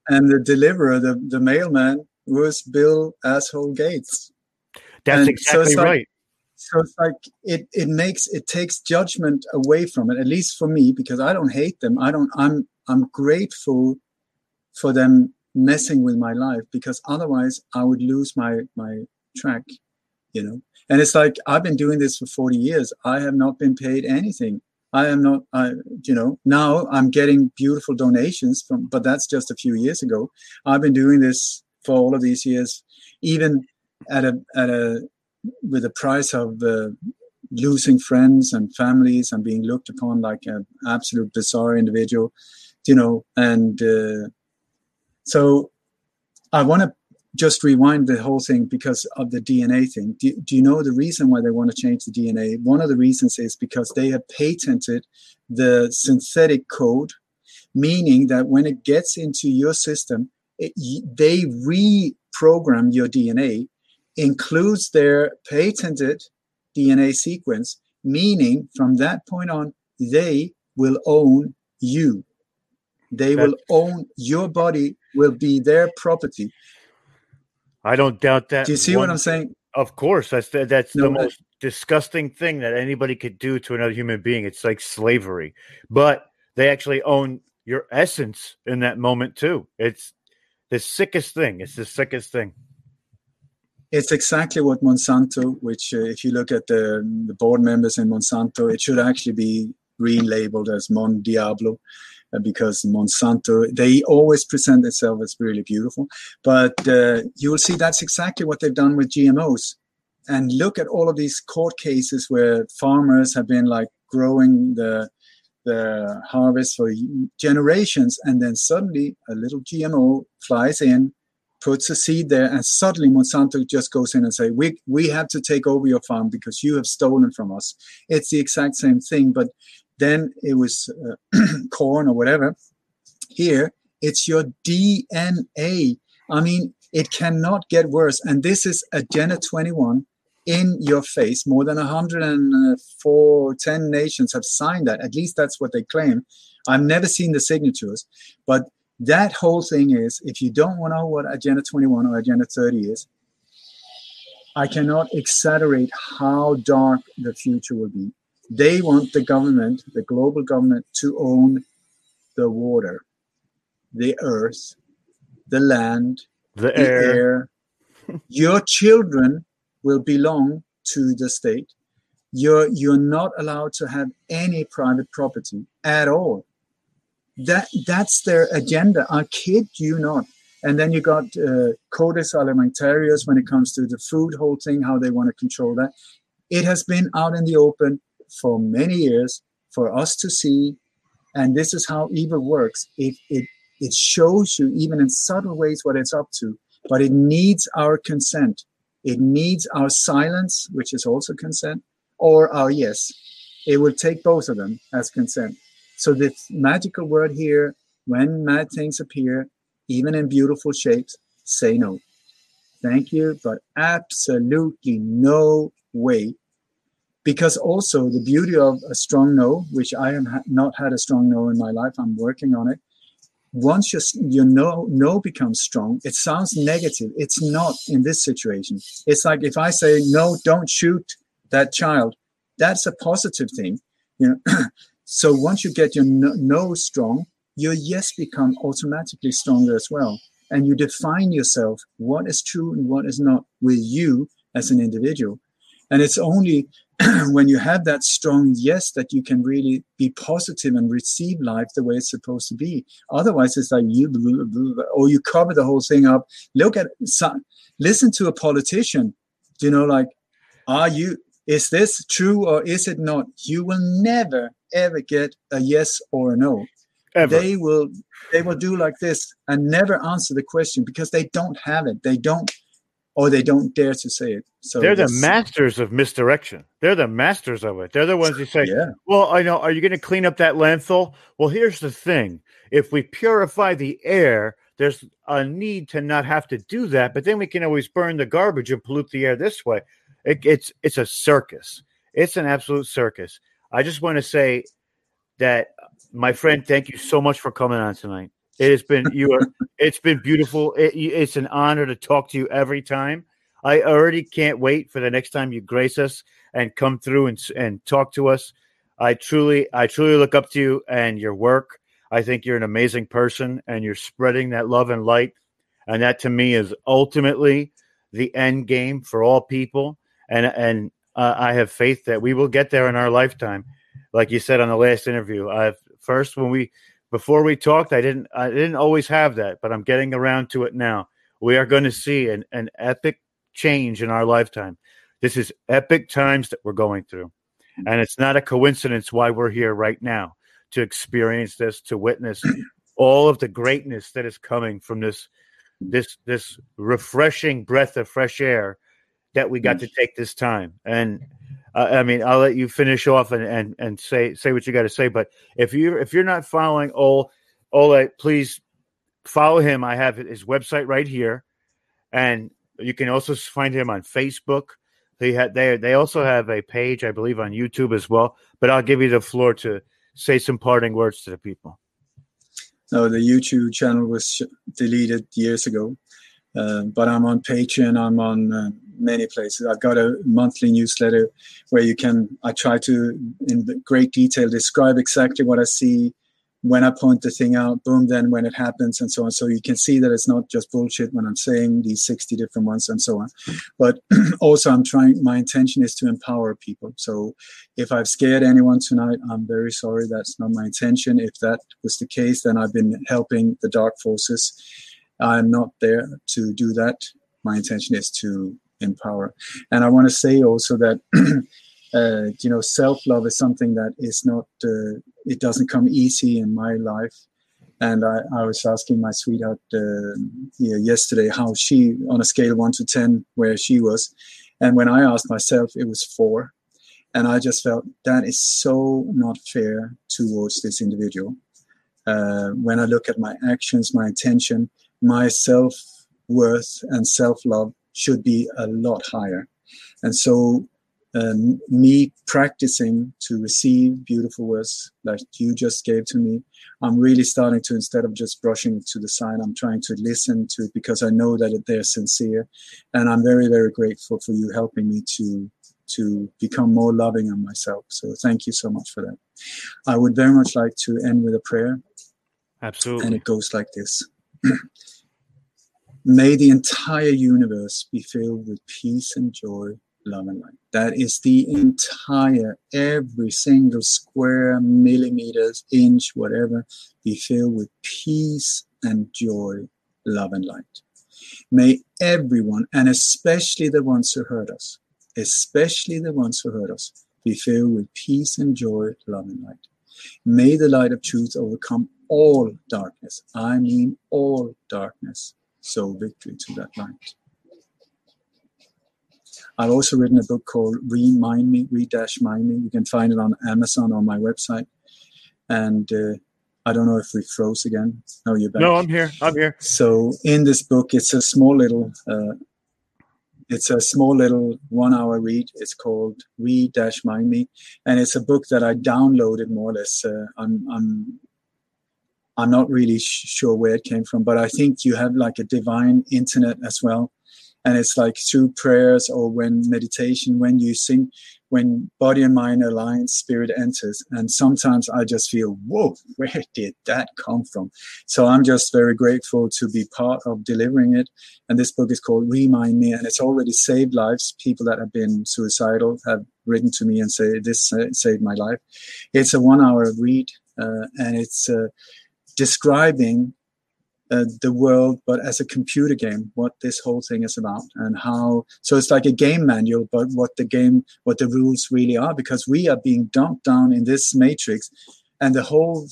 and the deliverer, the the mailman, was Bill asshole Gates. That's and exactly it's like- right. so it's like it it makes it takes judgment away from it at least for me because i don't hate them i don't i'm i'm grateful for them messing with my life because otherwise i would lose my my track you know? And it's like i've been doing this for 40 years. I have not been paid anything. I am not i you know now i'm getting beautiful donations from but that's just a few years ago. I've been doing this for all of these years even at a at a with the price of uh, losing friends and families and being looked upon like an absolute bizarre individual, you know. And uh, so I want to just rewind the whole thing because of the DNA thing. Do, do you know the reason why they want to change the DNA? One of the reasons is because they have patented the synthetic code, meaning that when it gets into your system, it, they reprogram your DNA includes their patented DNA sequence, meaning from that point on, they will own you. They will own your body, will be their property. I don't doubt that. Do you see what I'm saying? Of course, that's the, that's No, the most disgusting thing that anybody could do to another human being. It's like slavery, but they actually own your essence in that moment too. It's the sickest thing. It's the sickest thing. It's exactly what Monsanto, which uh, if you look at the, the board members in Monsanto, it should actually be relabeled as Mon Diablo because Monsanto, they always present themselves as really beautiful. But uh, you will see that's exactly what they've done with GMOs. And look at all of these court cases where farmers have been like growing the the harvest for generations, and then suddenly a little GMO flies in, puts a seed there, and suddenly Monsanto just goes in and say, "We we have to take over your farm because you have stolen from us." It's the exact same thing, but then it was uh, corn or whatever. Here, it's your DNA. I mean, it cannot get worse. And this is Agenda 21 in your face. More than 104, 10 nations have signed that. At least that's what they claim. I've never seen the signatures, but that whole thing is if you don't want to know what Agenda 21 or Agenda 30 is, I cannot exaggerate how dark the future will be. They want the government, the global government, to own the water, the earth, the land, The the air. air. Your children will belong to the state. You're you're not allowed to have any private property at all. That that's their agenda. I kid you not. And then you got uh, Codex Alimentarius when it comes to the food whole thing, how they want to control that. It has been out in the open for many years for us to see, and this is how evil works. It it it shows you even in subtle ways what it's up to, but it needs our consent. It needs our silence, which is also consent, or our yes. It will take both of them as consent. So this magical word here, when mad things appear, even in beautiful shapes, say no. Thank you, but absolutely no way. Because also the beauty of a strong no, which I have not had a strong no in my life, I'm working on it. Once your, your no, no becomes strong, it sounds negative. It's not in this situation. It's like if I say, no, don't shoot that child, that's a positive thing. You know, so once you get your no, no strong, your yes become automatically stronger as well. And you define yourself what is true and what is not with you as an individual. And it's only when you have that strong yes that you can really be positive and receive life the way it's supposed to be. Otherwise, it's like you, or you cover the whole thing up. Look at, some, listen to a politician. You know, like, are you? Is this true or is it not? You will never ever get a yes or a no Ever. they will they will do like this and never answer the question because they don't have it they don't or they don't dare to say it so They're the masters of misdirection. They're the masters of it. They're the ones who say, yeah Well, I know. Are you going to clean up that landfill? Well, here's the thing: if we purify the air, there's a need to not have to do that. But then we can always burn the garbage and pollute the air this way. It, it's it's a circus. It's an absolute circus. I just want to say that, my friend, thank you so much for coming on tonight. It has been you are. It's been beautiful. It, it's an honor to talk to you every time. I already can't wait for the next time you grace us and come through and and talk to us. I truly, I truly look up to you and your work. I think you're an amazing person, and you're spreading that love and light, and that to me is ultimately the end game for all people. And and uh, I have faith that we will get there in our lifetime, like you said on the last interview. I've first when we before we talked, I didn't I didn't always have that, but I'm getting around to it now. We are going to see an, an epic change in our lifetime. This is epic times that we're going through. And it's not a coincidence why we're here right now to experience this, to witness all of the greatness that is coming from this this this refreshing breath of fresh air that we got to take this time. And uh, I mean, I'll let you finish off and, and, and say say what you got to say. But if you if you're not following Ole, Ole, please follow him. I have his website right here, and you can also find him on Facebook. They had they they also have a page, I believe, on YouTube as well. But I'll give you the floor to say some parting words to the people. no the youtube channel was deleted years ago uh, but i'm on patreon i'm on uh, many places i've got a monthly newsletter where you can i try to in great detail describe exactly what i see when I point the thing out, boom, then when it happens and so on. So you can see that it's not just bullshit when I'm saying these 60 different ones and so on. But also, I'm trying, my intention is to empower people. So if I've scared anyone tonight, I'm very sorry. That's not my intention. If that was the case, then I've been helping the dark forces. I'm not there to do that. My intention is to empower. And I want to say also that. Uh, you know, self love is something that is not, uh, it doesn't come easy in my life. And I, I was asking my sweetheart uh, yesterday how she, on a scale of one to 10, where she was. And when I asked myself, it was four. And I just felt that is so not fair towards this individual. Uh, when I look at my actions, my intention, my self worth and self love should be a lot higher. And so um, me practicing to receive beautiful words like you just gave to me, I'm really starting to, instead of just brushing to the side, I'm trying to listen to it because I know that they're sincere. And I'm very, very grateful for you helping me to to become more loving on myself. So thank you so much for that. I would very much like to end with a prayer. Absolutely. And it goes like this. May the entire universe be filled with peace and joy love and light. That is the entire, every single square millimeters, inch, whatever, be filled with peace and joy, love and light. May everyone, and especially the ones who hurt us, especially the ones who hurt us, be filled with peace and joy, love and light. May the light of truth overcome all darkness. I mean all darkness. So victory to that light. I've also written a book called Remind Me, Re Dash Mind Me. You can find it on Amazon or my website. And uh, I don't know if we froze again. No, you're back. No, I'm here. I'm here. So in this book, it's a small little, uh, it's a small little one-hour read. It's called Re Dash Mind Me, and it's a book that I downloaded more or less. Uh, I'm, I'm I'm not really sh- sure where it came from, but I think you have like a divine internet as well. And it's like through prayers or when meditation when you sing when body and mind align spirit enters. And sometimes i just feel whoa where did that come from? So i'm just very grateful to be part of delivering it. And this book is called remind me and it's already saved lives. People that have been suicidal have written to me and say this saved my life. It's a one hour read uh, and it's uh, describing uh, the world, but as a computer game, what this whole thing is about and how. So it's like a game manual, but what the game, what the rules really are, because we are being dumped down in this matrix, and the whole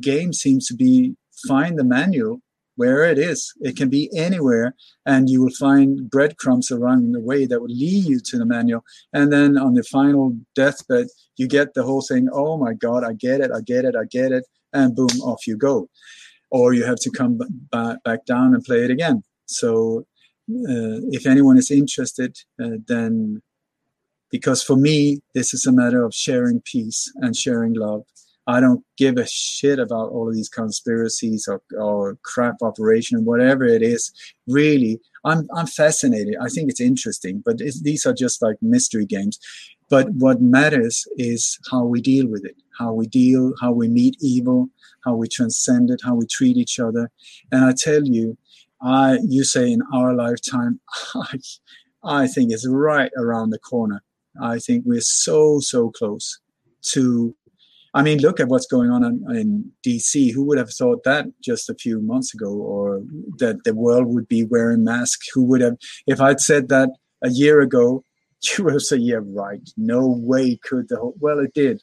game seems to be find the manual where it is. It can be anywhere, and you will find breadcrumbs around the way that will lead you to the manual. And then on the final deathbed, you get the whole thing. Oh my God, I get it, I get it, I get it, and boom, off you go or you have to come b- back down and play it again. So uh, if anyone is interested, uh, then because for me, this is a matter of sharing peace and sharing love. I don't give a shit about all of these conspiracies or, or crap operation, whatever it is. Really, I'm, I'm fascinated. I think it's interesting, but it's, these are just like mystery games. But what matters is how we deal with it, how we deal, how we meet evil, how we transcend it, how we treat each other. And I tell you, I you say in our lifetime, I, I think it's right around the corner. I think we're so so close to. I mean, look at what's going on in, in DC. Who would have thought that just a few months ago, or that the world would be wearing masks? Who would have, if I'd said that a year ago, you will say, "Yeah, right. No way could the whole." Well, it did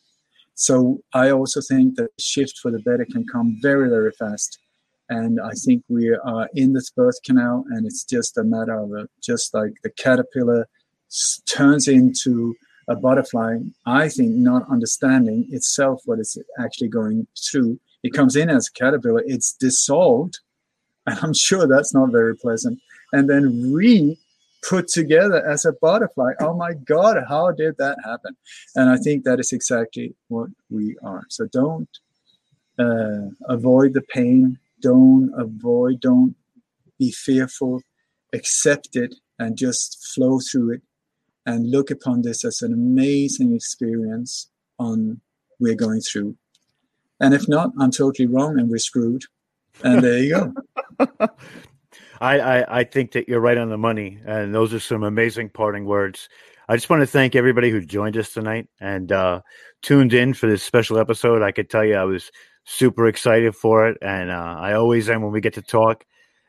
so I also think that shift for the better can come very, very fast. And I think we are in this birth canal, and it's just a matter of a, just like the caterpillar turns into a butterfly. I think not understanding itself what it's actually going through. It comes in as a caterpillar, it's dissolved, and I'm sure that's not very pleasant. And then re put together as a butterfly. Oh my God, how did that happen? And I think that is exactly what we are. So don't uh, avoid the pain. Don't avoid, don't be fearful. Accept it and just flow through it and look upon this as an amazing experience on we're going through. And if not, I'm totally wrong and we're screwed. And there you go. I, I, I think that you're right on the money, and those are some amazing parting words. I just want to thank everybody who joined us tonight and uh, tuned in for this special episode. I could tell you I was super excited for it, and uh, I always am when we get to talk.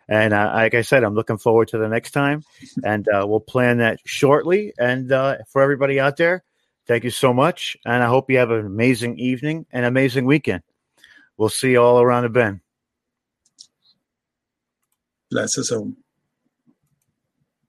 And uh, like I said, I'm looking forward to the next time, and uh, we'll plan that shortly. And uh, for everybody out there, thank you so much, and I hope you have an amazing evening and amazing weekend. We'll see you all around the bend. All.